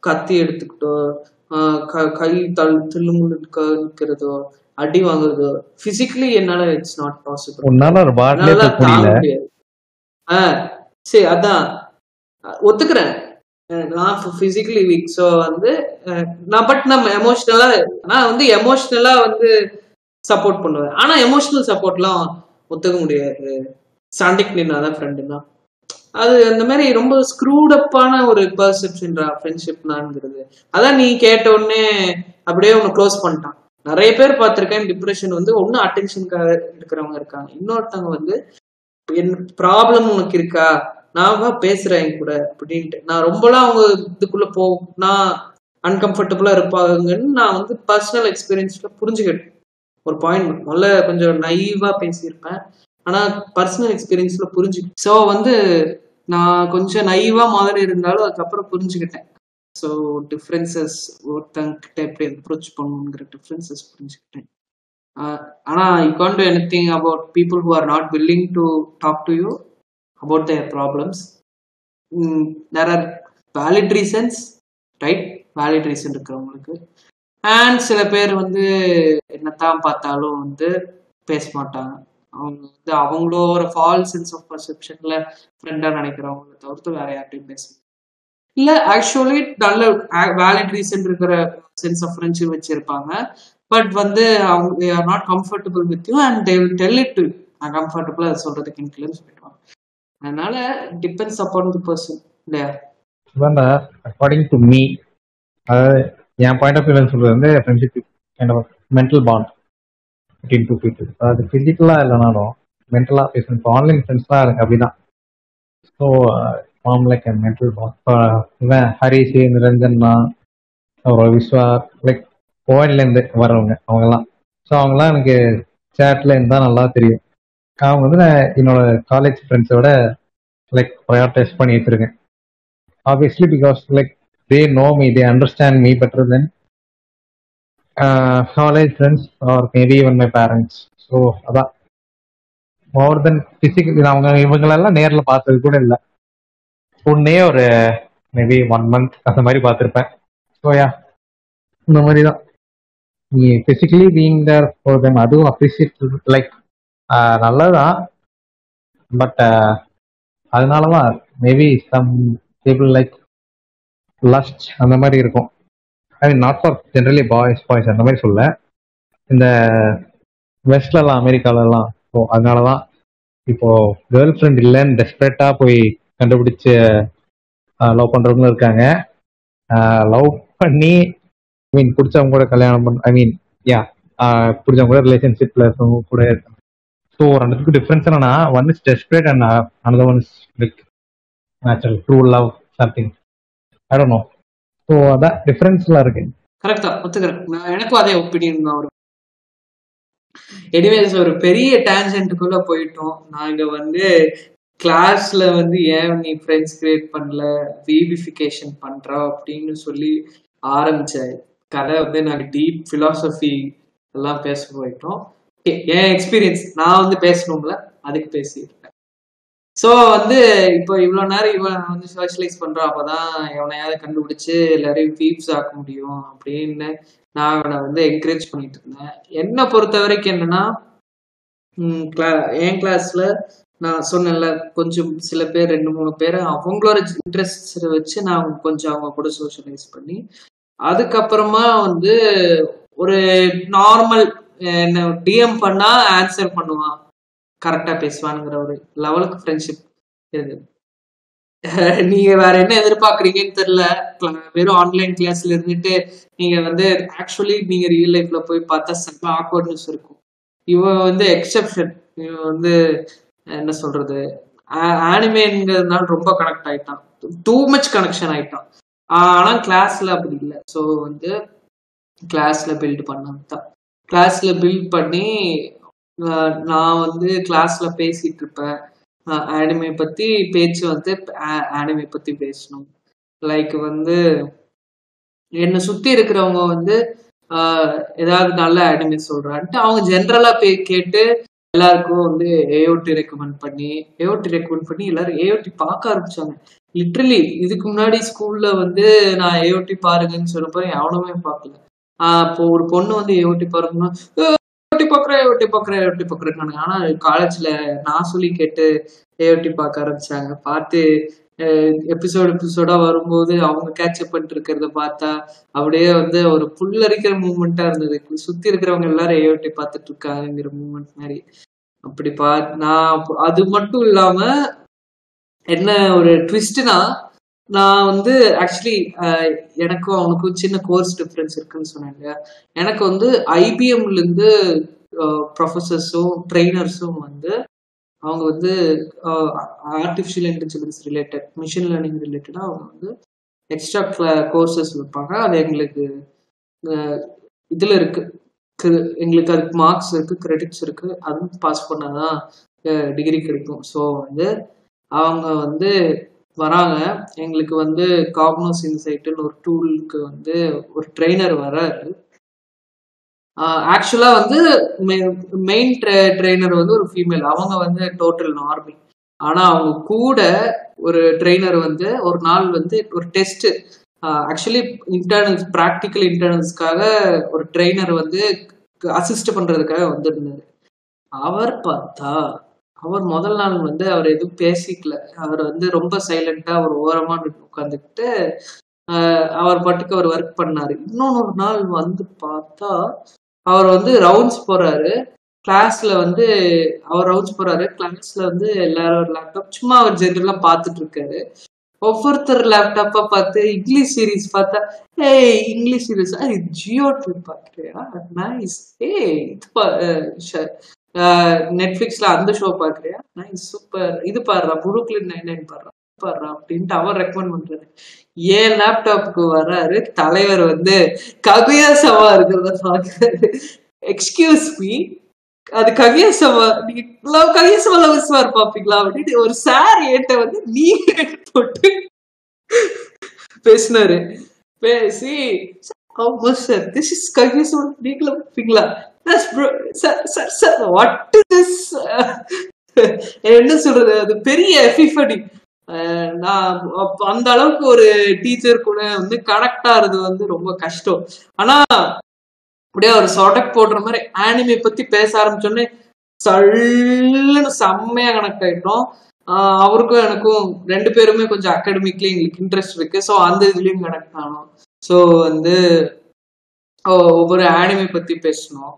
கத்தி எடுத்துக்கிட்டோ க- தள் தில்லுமுள்ளு நிக்கிறதோ அடி வாங்குறதோ பிசிக்கலி என்னால இட்ஸ் நாட் பாசிபிள் உன்னால சரி அதான். ஒத்துக்கிறேன். நான் பிசிக்கலி வீக் ஸோ வந்து நான் பட் நம்ம எமோஷ்னலா நான் வந்து எமோஷ்னலா வந்து சப்போர்ட் பண்ணுவேன். ஆனா எமோஷனல் சப்போர்ட்லாம் ஒத்துக்க முடியாது. சண்டைக்கு நின்னாதான் ஃப்ரெண்டுனா அது அந்த மாதிரி ரொம்ப ஸ்க்ரூடப்பான ஒரு பர்செப்ஷன்ரா ஃப்ரெண்ட்ஷிப்னாங்கிறது அதான் நீ கேட்ட உடனே அப்படியே உன்னை க்ளோஸ் பண்ணிட்டான். நிறைய பேர் பார்த்திருக்கேன் டிப்ரெஷன் வந்து ஒன்னும் அட்டென்ஷனுக்காக இருக்கிறவங்க இருக்காங்க. இன்னொருத்தவங்க வந்து என் ப்ராப்ளம் உனக்கு இருக்கா? நான் பேசுறேன் என் கூட அப்படின்ட்டு. நான் ரொம்பலாம் அவங்க இதுக்குள்ள போ நான் அன்கம்ஃபர்டபுளா இருப்பாங்கன்னு நான் வந்து பர்சனல் எக்ஸ்பீரியன்ஸ்ல புரிஞ்சுக்கிட்டேன். ஒரு பாயிண்ட் முதல்ல கொஞ்சம் நைவா பேசியிருப்பேன். ஆனா பர்சனல் எக்ஸ்பீரியன்ஸ்ல புரிஞ்சு ஸோ வந்து நான் கொஞ்சம் நைவா மாதிரி இருந்தாலும் அதுக்கப்புறம் புரிஞ்சுக்கிட்டேன். ஸோ டிஃப்ரென்சஸ் ஒருத்தங்கிட்ட எப்படி அப்ரோச் பண்ணணுங்கிற டிஃப்ரென்சஸ் புரிஞ்சுக்கிட்டேன். ஆனா you can do anything about people who are not willing to talk to you about their problems there are valid reasons right valid reason இருக்கிறவங்களுக்கு. அண்ட் சில பேர் வந்து என்னத்தான் பார்த்தாலும் வந்து பேச மாட்டாங்க. அவங்க வந்து அவங்களோட ஃபால் சென்ஸ் ஆஃப் பர்செப்ஷன்ல ஃப்ரெண்டா நினைக்கிறவங்கள தவிர்த்து வேற யார்ட்டையும் பேச இல்ல ஆக்சுவலி நல்ல வேலிட் ரீசன் இருக்கிற சென்ஸ் ஆஃப் ஃப்ரெண்ட்ஷிப் வச்சிருப்பாங்க. பட் வந்து அவங்க are not comfortable with you and they will tell it to நான் கம்ஃபர்டபுளா அதை சொல்றதுக்கு எனக்கு சொல்லிடுவாங்க. அதனால டிபெண்ட்ஸ் அப்பான் தி பர்சன் இல்லையா அக்கார்டிங் டு மீ அதாவது என் பாயிண்ட் ஆஃப் வியூல சொல்றது வந்து friendship kind of mental bond fifteen two people அது ஃபிசிக்கலா இல்லைனாலும் மென்டலாக பேசணும். இப்போ ஆன்லைன் ஃப்ரெண்ட்ஸ்லாம் எனக்கு அப்படிதான் ஸோ ஃபார்ம் லைக் மென்டல் இப்போ இவன் ஹரிஷ் நிரஞ்சன்னா அப்புறம் விஸ்வா லைக் கோயிலேருந்து வரவங்க அவங்கெல்லாம். ஸோ அவங்கெல்லாம் எனக்கு சேட்டில் இருந்தால் நல்லா தெரியும். அவங்க வந்து நான் என்னோட காலேஜ் ஃப்ரெண்ட்ஸோட லைக் ப்ரையாரிட்டைஸ் பண்ணி வச்சிருக்கேன். Obviously because like they know me they understand me better than college friends or maybe even my parents so அதான். மோர் தென் பிசிக்கல் அவங்க இவங்களெல்லாம் நேரில் பார்த்தது கூட இல்லை. ஒன்னே ஒரு மேபி ஒன் மந்த் அந்த மாதிரி பார்த்துருப்பேன். ஸோ யா இந்த மாதிரி தான். நீ physically being there for them அதுவும் அப்ரிசியேட் லைக் நல்லதான் பட் அதனால தான் maybe some people like lust அந்த மாதிரி இருக்கும். I mean not for generally boys boys அந்த மாதிரி சொல்ல இந்த வெஸ்ட்லலாம் அமெரிக்காலலாம் இப்போ அதனாலதான் இப்போ கேர்ள் ஃப்ரெண்ட் இல்லைன்னு டெஸ்பரேட்டாக போய் கண்டுபிடிச்சு லவ் பண்ணுறவங்களும் இருக்காங்க. லவ் பண்ணி ஐ மீன் பிடிச்சவங்க கூட கல்யாணம் பண்ண ஐ மீன் யா பிடிச்சவங்க கூட ரிலேஷன்ஷிப்பில் இருக்கவங்க கூட ஸோ ரெண்டுத்துக்கு டிஃப்ரென்ஸ் என்னன்னா one is desperate and another one is like natural true love something I don't know so அதான் டிஃப்ரென்ஸ்லாம் இருக்கு. கரெக்ட் தான். ஒத்துக்கிறேன். நான் எனக்கும் அதே ஒப்பீனியன் தான் வரும். எனிவேஸ் ஒரு பெரிய டேஞ்சன்ட்டுக்குள்ள போயிட்டோம். நாங்க வந்து கிளாஸ்ல வந்து ஏன் நீ ஃப்ரெண்ட்ஸ் கிரியேட் பண்ணல? வீபிஃபிகேஷன் பண்ற? அப்படின்னு சொல்லி ஆரம்பிச்ச கதை வந்து நாங்க டீப் பிலாசபி எல்லாம் பேச போயிட்டோம். என் எக்ஸ்பீரியன்ஸ் நான் வந்து பேசணும்ல? அதுக்கு பேசிடுறேன் ஸோ வந்து இப்போ இவ்வளோ நேரம் இவன் வந்து சோஷியலைஸ் பண்றான் அப்பதான் எவனையாவது கண்டுபிடிச்சு எல்லாரையும் பீப்ஸ் ஆக்க முடியும் அப்படின்னு நான் அவனை வந்து என்கரேஜ் பண்ணிட்டு இருந்தேன். என்னை பொறுத்த வரைக்கும் என்னன்னா என் கிளாஸ்ல நான் சொன்னேன்ல கொஞ்சம் சில பேர் ரெண்டு மூணு பேர் அவங்களோட இன்ட்ரெஸ்ட் வச்சு நான் கொஞ்சம் அவங்க கூட சோஷியலைஸ் பண்ணி அதுக்கப்புறமா வந்து ஒரு நார்மல் என்ன டிஎம் பண்ணா ஆன்சர் பண்ணுவான். கரெக்டாக பேசுவானுங்கிற ஒரு லெவலுக்கு ஃப்ரெண்ட்ஷிப் இருக்குது நீங்க வேற என்ன எதிர்பார்க்குறீங்கன்னு தெரியல. வெறும் ஆன்லைன் கிளாஸ்ல இருந்துட்டு நீங்க வந்து ஆக்சுவலி நீங்க ரியல் லைஃப்ல போய் பார்த்தா செம்ம ஆக்வர்ட்னஸ் இருக்கும். இவன் வந்து எக்ஸெப்ஷன் இவன் வந்து என்ன சொல்றது ஆனிமேங்கிறதுனால ரொம்ப கனெக்ட் ஆயிட்டான். டூ மச் கனெக்ஷன் ஆயிட்டான். ஆனா கிளாஸ்ல அப்படி இல்லை. ஸோ வந்து கிளாஸ்ல பில்ட் பண்ணது தான் கிளாஸ்ல பில்ட் பண்ணி நான் வந்து கிளாஸ்ல பேசிட்டு இருப்பேன் ஆனிமே பத்தி பேச்சு வந்து ஆனிமே பத்தி பேசணும். லைக் வந்து என்னை சுத்தி இருக்கிறவங்க வந்து ஏதாவது நல்ல ஆனிமே சொல்றான்ட்டு அவங்க ஜென்ரலா பே கேட்டு எல்லாருக்கும் வந்து ஏஓடி ரெக்கமெண்ட் பண்ணி ஏஓடி ரெக்கமெண்ட் பண்ணி எல்லாரும் ஏஓடி பார்க்க ஆரம்பிச்சாங்க. லிட்ரலி இதுக்கு முன்னாடி ஸ்கூல்ல வந்து நான் ஏஓடி பாருங்கன்னு சொன்னப்போ எவனுமே பார்க்கல. ஆஹ் இப்போ ஒரு பொண்ணு வந்து ஏஓடி பாருங்கன்னா ஒட்டி பாக்குறேன் ஒட்டி பாக்குறேன் ஆனா காலேஜ்ல நான் சொல்லி கேட்டு ஏஓடி பார்க்க ஆரம்பிச்சாங்க. பார்த்து எபிசோடு எபிசோடா வரும்போது அவங்க கேட்சப் பண்ணிட்டு இருக்கிறத பார்த்தா அப்படியே வந்து ஒரு புல்லரிக்கிற மூமெண்டா இருந்தது. சுத்தி இருக்கிறவங்க எல்லாரும் ஏஓடி பார்த்துட்டு இருக்காங்கிற மூமெண்ட் மாதிரி. அப்படி பா நான் அது மட்டும் இல்லாம என்ன ஒரு ட்விஸ்ட்னா நான் வந்து ஆக்சுவலி எனக்கும் அவனுக்கும் சின்ன கோர்ஸ் டிஃப்ரென்ஸ் இருக்குன்னு சொன்னேன் இல்லையா? எனக்கு வந்து ஐபிஎம்ல ப்ரொஃபஸர்ஸும் ப்ரொஃபசர்ஸும் ட்ரெயினர்ஸும் வந்து அவங்க வந்து artificial intelligence related machine learning ரிலேட்டடாக அவங்க வந்து எக்ஸ்ட்ரா கோர்சஸ் வைப்பாங்க. அது எங்களுக்கு இதில் இருக்குது இருக்கு எங்களுக்கு அதுக்கு மார்க்ஸ் இருக்கு கிரெடிட்ஸ் இருக்கு. அதுவும் பாஸ் பண்ணால் தான் டிகிரி கிடைக்கும். ஸோ வந்து அவங்க வந்து வராங்க. எங்களுக்கு வந்து காக்னோஸ் இன்சைட்டுன்னு ஒரு டூலுக்கு வந்து ஒரு ட்ரெயினர் வராரு. ஆக்சுவலா வந்து மெயின் ட்ரெயினர் வந்து ஒரு ஃபீமேல் அவங்க வந்து டோட்டல் நார்மல் ஆனா அவங்க கூட ஒரு ட்ரெயினர் வந்து ஒரு நாள் வந்து ஒரு டெஸ்ட் ஆக்சுவலி இன்டர்னல்ஸ் ப்ராக்டிக்கல் இன்டர்னல்ஸ்க்காக ஒரு ட்ரெயினர் வந்து அசிஸ்ட் பண்றதுக்காக வந்திருந்தாரு அவர் பார்த்தா அவர் முதல் நாள் வந்து அவர் எதுவும் பேசிக்கல. அவர் வந்து ரொம்ப சைலண்டா அவர் ஓரமா உட்காந்துக்கிட்டு அவர் பாட்டுக்கு அவர் ஒர்க் பண்ணாரு. இன்னொன்னு நாள் வந்து பார்த்தா அவர் வந்து ரவுண்ட்ஸ் போறாரு. கிளாஸ்ல வந்து அவர் ரவுண்ட்ஸ் போறாரு. கிளாஸ்ல வந்து எல்லாரும் லேப்டாப் சும்மா அவர் ஜென்ரலா பார்த்துட்டு இருக்காரு ஒவ்வொருத்தர் லேப்டாப்பா பார்த்து இங்கிலீஷ் சீரிஸ் பார்த்தா ஏய் இங்கிலீஷ் சீரிஸ் ஜியோ ட்ரிப் பார்க்குறியா? நைஸ் ஏய் இது நெட்ஃபிளிக்ஸ்ல அந்த ஷோ பாக்குறியா நைஸ் சூப்பர் இது பாடுறா புருக்லின் நைன் நைன் பாடுறா பாடுறா அப்படின்ட்டு அவர் ரெக்கமெண்ட் பண்றாரு ஏன் லேப்டாப்புக்கு வர்றாரு தலைவர் வந்து கபியாசமா இருக்கிறத பாக்குறாரு எக்ஸ்கியூஸ் மீ அது கவியாசமா நீங்க லவ் கவியாசமா லவ்ஸ்மா பாப்பீங்களா அப்படின்னு ஒரு சார் ஏட்ட வந்து நீ போட்டு பேசினாரு. பேசி ஆமா சார் திஸ் இஸ் கவியாசமா நீங்களும் சார் சார் சார் வாட் என்ன சொல்றது? அது பெரிய எஃபிஃபடி நான் அந்த அளவுக்கு ஒரு டீச்சர் கூட வந்து கனெக்ட் ஆறது வந்து ரொம்ப கஷ்டம். ஆனா அப்படியே ஒரு சொடக் போடுற மாதிரி ஆனிமே பத்தி பேச ஆரம்பிச்சோடனே சல்லுன்னு செம்மையா கனெக்ட் ஆயிட்டோம் அவருக்கும் எனக்கும் ரெண்டு பேருமே கொஞ்சம் அகாடமிக்லயும் எங்களுக்கு இன்ட்ரெஸ்ட் இருக்கு. ஸோ அந்த இதுலயும் கனெக்ட் ஆனோம். ஸோ வந்து ஒவ்வொரு ஆனிமே பத்தி பேசணும்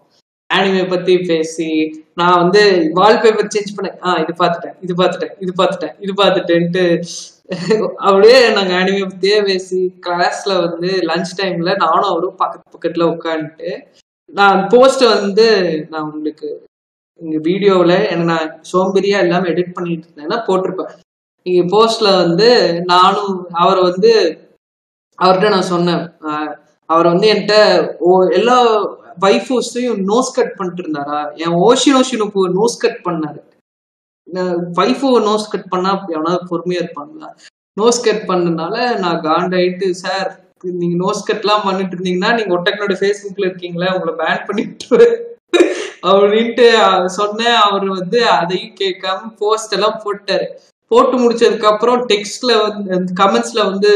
ஆனிமே பத்தி பேசி நான் வந்து வால்பேப்பர் சேஞ்ச் பண்ணேன் ஆ இது பார்த்துட்டேன் இது பார்த்துட்டேன் இது பார்த்துட்டேன் இது பார்த்துட்டேன்ட்டு அப்படியே நாங்க ஆனிமே பத்தியே பேசி கிளாஸ்ல வந்து லஞ்ச் டைம்ல நானும் அவரும் பக்கத்து பக்கத்துல உட்காந்துட்டு நான் போஸ்ட் வந்து நான் உங்களுக்கு இங்க வீடியோவில் எனக்கு நான் சோம்பேறியா எல்லாமே எடிட் பண்ணிட்டு இருந்தேன்னா போட்டிருப்பேன். இங்க போஸ்ட்ல வந்து நானும் அவரை வந்து அவர்கிட்ட நான் சொன்னேன் அவர் வந்து என்கிட்ட ஓ- எல்லா வைஃபோஸையும் நோஸ் கட் பண்ணிட்டு இருந்தாரா என் ஓஷினோஷினுக்கு நோஸ் கட் பண்ணாரு. வைஃபோ நோஸ் கட் பண்ணா எவனா பொறுமையா இருப்பாங்களா? நோஸ் கட் பண்ணனால நான் காண்டாயிட்டு சார் நீங்க நோஸ் கட்லாம் பண்ணிட்டு இருந்தீங்கன்னா நீங்க ஒட்டக்கனோட ஃபேஸ்புக்ல இருக்கீங்களா உங்களை பேன் பண்ணிட்டு அப்படின்ட்டு சொன்னேன். அவர் வந்து அதையும் கேட்காம போஸ்ட் எல்லாம் போட்டாரு. போட்டு முடிச்சதுக்கு அப்புறம் டெக்ஸ்ட்ல வந்து கமெண்ட்ஸ்ல வந்து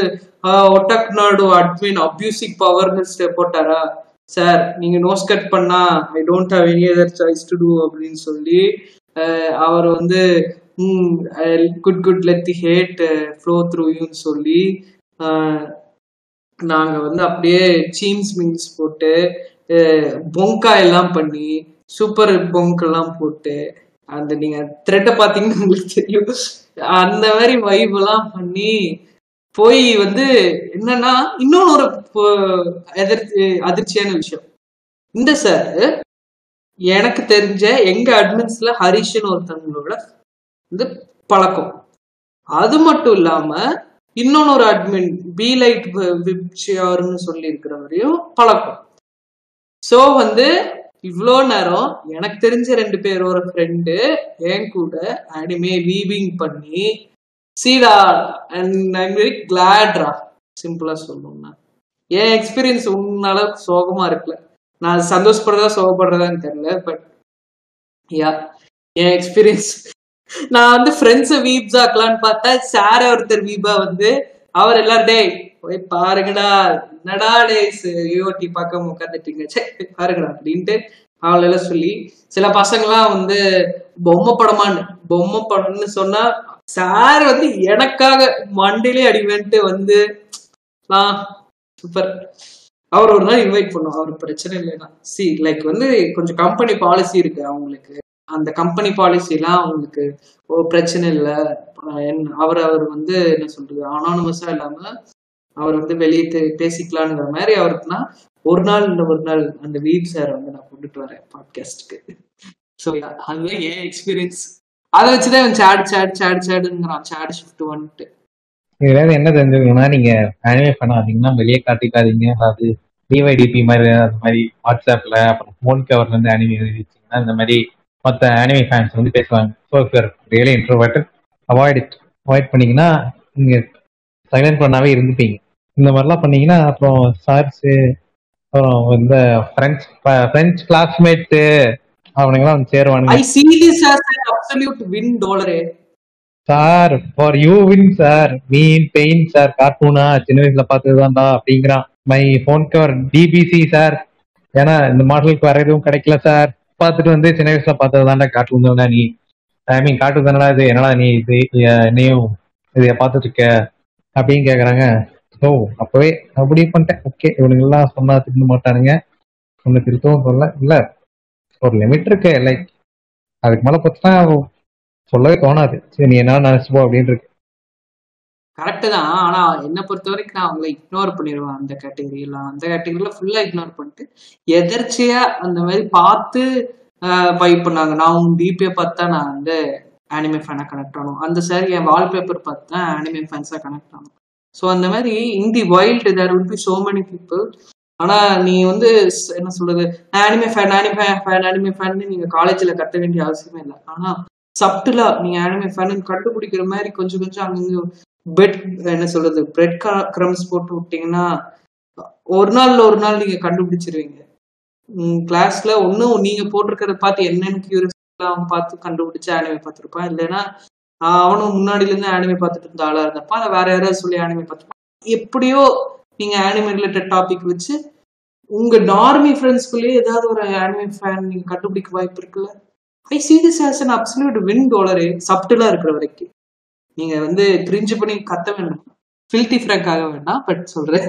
ஒட்டக்நாடு அட்மின் அபியூசிக் பவர்னு போட்டாரா? சார் நீங்க நோஸ் கட் பண்ணா I don't have any other choice to do அப்படின்னு சொல்லி அவர் வந்து good good let the hate flow through யூன்னு சொல்லி நாங்கள் வந்து அப்படியே சீம்ஸ் மீன்ஸ் போட்டு பொங்கா எல்லாம் பண்ணி சூப்பர் பொங்க் எல்லாம் போட்டு அந்த நீங்கள் த்ரெட்டை பார்த்தீங்கன்னா உங்களுக்கு தெரியும். அந்த மாதிரி வைப் எல்லாம் பண்ணி போய் வந்து என்னன்னா இன்னொன்னு ஒரு எதிர்த்து அதிர்ச்சியான விஷயம். இந்த சார் எனக்கு தெரிஞ்ச எங்க அட்மின்ஸ்ல ஹரிஷ்னு ஒருத்தவங்களோட வந்து பழக்கம். அது மட்டும் இல்லாம இன்னொன்னு ஒரு அட்மின் பி லைட் விப்சியார்னு சொல்லி இருக்கிறவரையும் பழக்கம். சோ வந்து இவ்வளோ நேரம் எனக்கு தெரிஞ்ச ரெண்டு பேரோட ஃப்ரெண்டு என் கூட அனிமே வீவிங் பண்ணி சீடா அண்ட் ஐம் வெரி கிளாட்ரா சிம்பிளா சொல்லணும்னா. என் எக்ஸ்பீரியன்ஸ் உன்னால சோகமா இருக்குல்ல நான் சந்தோஷப்படுறதா சோகப்படுறதான்னு தெரியல பட் யா என் எக்ஸ்பீரியன்ஸ் நான் வந்து ஃப்ரெண்ட்ஸை வீப்ஸ் ஆக்கலான்னு பார்த்தா சார ஒருத்தர் வீபா வந்து அவர் எல்லாரும் டேய் போய் பாருங்கடா என்னடா டேஸ் யூஓடி பார்க்க உட்காந்துட்டீங்க சே பாருங்கடா அப்படின்ட்டு அவளெல்லாம் சொல்லி சில பசங்களாம் வந்து பொம்மை படமான்னு பொம்மை படம்னு சொன்னா சார் வந்து எனக்காக மண்டிலே அடிவேன்ட்டு வந்து நான் சூப்பர் அவர் ஒரு நாள் இன்வைட் பண்ணுவோம் அவர் பிரச்சனை இல்லைன்னா. சி லைக் வந்து கொஞ்சம் கம்பெனி பாலிசி இருக்கு அவங்களுக்கு. அந்த கம்பெனி பாலிசிலாம் அவங்களுக்கு ஓ பிரச்சனை இல்லை. அவர் அவர் வந்து என்ன சொல்றது? அனானமஸா இல்லாம அவர் வந்து வெளியே பேசிக்கலாம்ங்கிற மாதிரி அவருக்குன்னா ஒரு நாள் இந்த ஒரு நாள் அந்த வீப் சார் வந்து நான் கொண்டுட்டு வரேன் பாட்காஸ்டுக்கு ஸோ அதுவே என் எக்ஸ்பீரியன்ஸ் அதை வச்சுதான் சேட் சேட் சேட் சேடுங்கிறான் சேட் ஷிஃப்ட் வந்துட்டு ஏதாவது என்ன தெரிஞ்சுக்கணும்னா நீங்க அனிமே பண்ணாதீங்கன்னா வெளியே காட்டிக்காதீங்க. அதாவது டிவைடிபி மாதிரி அந்த மாதிரி வாட்ஸ்அப்ல அப்புறம் ஃபோன் கவர்ல இருந்து அனிமே எழுதிச்சிங்கன்னா இந்த மாதிரி மற்ற அனிமே ஃபேன்ஸ் வந்து பேசுவாங்க. So for really introvert avoid it avoid பண்ணீங்கன்னா நீங்க சைலண்ட் பண்ணாவே இருந்துப்பீங்க. இந்த மாதிரிலாம் பண்ணீங்கன்னா அப்புறம் சார்ஸு அப்புறம் இந்த ஃப்ரெண்ட்ஸ் ஃப்ரெண்ட்ஸ் கிளாஸ்மேட்டு அவனுங்கெல்லாம் வந்து சேருவானுங்க. I see this as an absolute win டாலரே sir for you win sir mean pain sir கார்ட்டூனா சின்ன வயசுல பார்த்ததுதான்டா அப்படிங்கிறான். மை ஃபோன் கவர் டிபிசி சார் ஏன்னா இந்த மாடலுக்கு வேற எதுவும் கிடைக்கல சார் பார்த்துட்டு வந்து சின்ன வயசுல பார்த்ததுதான்டா கார்ட்டூன் தானே நீ. ஐ மீன் கார்ட்டூன் தானடா இது? என்னடா நீ இது என்னையும் இதை பார்த்துட்டு இருக்க அப்படின்னு கேக்குறாங்க. ஓ அப்பவே அப்படி பண்ணிட்டேன். ஓகே இவனுங்க எல்லாம் சொன்னா திரும்ப மாட்டானுங்க சொன்ன திருத்தவும் சொல்ல இல்ல ஒரு லிமிட் இருக்கு லைக் அதுக்கு மேல பார்த்தா சொல்லவே தோணாது. சரி நீ என்ன நினைச்சுப்போ அப்படின்னு இருக்கு. கரெக்டு தான். ஆனா என்ன பொறுத்த வரைக்கும் நான் அவங்களை இக்னோர் பண்ணிடுவேன் அந்த கேட்டகரியில அந்த கேட்டகரியில ஃபுல்லா இக்னோர் பண்ணிட்டு எதிர்ச்சியா அந்த மாதிரி பார்த்து பை பண்ணாங்க. நான் உங்க டிபியை பார்த்தா நான் வந்து அனிமே ஃபேனை கனெக்ட் ஆகணும் அந்த சாரி என் வால்பேப்பர் பார்த்தா அனிமே ஃபேன்ஸா கனெக்ட் ஆகணும் ஸோ அந்த மாதிரி in the wild there will be so many people ஆனா நீ வந்து என்ன சொல்றது? Anime fan anime fan anime fan நீங்க காலேஜ்ல கத்த வேண்டிய அவசியமே இல்லை. ஆனா சப்டிலா நீங்க அனிமே ஃபேன் கண்டுபிடிக்கிற மாதிரி கொஞ்சம் கொஞ்சம் அங்கங்க பெட் என்ன சொல்றது? பிரெட் கிரம்ஸ் போட்டு விட்டீங்கன்னா ஒரு நாள்ல ஒரு நாள் நீங்க கண்டுபிடிச்சிருவீங்க. கிளாஸ்ல ஒன்னும் நீங்க போட்டிருக்கிறத பார்த்து என்னன்னு கியூரியஸ் அவன் பார்த்து கண்டுபிடிச்சு ஆனிமே பார்த்துருப்பான் இல்லைன்னா அவனும் முன்னாடில இருந்து ஆனிமே பார்த்துட்டு இருந்த ஆளா இருந்தப்ப அதை வேற யாராவது சொல்லி ஆனிமே பார்த்துருப்பான் எப்படியோ நீங்க ஆனிமே ரிலேட்டட் டாபிக் வச்சு உங்க நார்மி ஃப்ரெண்ட்ஸ்குள்ளேயே ஏதாவது ஒரு ஆனிமே ஃபேன் நீங்க கண்டுபிடிக்க வாய்ப்பு இருக்குல்ல? I see this as an absolute win டோலரே சப்டிலா இருக்கிற வரைக்கும். நீங்க வந்து கிரிஞ்சு பண்ணி கத்த வேண்டாம். ஃபில்டி ஃப்ராங்க் வேண்டாம் பட் சொல்றேன்.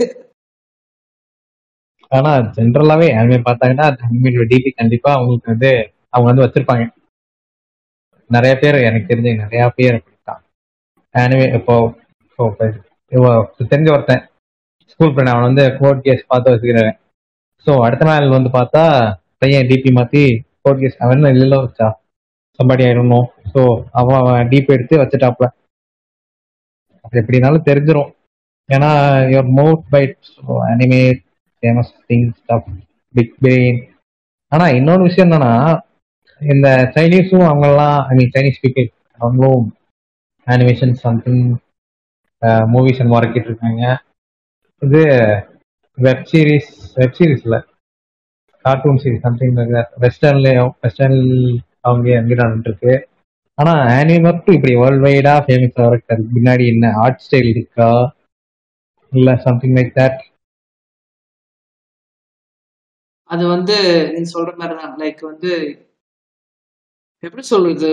ஆனா ஜென்ரலாவே அனிமே பார்த்தாங்கன்னா அனிமேட் டிபி கண்டிப்பா அவங்களுக்கு வந்து அவங்க வந்து வச்சிருப்பாங்க. நிறைய பேர் எனக்கு தெரிஞ்ச நிறைய பேர் அப்படித்தான். அனிமே இப்போ இப்போ தெரிஞ்ச ஒருத்தன் ஸ்கூல் ஃப்ரெண்ட் அவன் வந்து கோர்ட் கேஸ் பார்த்து வச்சுக்கிறேன். ஸோ அடுத்த நாள் வந்து பார்த்தா பையன் டிபி மாத்தி கோர்ட் கேஸ் அவன் இல்லைல்ல வச்சா? சம்பாடி ஆயிடணும் ஸோ அவன் அவன் டிபி எடுத்து வச்சுட்டாப்ல அப்படி எப்படினாலும் தெரிஞ்சிடும் ஏன்னா your mouth bite anime famous thing stuff big brain ஆனால் இன்னொரு விஷயம் என்னன்னா இந்த சைனீஸும் அவங்கெல்லாம் ஐ மீன் சைனீஸ் பீப்பிள் அவங்களும் animation something movies and market இருக்காங்க இது வெப் சீரிஸ் வெப் சீரிஸ்ல கார்ட்டூன் சீரிஸ் சம்திங் வெஸ்டர்ன்லயும் வெஸ்டர்ன் அவங்க எங்க நடந்துட்டு இருக்கு. ஆனா ஆனிமே மட்டும் இப்படி வேர்ல்ட் வைடா ஃபேமஸ் ஆகிறதுக்கு முன்னாடி என்ன ஆர்ட் ஸ்டைல் இருக்கா? இல்ல சம்திங் லைக் தட் அது வந்து நீ சொல்ற மாதிரி தான் லைக் வந்து எப்படி சொல்றது?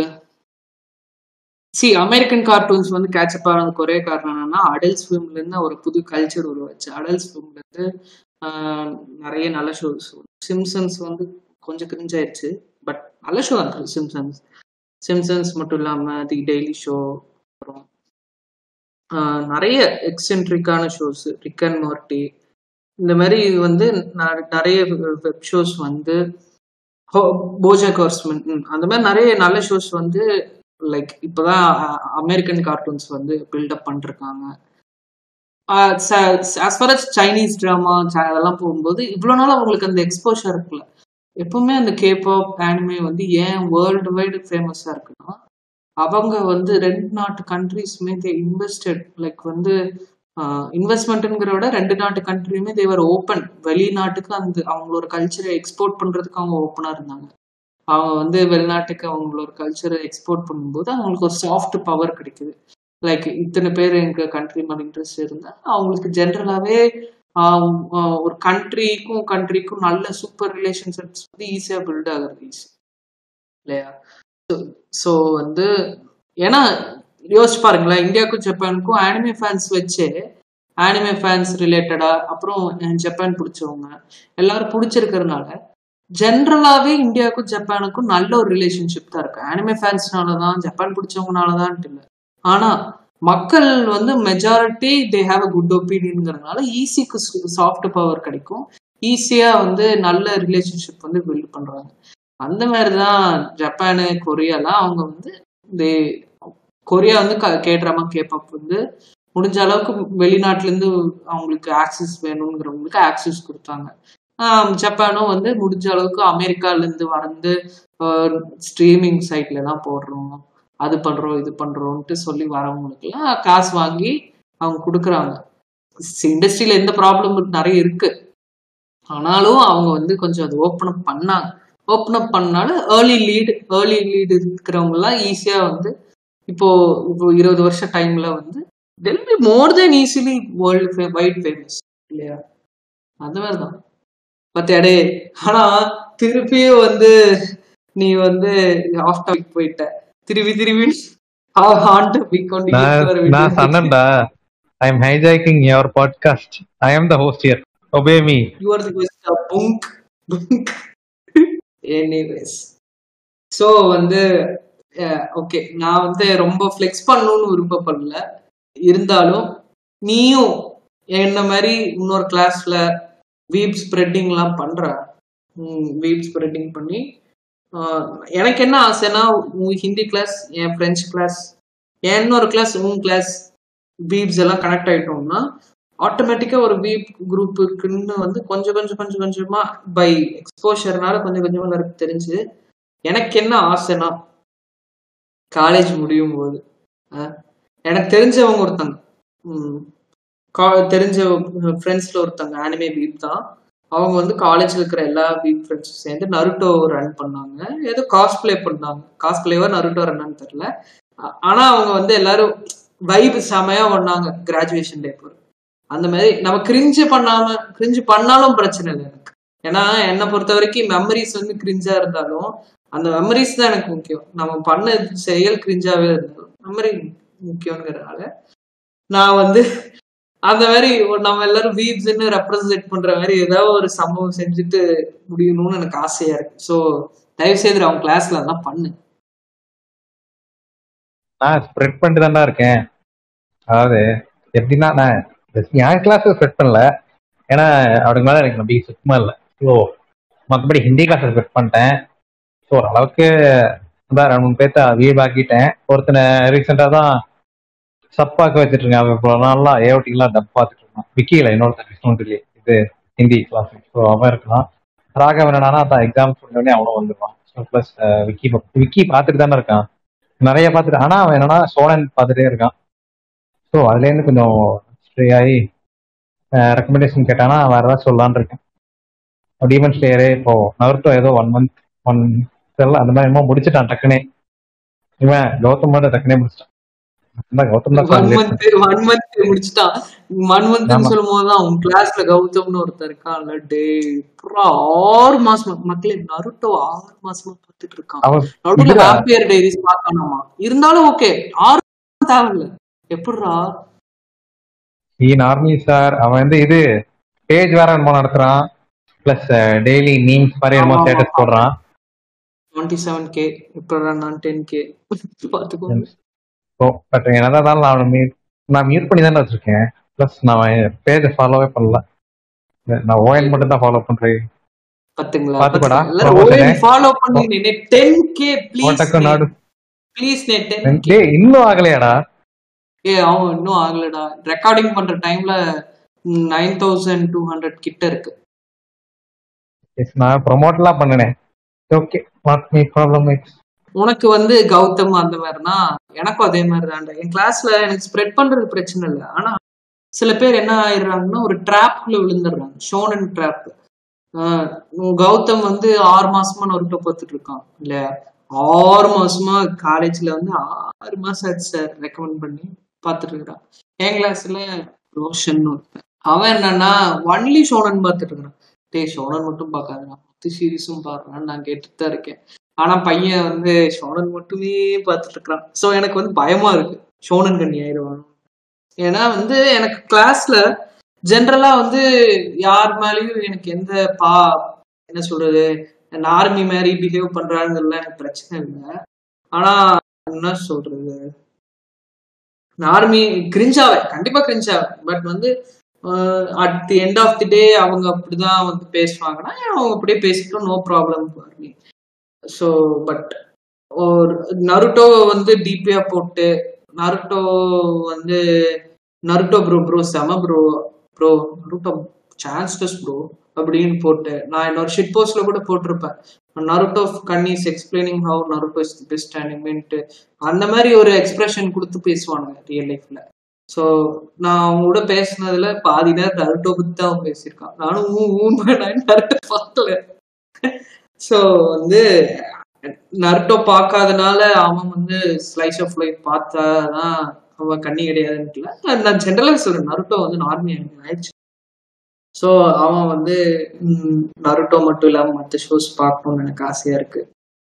சி அமெரிக்கன் கார்ட்டூன்ஸ் வந்து கேட்சப் ஆனதுக்கு ஒரே காரணம் என்னன்னா அடல்ட்ஸ் ஃபிலிம்ல இருந்து ஒரு புது கல்ச்சர் உருவாச்சு. அடல்ட்ஸ் ஃபிலிம்ல இருந்து நிறைய நல்ல ஷோஸ் சிம்சன்ஸ் வந்து கொஞ்சம் கிரிஞ்சாயிருச்சு பட் நல்ல ஷோ இருக்கு சிம்சன்ஸ் சிம்சன்ஸ் மட்டும் இல்லாம தி டெய்லி ஷோ அப்புறம் நிறைய எக்ஸென்ட்ரிக்கான ஷோஸ் ரிக் அண்ட் மார்ட்டி இந்த மாதிரி வந்து நிறைய வெப் ஷோஸ் வந்து போஜா கோர்ஸ்மெண்ட் அந்த மாதிரி நிறைய நல்ல ஷோஸ் வந்து லைக் இப்போதான் அமெரிக்கன் கார்ட்டூன்ஸ் வந்து பில்டப் பண்ணிருக்காங்க. As far as Chinese drama அதெல்லாம் போகும்போது இவ்வளோ நாள் அவங்களுக்கு அந்த எக்ஸ்போஷர் இருக்குல்ல. எப்பவுமே அந்த கேபாப் ஆனிமே வந்து ஏன் வேர்ல்டு வைடு ஃபேமஸாக இருக்குன்னா அவங்க வந்து ரெண்டு நாட்டு கண்ட்ரிஸுமே தே இன்வெஸ்டட் லைக் வந்து இன்வெஸ்ட்மெண்ட்டுங்கிற விட ரெண்டு நாட்டு கண்ட்ரியுமே தேவர் ஓப்பன் வெளிநாட்டுக்கு அந்த அவங்களோட கல்ச்சரை எக்ஸ்போர்ட் பண்ணுறதுக்கு அவங்க ஓப்பனாக இருந்தாங்க. அவங்க வந்து வெளிநாட்டுக்கு அவங்களோட கல்ச்சரை எக்ஸ்போர்ட் பண்ணும்போது அவங்களுக்கு ஒரு சாஃப்ட் பவர் கிடைக்குது. லைக் இத்தனை பேர் எங்க கண்ட்ரி மேல இன்ட்ரெஸ்ட் இருந்தா அவங்களுக்கு ஜென்ரலாவே ஒரு கண்ட்ரிக்கும் கண்ட்ரிக்கும் நல்ல சூப்பர் ரிலேஷன்ஷிப்ஸ் வந்து ஈஸியா பில்ட் ஆகுறது ஈஸி இல்லையா? ஸோ வந்து ஏன்னா யோசிச்சு பாருங்களேன் இந்தியாவுக்கும் ஜப்பானுக்கும் ஆனிமே ஃபேன்ஸ் வச்சு ஆனிமே ஃபேன்ஸ் ரிலேட்டடா அப்புறம் ஜப்பான் பிடிச்சவங்க எல்லாரும் பிடிச்சிருக்கிறதுனால ஜென்ரலாவே இந்தியாவுக்கும் ஜப்பானுக்கும் நல்ல ஒரு ரிலேஷன்ஷிப் தான் இருக்கு. அனிமே ஃபேன்ஸ்னால தான் ஜப்பான் பிடிச்சவங்கனால தான் இல்லை. ஆனா மக்கள் வந்து majority they have a good ஒப்பீனியனுங்கிறதுனால ஈஸிக்கு சாஃப்ட் பவர் கிடைக்கும். ஈஸியா வந்து நல்ல ரிலேஷன்ஷிப் வந்து பில்ட் பண்றாங்க. அந்த மாதிரி தான் ஜப்பானு கொரியாலாம் அவங்க வந்து தே கொரியா வந்து க கேட்ராமா கேப்பப் வந்து முடிஞ்ச அளவுக்கு வெளிநாட்டுல இருந்து அவங்களுக்கு ஆக்சஸ் வேணுங்கிறவங்களுக்கு ஆக்சஸ் கொடுத்தாங்க. ஜப்பானும் வந்து முடிஞ்ச அளவுக்கு அமெரிக்கால இருந்து வந்து ஸ்ட்ரீமிங் சைட்ல தான் போடுறோம். அது பண்றோம் இது பண்றோம்ட்டு சொல்லி வரவங்களுக்குலாம் காசு வாங்கி அவங்க கொடுக்குறாங்க. இண்டஸ்ட்ரியில எந்த ப்ராப்ளம் நிறைய இருக்கு. ஆனாலும் அவங்க வந்து கொஞ்சம் அது ஓப்பன் அப் பண்ணாங்க. ஓப்பன் அப் பண்ணாலும் ஏர்லி லீடு ஏர்லி லீடு இருக்கிறவங்கலாம் ஈஸியாக ஈஸியா வந்து இப்போ இப்போ இருபது வருஷம் டைம்ல வந்து they'll be more than easily world wide famous இல்லையா? அந்த மாதிரிதான். பத்தியாடே ஆனா திருப்பியும் வந்து நீ வந்து ஆஃப் டாபிக் போயிட்ட. திருப்பி திருப்பி ஆன் டாபிக் நான் சொன்னேன்டா I am hijacking your podcast I am the host here obey me you are the best புங்க் புங்க் எனிவேஸ் ஸோ வந்து ஓகே நான் வந்து ரொம்ப ஃப்ளெக்ஸ் பண்ணணும்னு விருப்பப்படல. இருந்தாலும் நீயும் என்ன மாதிரி இன்னொரு கிளாஸ்ல வீப் ஸ்ப்ரெட்டிங்லாம் பண்ணுறேன் வீப் ஸ்ப்ரெட்டிங் பண்ணி எனக்கு என்ன ஆசைன்னா உன் ஹிந்தி கிளாஸ் என் ஃப்ரெஞ்சு கிளாஸ் என் இன்னொரு கிளாஸ் உன் கிளாஸ் வீப்ஸ் எல்லாம் கனெக்ட் ஆகிட்டோம்னா ஆட்டோமேட்டிக்காக ஒரு வீப் குரூப்புக்குன்னு வந்து கொஞ்சம் கொஞ்சம் கொஞ்சம் கொஞ்சமாக பை எக்ஸ்போஷர்னால கொஞ்சம் கொஞ்சமாக எனக்கு தெரிஞ்சு எனக்கு என்ன ஆசைனா காலேஜ் முடியும் போது எனக்கு தெரிஞ்சவங்க ஒருத்தங்க. தெரிஞ்ச ஃப்ரெண்ட்ஸ்ல ஒருத்தங்க ஆனிமே வீப் தான். அவங்க வந்து காலேஜ்ல இருக்கிற எல்லா வீக் ஃப்ரெண்ட்ஸும் சேர்ந்து நருட்டோ ரன் பண்ணாங்க. ஏதோ காஸ்பிளே பண்ணாங்க. காஸ்பிளேவா நருட்டோ ரன்னு தெரியல. ஆனா அவங்க வந்து எல்லாரும் வைப் செமையா பண்ணாங்க கிராஜுவேஷன் டே போற அந்த மாதிரி நம்ம கிரிஞ்சு பண்ணாம கிரிஞ்சு பண்ணாலும் பிரச்சனை இல்லை எனக்கு. ஏன்னா என்னை பொறுத்த வரைக்கும் மெமரிஸ் வந்து கிரிஞ்சா இருந்தாலும் அந்த மெமரிஸ் தான் எனக்கு முக்கியம். நம்ம பண்ண செயல் கிரிஞ்சாவே இருந்தாலும் மெமரி முக்கியங்கிறதுனால நான் வந்து அந்த மாதிரி நம்ம எல்லாரும் வீப்ஸ்ன்னு ரெப்ரசன்ட் பண்ற மாதிரி ஏதாவது ஒரு சம்பவம் செஞ்சுட்டு முடியணும்னு எனக்கு ஆசையா இருக்கு. ஸோ தயவு செய்து அவங்க கிளாஸ்ல அதெல்லாம் பண்ணு நான் ஸ்ப்ரெட் பண்ணிட்டு தான்டா இருக்கேன். அதாவது எப்படின்னா நான் என் கிளாஸ் ஸ்ப்ரெட் பண்ணல. ஏன்னா அவருக்கு மேலே எனக்கு நம்பிக்கை சுத்தமாக இல்லை. ஸோ மற்றபடி ஹிந்தி கிளாஸ் ஸ்ப்ரெட் பண்ணிட்டேன். ஸோ ஓரளவுக்கு தான் ரெண்டு மூணு பேர்த்த வீடு ஆக்கிட்டேன் ஒருத்தனை ரீசெண்டாக தான் சப்பாக்க வச்சுட்டு இருக்கேன் அவன் இவ்வளோ நாள்லாம் ஏஓட்டிலாம் டப் பார்த்துட்டு இருக்கான் விக்கியில் இன்னொருத்தன் விஷ்ணுன்றிலே இது ஹிந்தி கிளாஸ் ஸோ அவன் இருக்கான். ராகவன் என்னன்னா தான் எக்ஸாம் சொன்னோடனே அவனும் வந்துடுவான் ஸோ ப்ளஸ் விக்கி விக்கி பார்த்துட்டு தானே இருக்கான். நிறைய பார்த்துட்டு ஆனா அவன் என்னன்னா சோழன் பார்த்துட்டே இருக்கான். ஸோ அதுலேருந்து கொஞ்சம் ஸ்ட்ரே ஆகி ரெக்கமெண்டேஷன் கேட்டானா வேற ஏதாவது சொல்லலான்னு இருக்கேன். டீமன் ஸ்லேயரே இப்போ நவர்ட்டோ ஏதோ ஒன் மந்த் ஒன் தெரியல அந்த மாதிரி என்னமோ முடிச்சிட்டான் டக்குனே. இவன் கௌதம் மட்டும் டக்குனே முடிச்சிட்டான். முடிச்சுட்டான். ஒன் மந்த் ஆமா. சொல்லும் போதுதான் உன் கிளாஸ்ல கௌதம்னு ஒருத்தர் இருக்கான்ல டே ஆறு மாசமா மக்களே நருட்டோ ஆறு மாசமா பார்த்துட்டு இருக்கான். நடுவுல டைரிஸ் பார்க்கணுமா? இருந்தாலும் ஓகே ஆறு தேவையில்ல. நார்மலி சார் அவன் வந்து இது பேஜ் வேற என்னமோ நடத்துறான். பிளஸ் டெய்லி மீம்ஸ் மாதிரி என்னமோ ஸ்டேட்டஸ். போடுறான். டுவெண்ட்டி செவன் கே நான் டென் கே ஸோ பட் என்னதான் இருந்தாலும் நான் மீட் நான் மியூட் பண்ணி தானே வச்சிருக்கேன். ப்ளஸ் நான் பேஜை ஃபாலோவே பண்ணல. நான் ஓஎன் மட்டும் தான் ஃபாலோ பண்றேன். பாத்துங்களா பாத்துக்கோடா. promotion. ஃபாலோ பண்ணி. டென் கே ப்ளீஸ் ஓட்டக்கு நாடு. ப்ளீஸ் நே இன்னும் ஆகலையாடா. ஏ அவன் இன்னும் ஆகலடா. ரெக்கார்டிங் பண்ற டைம்ல நைன் தௌசண்ட் டூ ஹண்ட்ரட் கிட்ட இருக்கு. Yes, நான் ப்ரொமோட்லாம் பண்ணினேன். Okay not me problem it's உனக்கு வந்து கௌதம் அந்த மாதிரினா எனக்கும் அதே மாதிரி தான்டா என் கிளாஸ்ல எனக்கு ஸ்ப்ரெட் பண்றது பிரச்சனை இல்லை. ஆனா சில பேர் என்ன ஆயிடுறாங்கன்னா ஒரு ட்ராப்ல விழுந்துடுறாங்க. ஷோனன் ட்ராப் கௌதம் வந்து ஆறு மாசமா நொறுக்க பார்த்துட்டு இருக்கான். இல்லையா ஆறு மாசமா காலேஜ்ல வந்து ஆறு மாசம் ஆச்சு சார் ரெக்கமெண்ட் பண்ணி பார்த்துட்டு இருக்கான். என் கிளாஸ்ல ரோஷன் ஒருத்தன். அவன் என்னன்னா ஒன்லி ஷோனன் பார்த்துட்டு இருக்கான். டே ஷோனன் மட்டும் பார்க்காதுடா மொத்த சீரிஸும் பாடுறான்னு நான் கேட்டுட்டு தான் இருக்கேன். ஆனா பையன் வந்து ஷோனன் மட்டுமே பார்த்துட்டு இருக்கிறான் சோ எனக்கு வந்து பயமா இருக்கு. ஷோனன் கண்ணி ஆயிடுவான்? ஏன்னா வந்து எனக்கு கிளாஸ்ல ஜென்ரலா வந்து யார் மேலயும் எனக்கு எந்த பா என்ன சொல்றது ஆர்மி மாதிரி பிஹேவ் பண்றாங்கிறதுலாம் எனக்கு பிரச்சனை இல்லை. ஆனா என்ன சொல்றது? ஆர்மி கிரிஞ்சாவேன் கண்டிப்பா கிரிஞ்சாவேன் பட் வந்து at the end of the day அவங்க அப்படிதான் வந்து பேசுவாங்கன்னா அவங்க அப்படியே பேசிக்கிட்டோம் no problem for so but ஒரு நருட்டோ வந்து டிபியா போட்டு நருட்டோ வந்து நருட்டோ ப்ரோ ப்ரோ செம ப்ரோ ப்ரோ நருட்டோ சான்ஸ்டஸ் ப்ரோ அப்படின்னு போட்டு நான் இன்னொரு ஷிட் போஸ்ட்ல கூட போட்டிருப்பேன் Naruto கன்னிஸ் explaining how Naruto is the best அனிமென்ட்டு அந்த மாதிரி ஒரு எக்ஸ்பிரஷன் கொடுத்து பேசுவானுங்க ரியல் லைஃப்ல ஸோ நான் அவங்க கூட பேசினதுல பாதி நேரம் நருட்டோ பத்தி தான் அவன் பேசியிருக்கான் நானும் ஊன் ஊ நருட்டோ பார்க்கல ஸோ வந்து நருட்டோ பார்க்காதனால அவன் வந்து ஸ்லைஸ் ஆஃப் லைஃப் பார்த்தாதான் அவன் கண்ணி கிடையாதுன்னு நான் ஜென்ரலாக சொல்றேன் நருட்டோ வந்து நார்மி ஆயிடுச்சு. ஸோ அவன் வந்து நருட்டோ மட்டும் இல்லாமல் மற்ற ஷோஸ் பார்க்கணும்னு எனக்கு ஆசையா இருக்கு.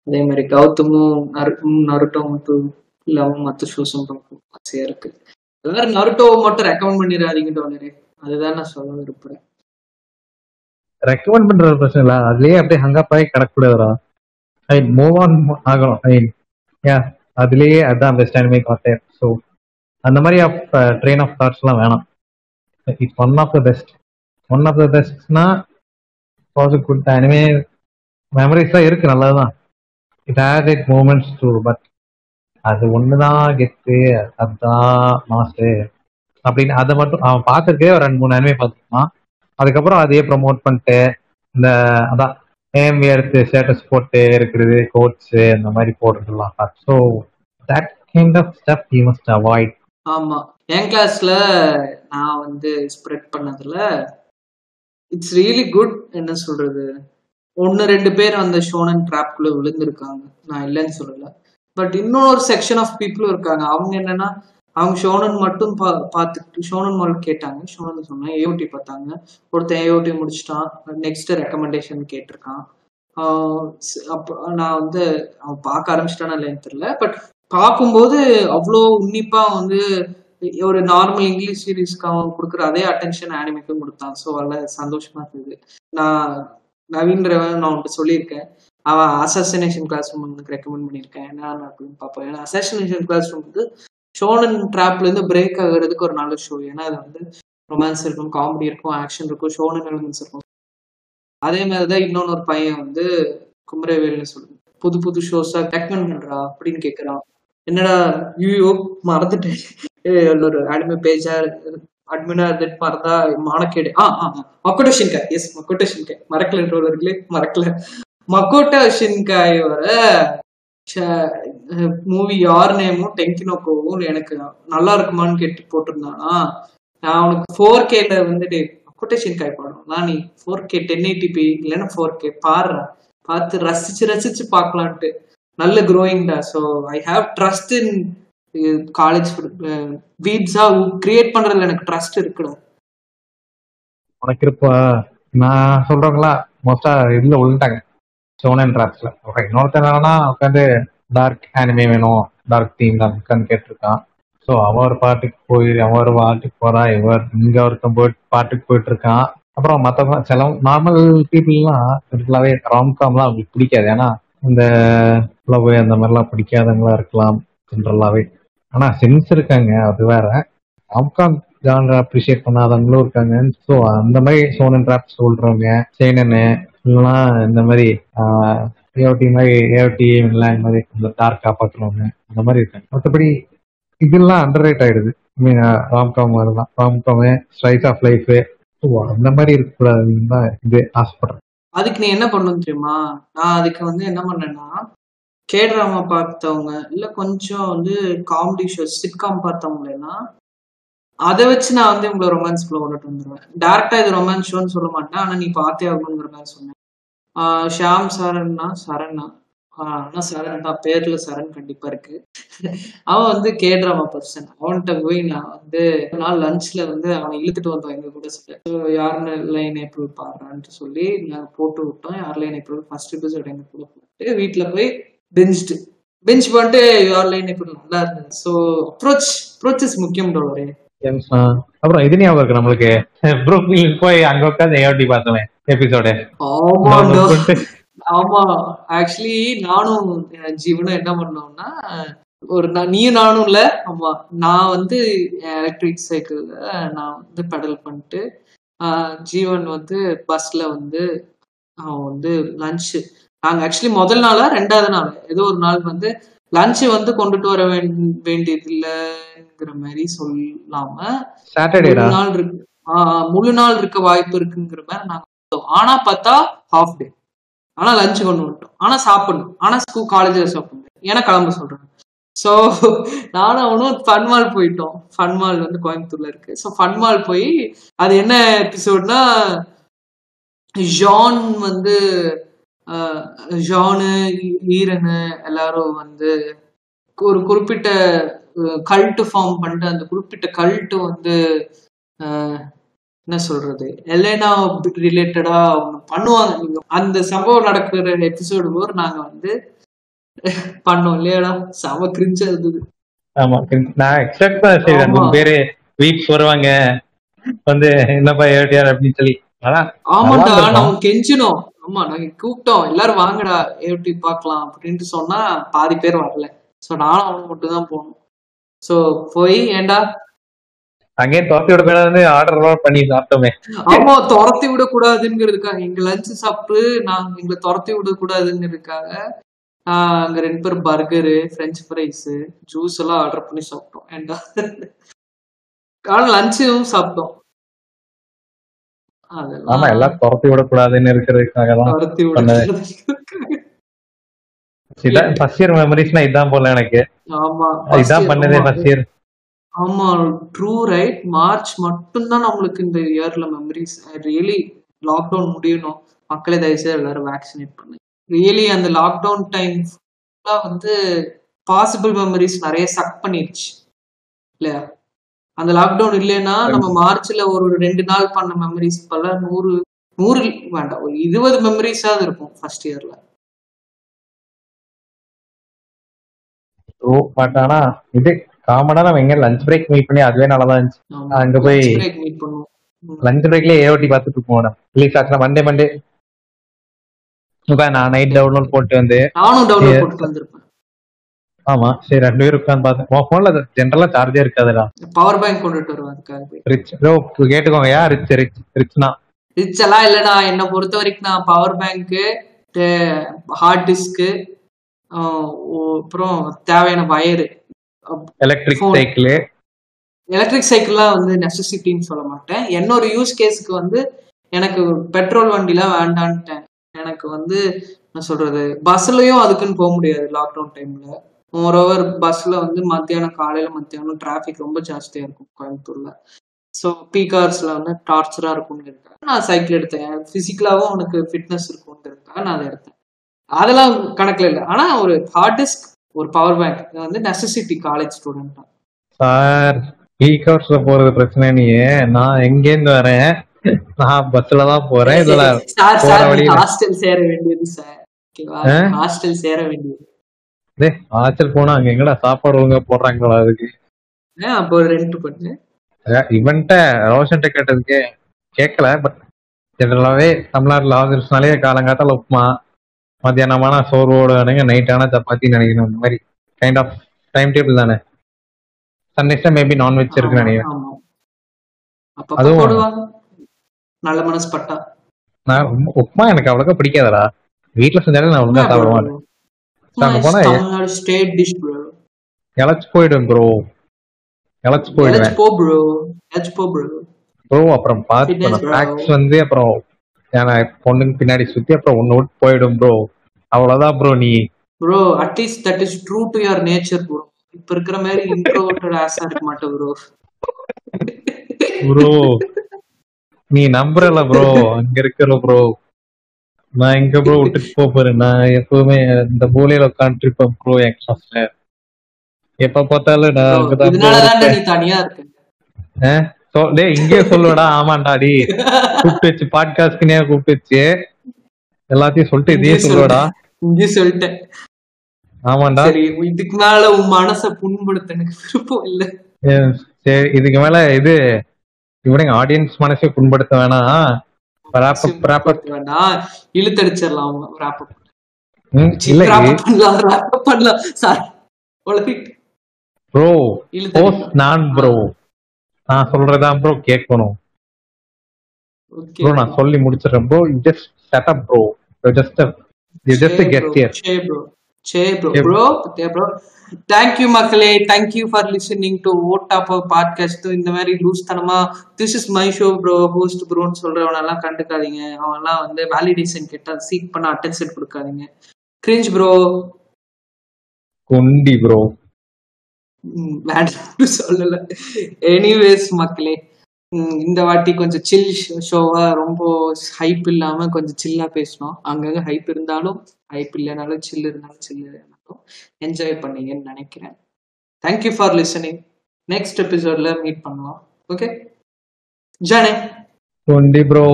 அதே மாதிரி கௌதமும் நரு நருட்டோ மட்டும் இல்லாமல் மற்ற ஷோஸும் பார்க்கணும் ஆசையா இருக்கு. எல்லாரும் நருட்டோவை மட்டும் ரெக்கமெண்ட் பண்ணிடாதீங்க டோனரே அதுதான் நான் சொல்ல விரும்புறேன். ரெக்கமெண்ட் பண்ற பிரச்சனை இல்ல அதுலயே அப்படியே ஹங்காப்பாய் கிடக்கூடாதுரா ஐ மூவ் ஆன் ஆகணும். ஐ யா அதுலயே அதான் பெஸ்ட் அனிமே கான்டென்ட் ஸோ அந்த மாதிரி ஆஃப் ட்ரெயின் ஆஃப் தாட்ஸ் எல்லாம் வேணாம். It's one of the best one of the பெஸ்ட்னா was good anime memories தான் இருக்கு நல்லதுதான். It has it moments too but அது ஒண்ணுதான் கெத்து அதுதான் மாஸ்டர் அப்படின்னு அதை மட்டும் அவன் பார்த்துருக்கே ஒரு ரெண்டு மூணு அனிமே பார்த்துருக்கான் அதுக்கப்புறம் அதையே ப்ரொமோட் பண்ணிட்டு இந்த அதான் ஏஎம்வி எடுத்து ஸ்டேட்டஸ் போட்டு இருக்கிறது கோட்ஸ் இந்த மாதிரி போடுறதுலாம் so that kind of stuff you must avoid ஆமா. என் கிளாஸ்ல நான் வந்து ஸ்ப்ரெட் பண்ணதுல இட்ஸ் ரியலி குட் என்ன சொல்றது? ஒன்னு ரெண்டு பேர் அந்த ஷோனன் ட்ராப்குள்ள விழுந்திருக்காங்க. நான் இல்லைன்னு சொல்லல. பட் இன்னொரு செக்ஷன் ஆஃப் பீப்புளும் இருக்காங்க. அவங்க என்னன்னா அவங்க ஷோனன் மட்டும் பா பார்த்துட்டு ஷோனன் மால் கேட்டாங்க. ஷோனன் சொன்னா ஏஓடி பார்த்தாங்க. ஒருத்தன் ஏஓடி முடிச்சிட்டான். நெக்ஸ்ட் ரெக்கமெண்டேஷன் கேட்டிருக்கான். அப்போ நான் வந்து அவன் பார்க்க ஆரம்பிச்சிட்டானா இல்லைன்னு தெரியல. பட் பார்க்கும்போது அவ்வளோ உன்னிப்பா வந்து ஒரு நார்மல் இங்கிலீஷ் சீரீஸ்க்கு அவன் கொடுக்குற அதே அட்டென்ஷன் ஆனிமேக்கும் கொடுத்தான். ஸோ அதில் சந்தோஷமா இருந்தது. நான் நவீன்றவன் நான் உன்ட்டு சொல்லியிருக்கேன். அவன் அசாசினேஷன் கிளாஸ் ரூம் எனக்கு ரெக்கமெண்ட் பண்ணியிருக்கேன் என்ன அப்படின்னு பார்ப்போம் ஏன்னா அசாசினேஷன் கிளாஸ் ரூம் வந்து ஷோனன் ட்ராப்ல இருந்து பிரேக் ஆகுறதுக்கு ஒரு நல்ல ஷோ ஏன்னா அது வந்து ரொமான்ஸ் இருக்கும் காமெடி இருக்கும் ஆக்ஷன் இருக்கும் ஷோனன் எலிமெண்ட்ஸ் இருக்கும். அதே மாதிரி தான் இன்னொன்று ஒரு பையன் வந்து குமரவேல்னு சொல்லுது புது புது ஷோஸா ரெக்கமெண்ட் பண்றா அப்படின்னு கேட்குறான் என்னடா யூயோ மறந்துட்டேன். ஒரு அடிமை பேஜா அட்மினா இருந்துட்டு மறந்தா மானக்கேடு. ஆ ஆ மக்கோட்டோ ஷின்காய் எஸ் மக்கோட்டோ ஷின்காய் மறக்கலன்றவர்களே மறக்கல. மக்கோட்டோ ஷின்காயோட மூவி யார் நேமும் டெங்கினோக்கோவும் எனக்கு நல்லா இருக்குமான்னு கேட்டு போட்டிருந்தானா? நான் அவனுக்கு ஃபோர் கேல வந்துட்டு கொட்டேஷன் ஷின்காய் நான் நீ four K ten eighty p இல்லைன்னா ஃபோர் கே பாடுறா பார்த்து ரசிச்சு ரசிச்சு பார்க்கலான்ட்டு. நல்ல க்ரோயிங்டா so I have trust in college வீட்ஸா create பண்றதுல எனக்கு ட்ரஸ்ட் இருக்கணும் உனக்கு இருப்பா நான் சொல்றவங்களா மோஸ்டா இதுல விழுந்துட்டாங்க சோனன் டிராப்ஸ்ல ஓகே இன்னொருத்தன் என்னன்னா உட்காந்து டார்க் ஆனிமே வேணும் டார்க் தீம் தான் உட்காந்து கேட்டிருக்கான். ஸோ அவர் பாட்டுக்கு போய் அவன் ஒரு பாட்டுக்கு போறா இவர் இங்க ஒருத்தன் போயிட்டு பாட்டுக்கு போயிட்டு இருக்கான் அப்புறம் மற்ற சில நார்மல் பீப்புள்லாம் ஃபுல்லாவே ராம்காம்லாம் அவங்களுக்கு பிடிக்காது. ஏன்னா இந்த லவ் அந்த மாதிரிலாம் பிடிக்காதவங்களா இருக்கலாம் ஜென்ரலாவே ஆனா சென்ஸ் இருக்காங்க அது வேற. ராம்காம் ஜான்ரா அப்ரிஷியேட் பண்ணாதவங்களும் இருக்காங்க ஸோ அந்த மாதிரி சோனன் ராப் சொல்றவங்க சேனனு இந்த மாதிரி ஏஓடி மாதிரி ஏஓடி எல்லாம் இந்த மாதிரி இந்த டார்க்கா பார்க்குறவங்க அந்த மாதிரி இருக்காங்க. மற்றபடி இதெல்லாம் அண்டர் ரேட் ஆயிடுது ராம்காம் அதெல்லாம் ராம்காம் ஸ்ட்ரைஸ் ஆஃப் லைஃப் அந்த மாதிரி இருக்கக்கூடாதுன்னு தான் இது ஆசைப்படுறேன். அதுக்கு நீ என்ன பண்ணணும் தெரியுமா? நான் அதுக்கு வந்து என்ன பண்ணேன்னா கே ட்ராமா பார்த்தவங்க இல்ல கொஞ்சம் வந்து காமெடி ஷோ சிட்காம் பார்த்தவங்களேன்னா அதை வச்சு நான் வந்து உங்களை ரொமான்ஸ்குள்ள கொண்டுட்டு வந்துருவேன். டேரக்டா இது ரொமான்ஸ் ஷோன்னு சொல்ல மாட்டேன். ஆனா நீ பார்த்தே ஆகணுங்கிற மாதிரி சொன்னேன். ஷியாம் சரண்னா சரண்னா ஆனா சரண் தான். பேர்ல சரண் கண்டிப்பா இருக்கு. அவன் வந்து கே ட்ராமா பர்சன் அவன்கிட்ட போய் நான் வந்து ஒரு நாள் லஞ்ச்ல வந்து அவனை இழுத்துட்டு வந்தோம் எங்க கூட சொல்ல யாருன்னு லைன் ஏப்ரல் பாடுறான்ட்டு சொல்லி நாங்கள் போட்டு விட்டோம். யார் லைன் ஏப்ரல் ஃபர்ஸ்ட் எபிசோட் எங்க கூட போட்டு வீட்டுல போய் பெஞ்சிட்டு பெஞ்ச் பண்ணிட்டு யார் லைன் ஏப்ரல் நல்லா இருந்தது. ஸோ அப்ரோச் அப்ரோச்சஸ் முக்கியம் டோலரே அப்புறம் இது ஞாபகம் இருக்கு நம்மளுக்கு. [laughs] ப்ரூக்லின் போய் அங்க உட்காந்து ஏஓடி பார்த்தவன் எபிசோடு. ஆமா. ஆக்சுவலி நானும் ஜீவனும் என்ன பண்ணோம்னா ஒரு நீயும் நானும் இல்ல. ஆமா. நான் வந்து எலக்ட்ரிக் சைக்கிள்ல நான் வந்து பெடல் பண்ணிட்டு ஜீவன் வந்து பஸ்ல வந்து அவன் வந்து லஞ்ச் நாங்க ஆக்சுவலி முதல் நாளா ரெண்டாவது நாள். ஏதோ ஒரு நாள் வந்து லஞ்ச் வந்து கொண்டுட்டு வர வேண்- வேண்டியது இல்லைங்கிற மாதிரி சொல்லாம சாட்டர்டேடா முழு நாள் இருக்கு முழு நாள் இருக்க வாய்ப்பு இருக்குங்கிற மாதிரி நாங்க. ஆனா பார்த்தா ஹாஃப் டே ஆனா லஞ்ச் கொண்டு வந்துட்டோம். ஆனா சாப்பிடணும். ஆனா ஸ்கூல் காலேஜில் சாப்பிடணும். ஏன்னா கிளம்ப சொல்றாங்க. ஸோ [laughs] நானும் அவனும் ஃபன்மால் போயிட்டோம். ஃபன்மால் வந்து கோயம்புத்தூர்ல இருக்கு. ஸோ ஃபன்மால் போய் அது என்ன எபிசோட்னா ஜான் வந்து ஜானு ஈரனு எல்லாரும் வந்து ஒரு குறிப்பிட்ட கல்ட்டு ஃபார்ம் பண்ணிட்டு அந்த குறிப்பிட்ட கல்ட்டு வந்து ஆஹ், என்ன சொல்றது? எலேனா ரிலேட்டடா ஒன்று பண்ணுவாங்க. நீங்க அந்த சம்பவம் நடக்கிற எபிசோடு போர் நாங்க வந்து பண்ணோம். இல்லையாடா? செம கிரிஞ்சா இருந்தது. ஆமா நான் எக்ஸ்பெக்ட் தான் சரி ரெண்டு. பேரு வீக்ஸ் வருவாங்க. வந்து என்னப்பா ஏடிஆர் அப்படின்னு சொல்லி. இருக்கும். நம்ம கெஞ்சினோம். ஆமா நாங்க கூப்பிட்டோம். எல்லாரும் வாங்கடா ஏடி பார்க்கலாம் அப்படின்ட்டு சொன்னா பாதி பேர் வரல. சோ நானும் அவன் மட்டும் தான் போனோம். சோ போய் ஏன்டா அங்கேயே தோத்தி விடக்கூடாது ஆர்டர் பண்ணி சாப்பிட்டோமே. ஆமா துரத்தி விடக்கூடாதுங்கிறதுக்காக எங்க லஞ்ச் சாப்பிட்டு நாங்க எங்களை துரத்தி விடக்கூடாதுங்கிறதுக்காக ஆஹ் அங்க ரெண்டு பேர் பர்கரு ஃப்ரெஞ்ச் ஃப்ரைஸ் ஜூஸ் எல்லாம் ஆர்டர் பண்ணி சாப்பிட்டோம். ஏன்டா ஆனா லஞ்சும் சாப்பிட்டோம். ஆமா எல்லாம் துரத்தி விடக்கூடாதுன்னு இருக்கிறதுக்காக தான் துரத்தி. விட இதான் ஃபர்ஸ்ட் இயர் மெமரிஸ்னா இதான் போல எனக்கு. ஆமா இதான் பண்ணதே ஃபர்ஸ்ட் இயர் ஆமா ட்ரூ ரைட் மார்ச் மட்டும்தான் நம்மளுக்கு இந்த இயர்ல மெமரிஸ் ரியலி லாக்டவுன் முடியணும். மக்களை தயவுசெய்து எல்லாரும் வேக்சினேட் பண்ணு ரியலி அந்த லாக்டவுன் டைம் வந்து பாசிபிள் மெமரிஸ் நிறைய சக் பண்ணிருச்சு இல்லையா? அந்த லாக்டவுன் இல்லைன்னா நம்ம மார்ச்ல ஒரு ரெண்டு நாள் பண்ண மெமரிஸ் பல நூறு நூறு வேண்டாம். ஒரு இருபது மெமரிஸாவது இருக்கும் ஃபர்ஸ்ட் இயர்ல பட் ஆனா இது காமனா நம்ம எங்க லஞ்ச் பிரேக் மீட் பண்ணி அதுவே நல்லா தான் இருந்துச்சு. அங்க போய். லஞ்ச் பிரேக்லயே ஏஓடி பார்த்துட்டு போனோம் ரிலீஸ் ஆச்சுன்னா மண்டே மண்டே நான் நைட் டவுன்லோட் போட்டு வந்து ஆமா சரி ரெண்டு பேரும் உட்காந்து பார்த்தேன். போன்ல ஜென்ரலா சார்ஜே இருக்காதுடா. பவர் பேங்க் கொண்டுட்டு போய். ரிச் கேட்டுக்கோங்க யா ரிச் ரிச் ரிச்னா ரிச் எல்லாம் இல்லடா. என்னை பொறுத்த வரைக்கும் நான் பவர் பேங்க்கு ஹார்ட் டிஸ்க்கு அப்புறம் தேவையான வயரு எலக்ட்ரிக். சைக்கிள் எலக்ட்ரிக் சைக்கிள்லாம் வந்து நெசசிட்டின்னு சொல்ல மாட்டேன். என்னோட யூஸ் கேஸுக்கு வந்து எனக்கு பெட்ரோல் வண்டிலாம் வேண்டான்ட்டேன். எனக்கு வந்து என்ன சொல்றது பஸ்லயும் அதுக்குன்னு போக முடியாது லாக்டவுன் டைம்ல மோரோவர் பஸ்ல வந்து மத்தியானம் காலையில மத்தியானம் டிராஃபிக் ரொம்ப ஜாஸ்தியா இருக்கும் கோயம்புத்தூர்ல. ஸோ பீக் ஹவர்ஸ்ல வந்து டார்ச்சரா இருக்கும்ங்கிறதுக்காக நான் சைக்கிள் எடுத்தேன். பிசிக்கலாவும் உனக்கு ஃபிட்னஸ் இருக்கும்ங்கிறதுக்காக நான் அதை எடுத்தேன். அதெல்லாம் கணக்குல இல்லை. ஆனா ஒரு ஹார்ட் டிஸ்க் ஒரு பவர் பேங்க் இது வந்து necessity college student sir peak ஹவர்ஸ்ல போறது பிரச்சனை நீ நான் எங்கேருந்து வரேன்? நான் பஸ்ல தான் போறேன். இதுல சார் சார். ஹாஸ்டல் சேர வேண்டியது சார்? ஹாஸ்டல் சேர வேண்டியது. டேய் ஆச்சல் போனா அங்க எங்கடா சாப்பாடு ஒழுங்கா போடுறாங்களா அதுக்கு? அப்போ ரெண்ட் பண்ணு இவன்ட்ட ரோஷன்ட்ட கேட்டதுக்கு கேட்கல பட் ஜெனரலாவே தமிழ்நாட்டுல ஆகிருச்சுனாலே காலங்காத்தால உப்புமா. மத்தியானமான சோர்வோடு வேணுங்க நைட் ஆனா சப்பாத்தி நினைக்கணும். இந்த மாதிரி கைண்ட் ஆஃப் டைம் டேபிள் தானே. சன்டேஸ்ல மேபி நான்வெஜ் இருக்குன்னு நினைக்கிறேன். அதுவும் நல்ல மனசு பட்டா நான் உப்~ உப்புமா எனக்கு அவ்வளோக்கா பிடிக்காதடா. வீட்டுல செஞ்சாலே நான் ஒழுங்கா சாப்பிட மாட்டேன். அங்க போனா தமிழ்நாடு ஸ்டேட் டிஷ் ப்ரோ இழைச்சு போயிடும் ப்ரோ இழைச்சு போயிடுவேன். போ ப்ரோ எச் போ ப்ரோ ப்ரோ அப்புறம். ஃபேக்ட்ஸ் வந்து அப்புறம் ஏன்னா பொண்ணுங்க பின்னாடி சுத்தி அப்புறம் ஒன்னு விட்டு போயிடும் ப்ரோ அவ்வளவுதான் ப்ரோ நீ. Bro at least that is true to your nature bro இப்ப இருக்கிற மாதிரி இன்ட்ரோவர்ட்டட் ஆஸா இருக்க மாட்டேன் ப்ரோ ப்ரோ நீ நம்புறல ப்ரோ அங்க இருக்கிற ப்ரோ நான் எங்க ப்ரோ விட்டுட்டு போறேன்? நான் எப்பவுமே இந்த மூலையில உட்காந்துருப்பேன் ப்ரோ என் கிளாஸ்ல எப்ப பார்த்தாலும் நான் அங்கதான் இருப்பேன். நீ தனியா இருக்க. டேய் இங்கே சொல்லுவடா. ஆமாண்டா டி கூப்பிட்டு வச்சு பாட்காஸ்ட்க்குனே கூப்பிட்டு வச்சு எல்லாத்தையும் சொல்லிட்டு இதையே இங்கே சொல்லுவடா இங்கே சொல்லிட்டேன். ஆமாண்டா. சரி இதுக்கு மேல உன் மனசை புண்படுத்த எனக்கு விருப்பம் இல்ல. சரி இதுக்கு மேல இது இவனுங்க ஆடியன்ஸ் மனசை புண்படுத்த வேணாம். Wrap up. வேண்டாம் இழுத்தடிச்சிடலாம் அவங்க சி, இல்ல பண்ணலாம் up பண்ணலாம். சார் ப்ரோ நான் ப்ரோ நான் சொல்றதான் ப்ரோ கேட்கணும். ப்ரோ நான் சொல்லி முடிச்சிடுறேன். Bro you just set up bro you just you just guest here say bro bro bro thank you மக்களே. Thank you for listening to vote app podcast இந்த மாதிரி லூஸ் தனமா this is my show bro host ப்ரோன்னு சொல்றவனெல்லாம் கண்டுக்காதீங்க. அவன்லாம் வந்து validation கேட்டா seek பண்ண அட்டென்ஷன் கொடுக்காதீங்க. கிரிஞ்ச் ப்ரோ குண்டி ப்ரோ வேண்டாம்னு சொல்லல. எனிவேஸ் மக்களே இந்த வாட்டி கொஞ்சம் சில் ஷோவா ரொம்ப ஹைப் இல்லாம கொஞ்சம் சில்லா பேசணும் அங்கங்க ஹைப் இருந்தாலும் ஹைப் இல்லைனாலும் சில் இருந்தாலும் சில் இல்லைனாலும் என்ஜாய் பண்ணீங்கன்னு நினைக்கிறேன். Thank you for listening next எபிசோட்ல மீட் பண்ணலாம் ஓகே ஜானே குண்டி ப்ரோ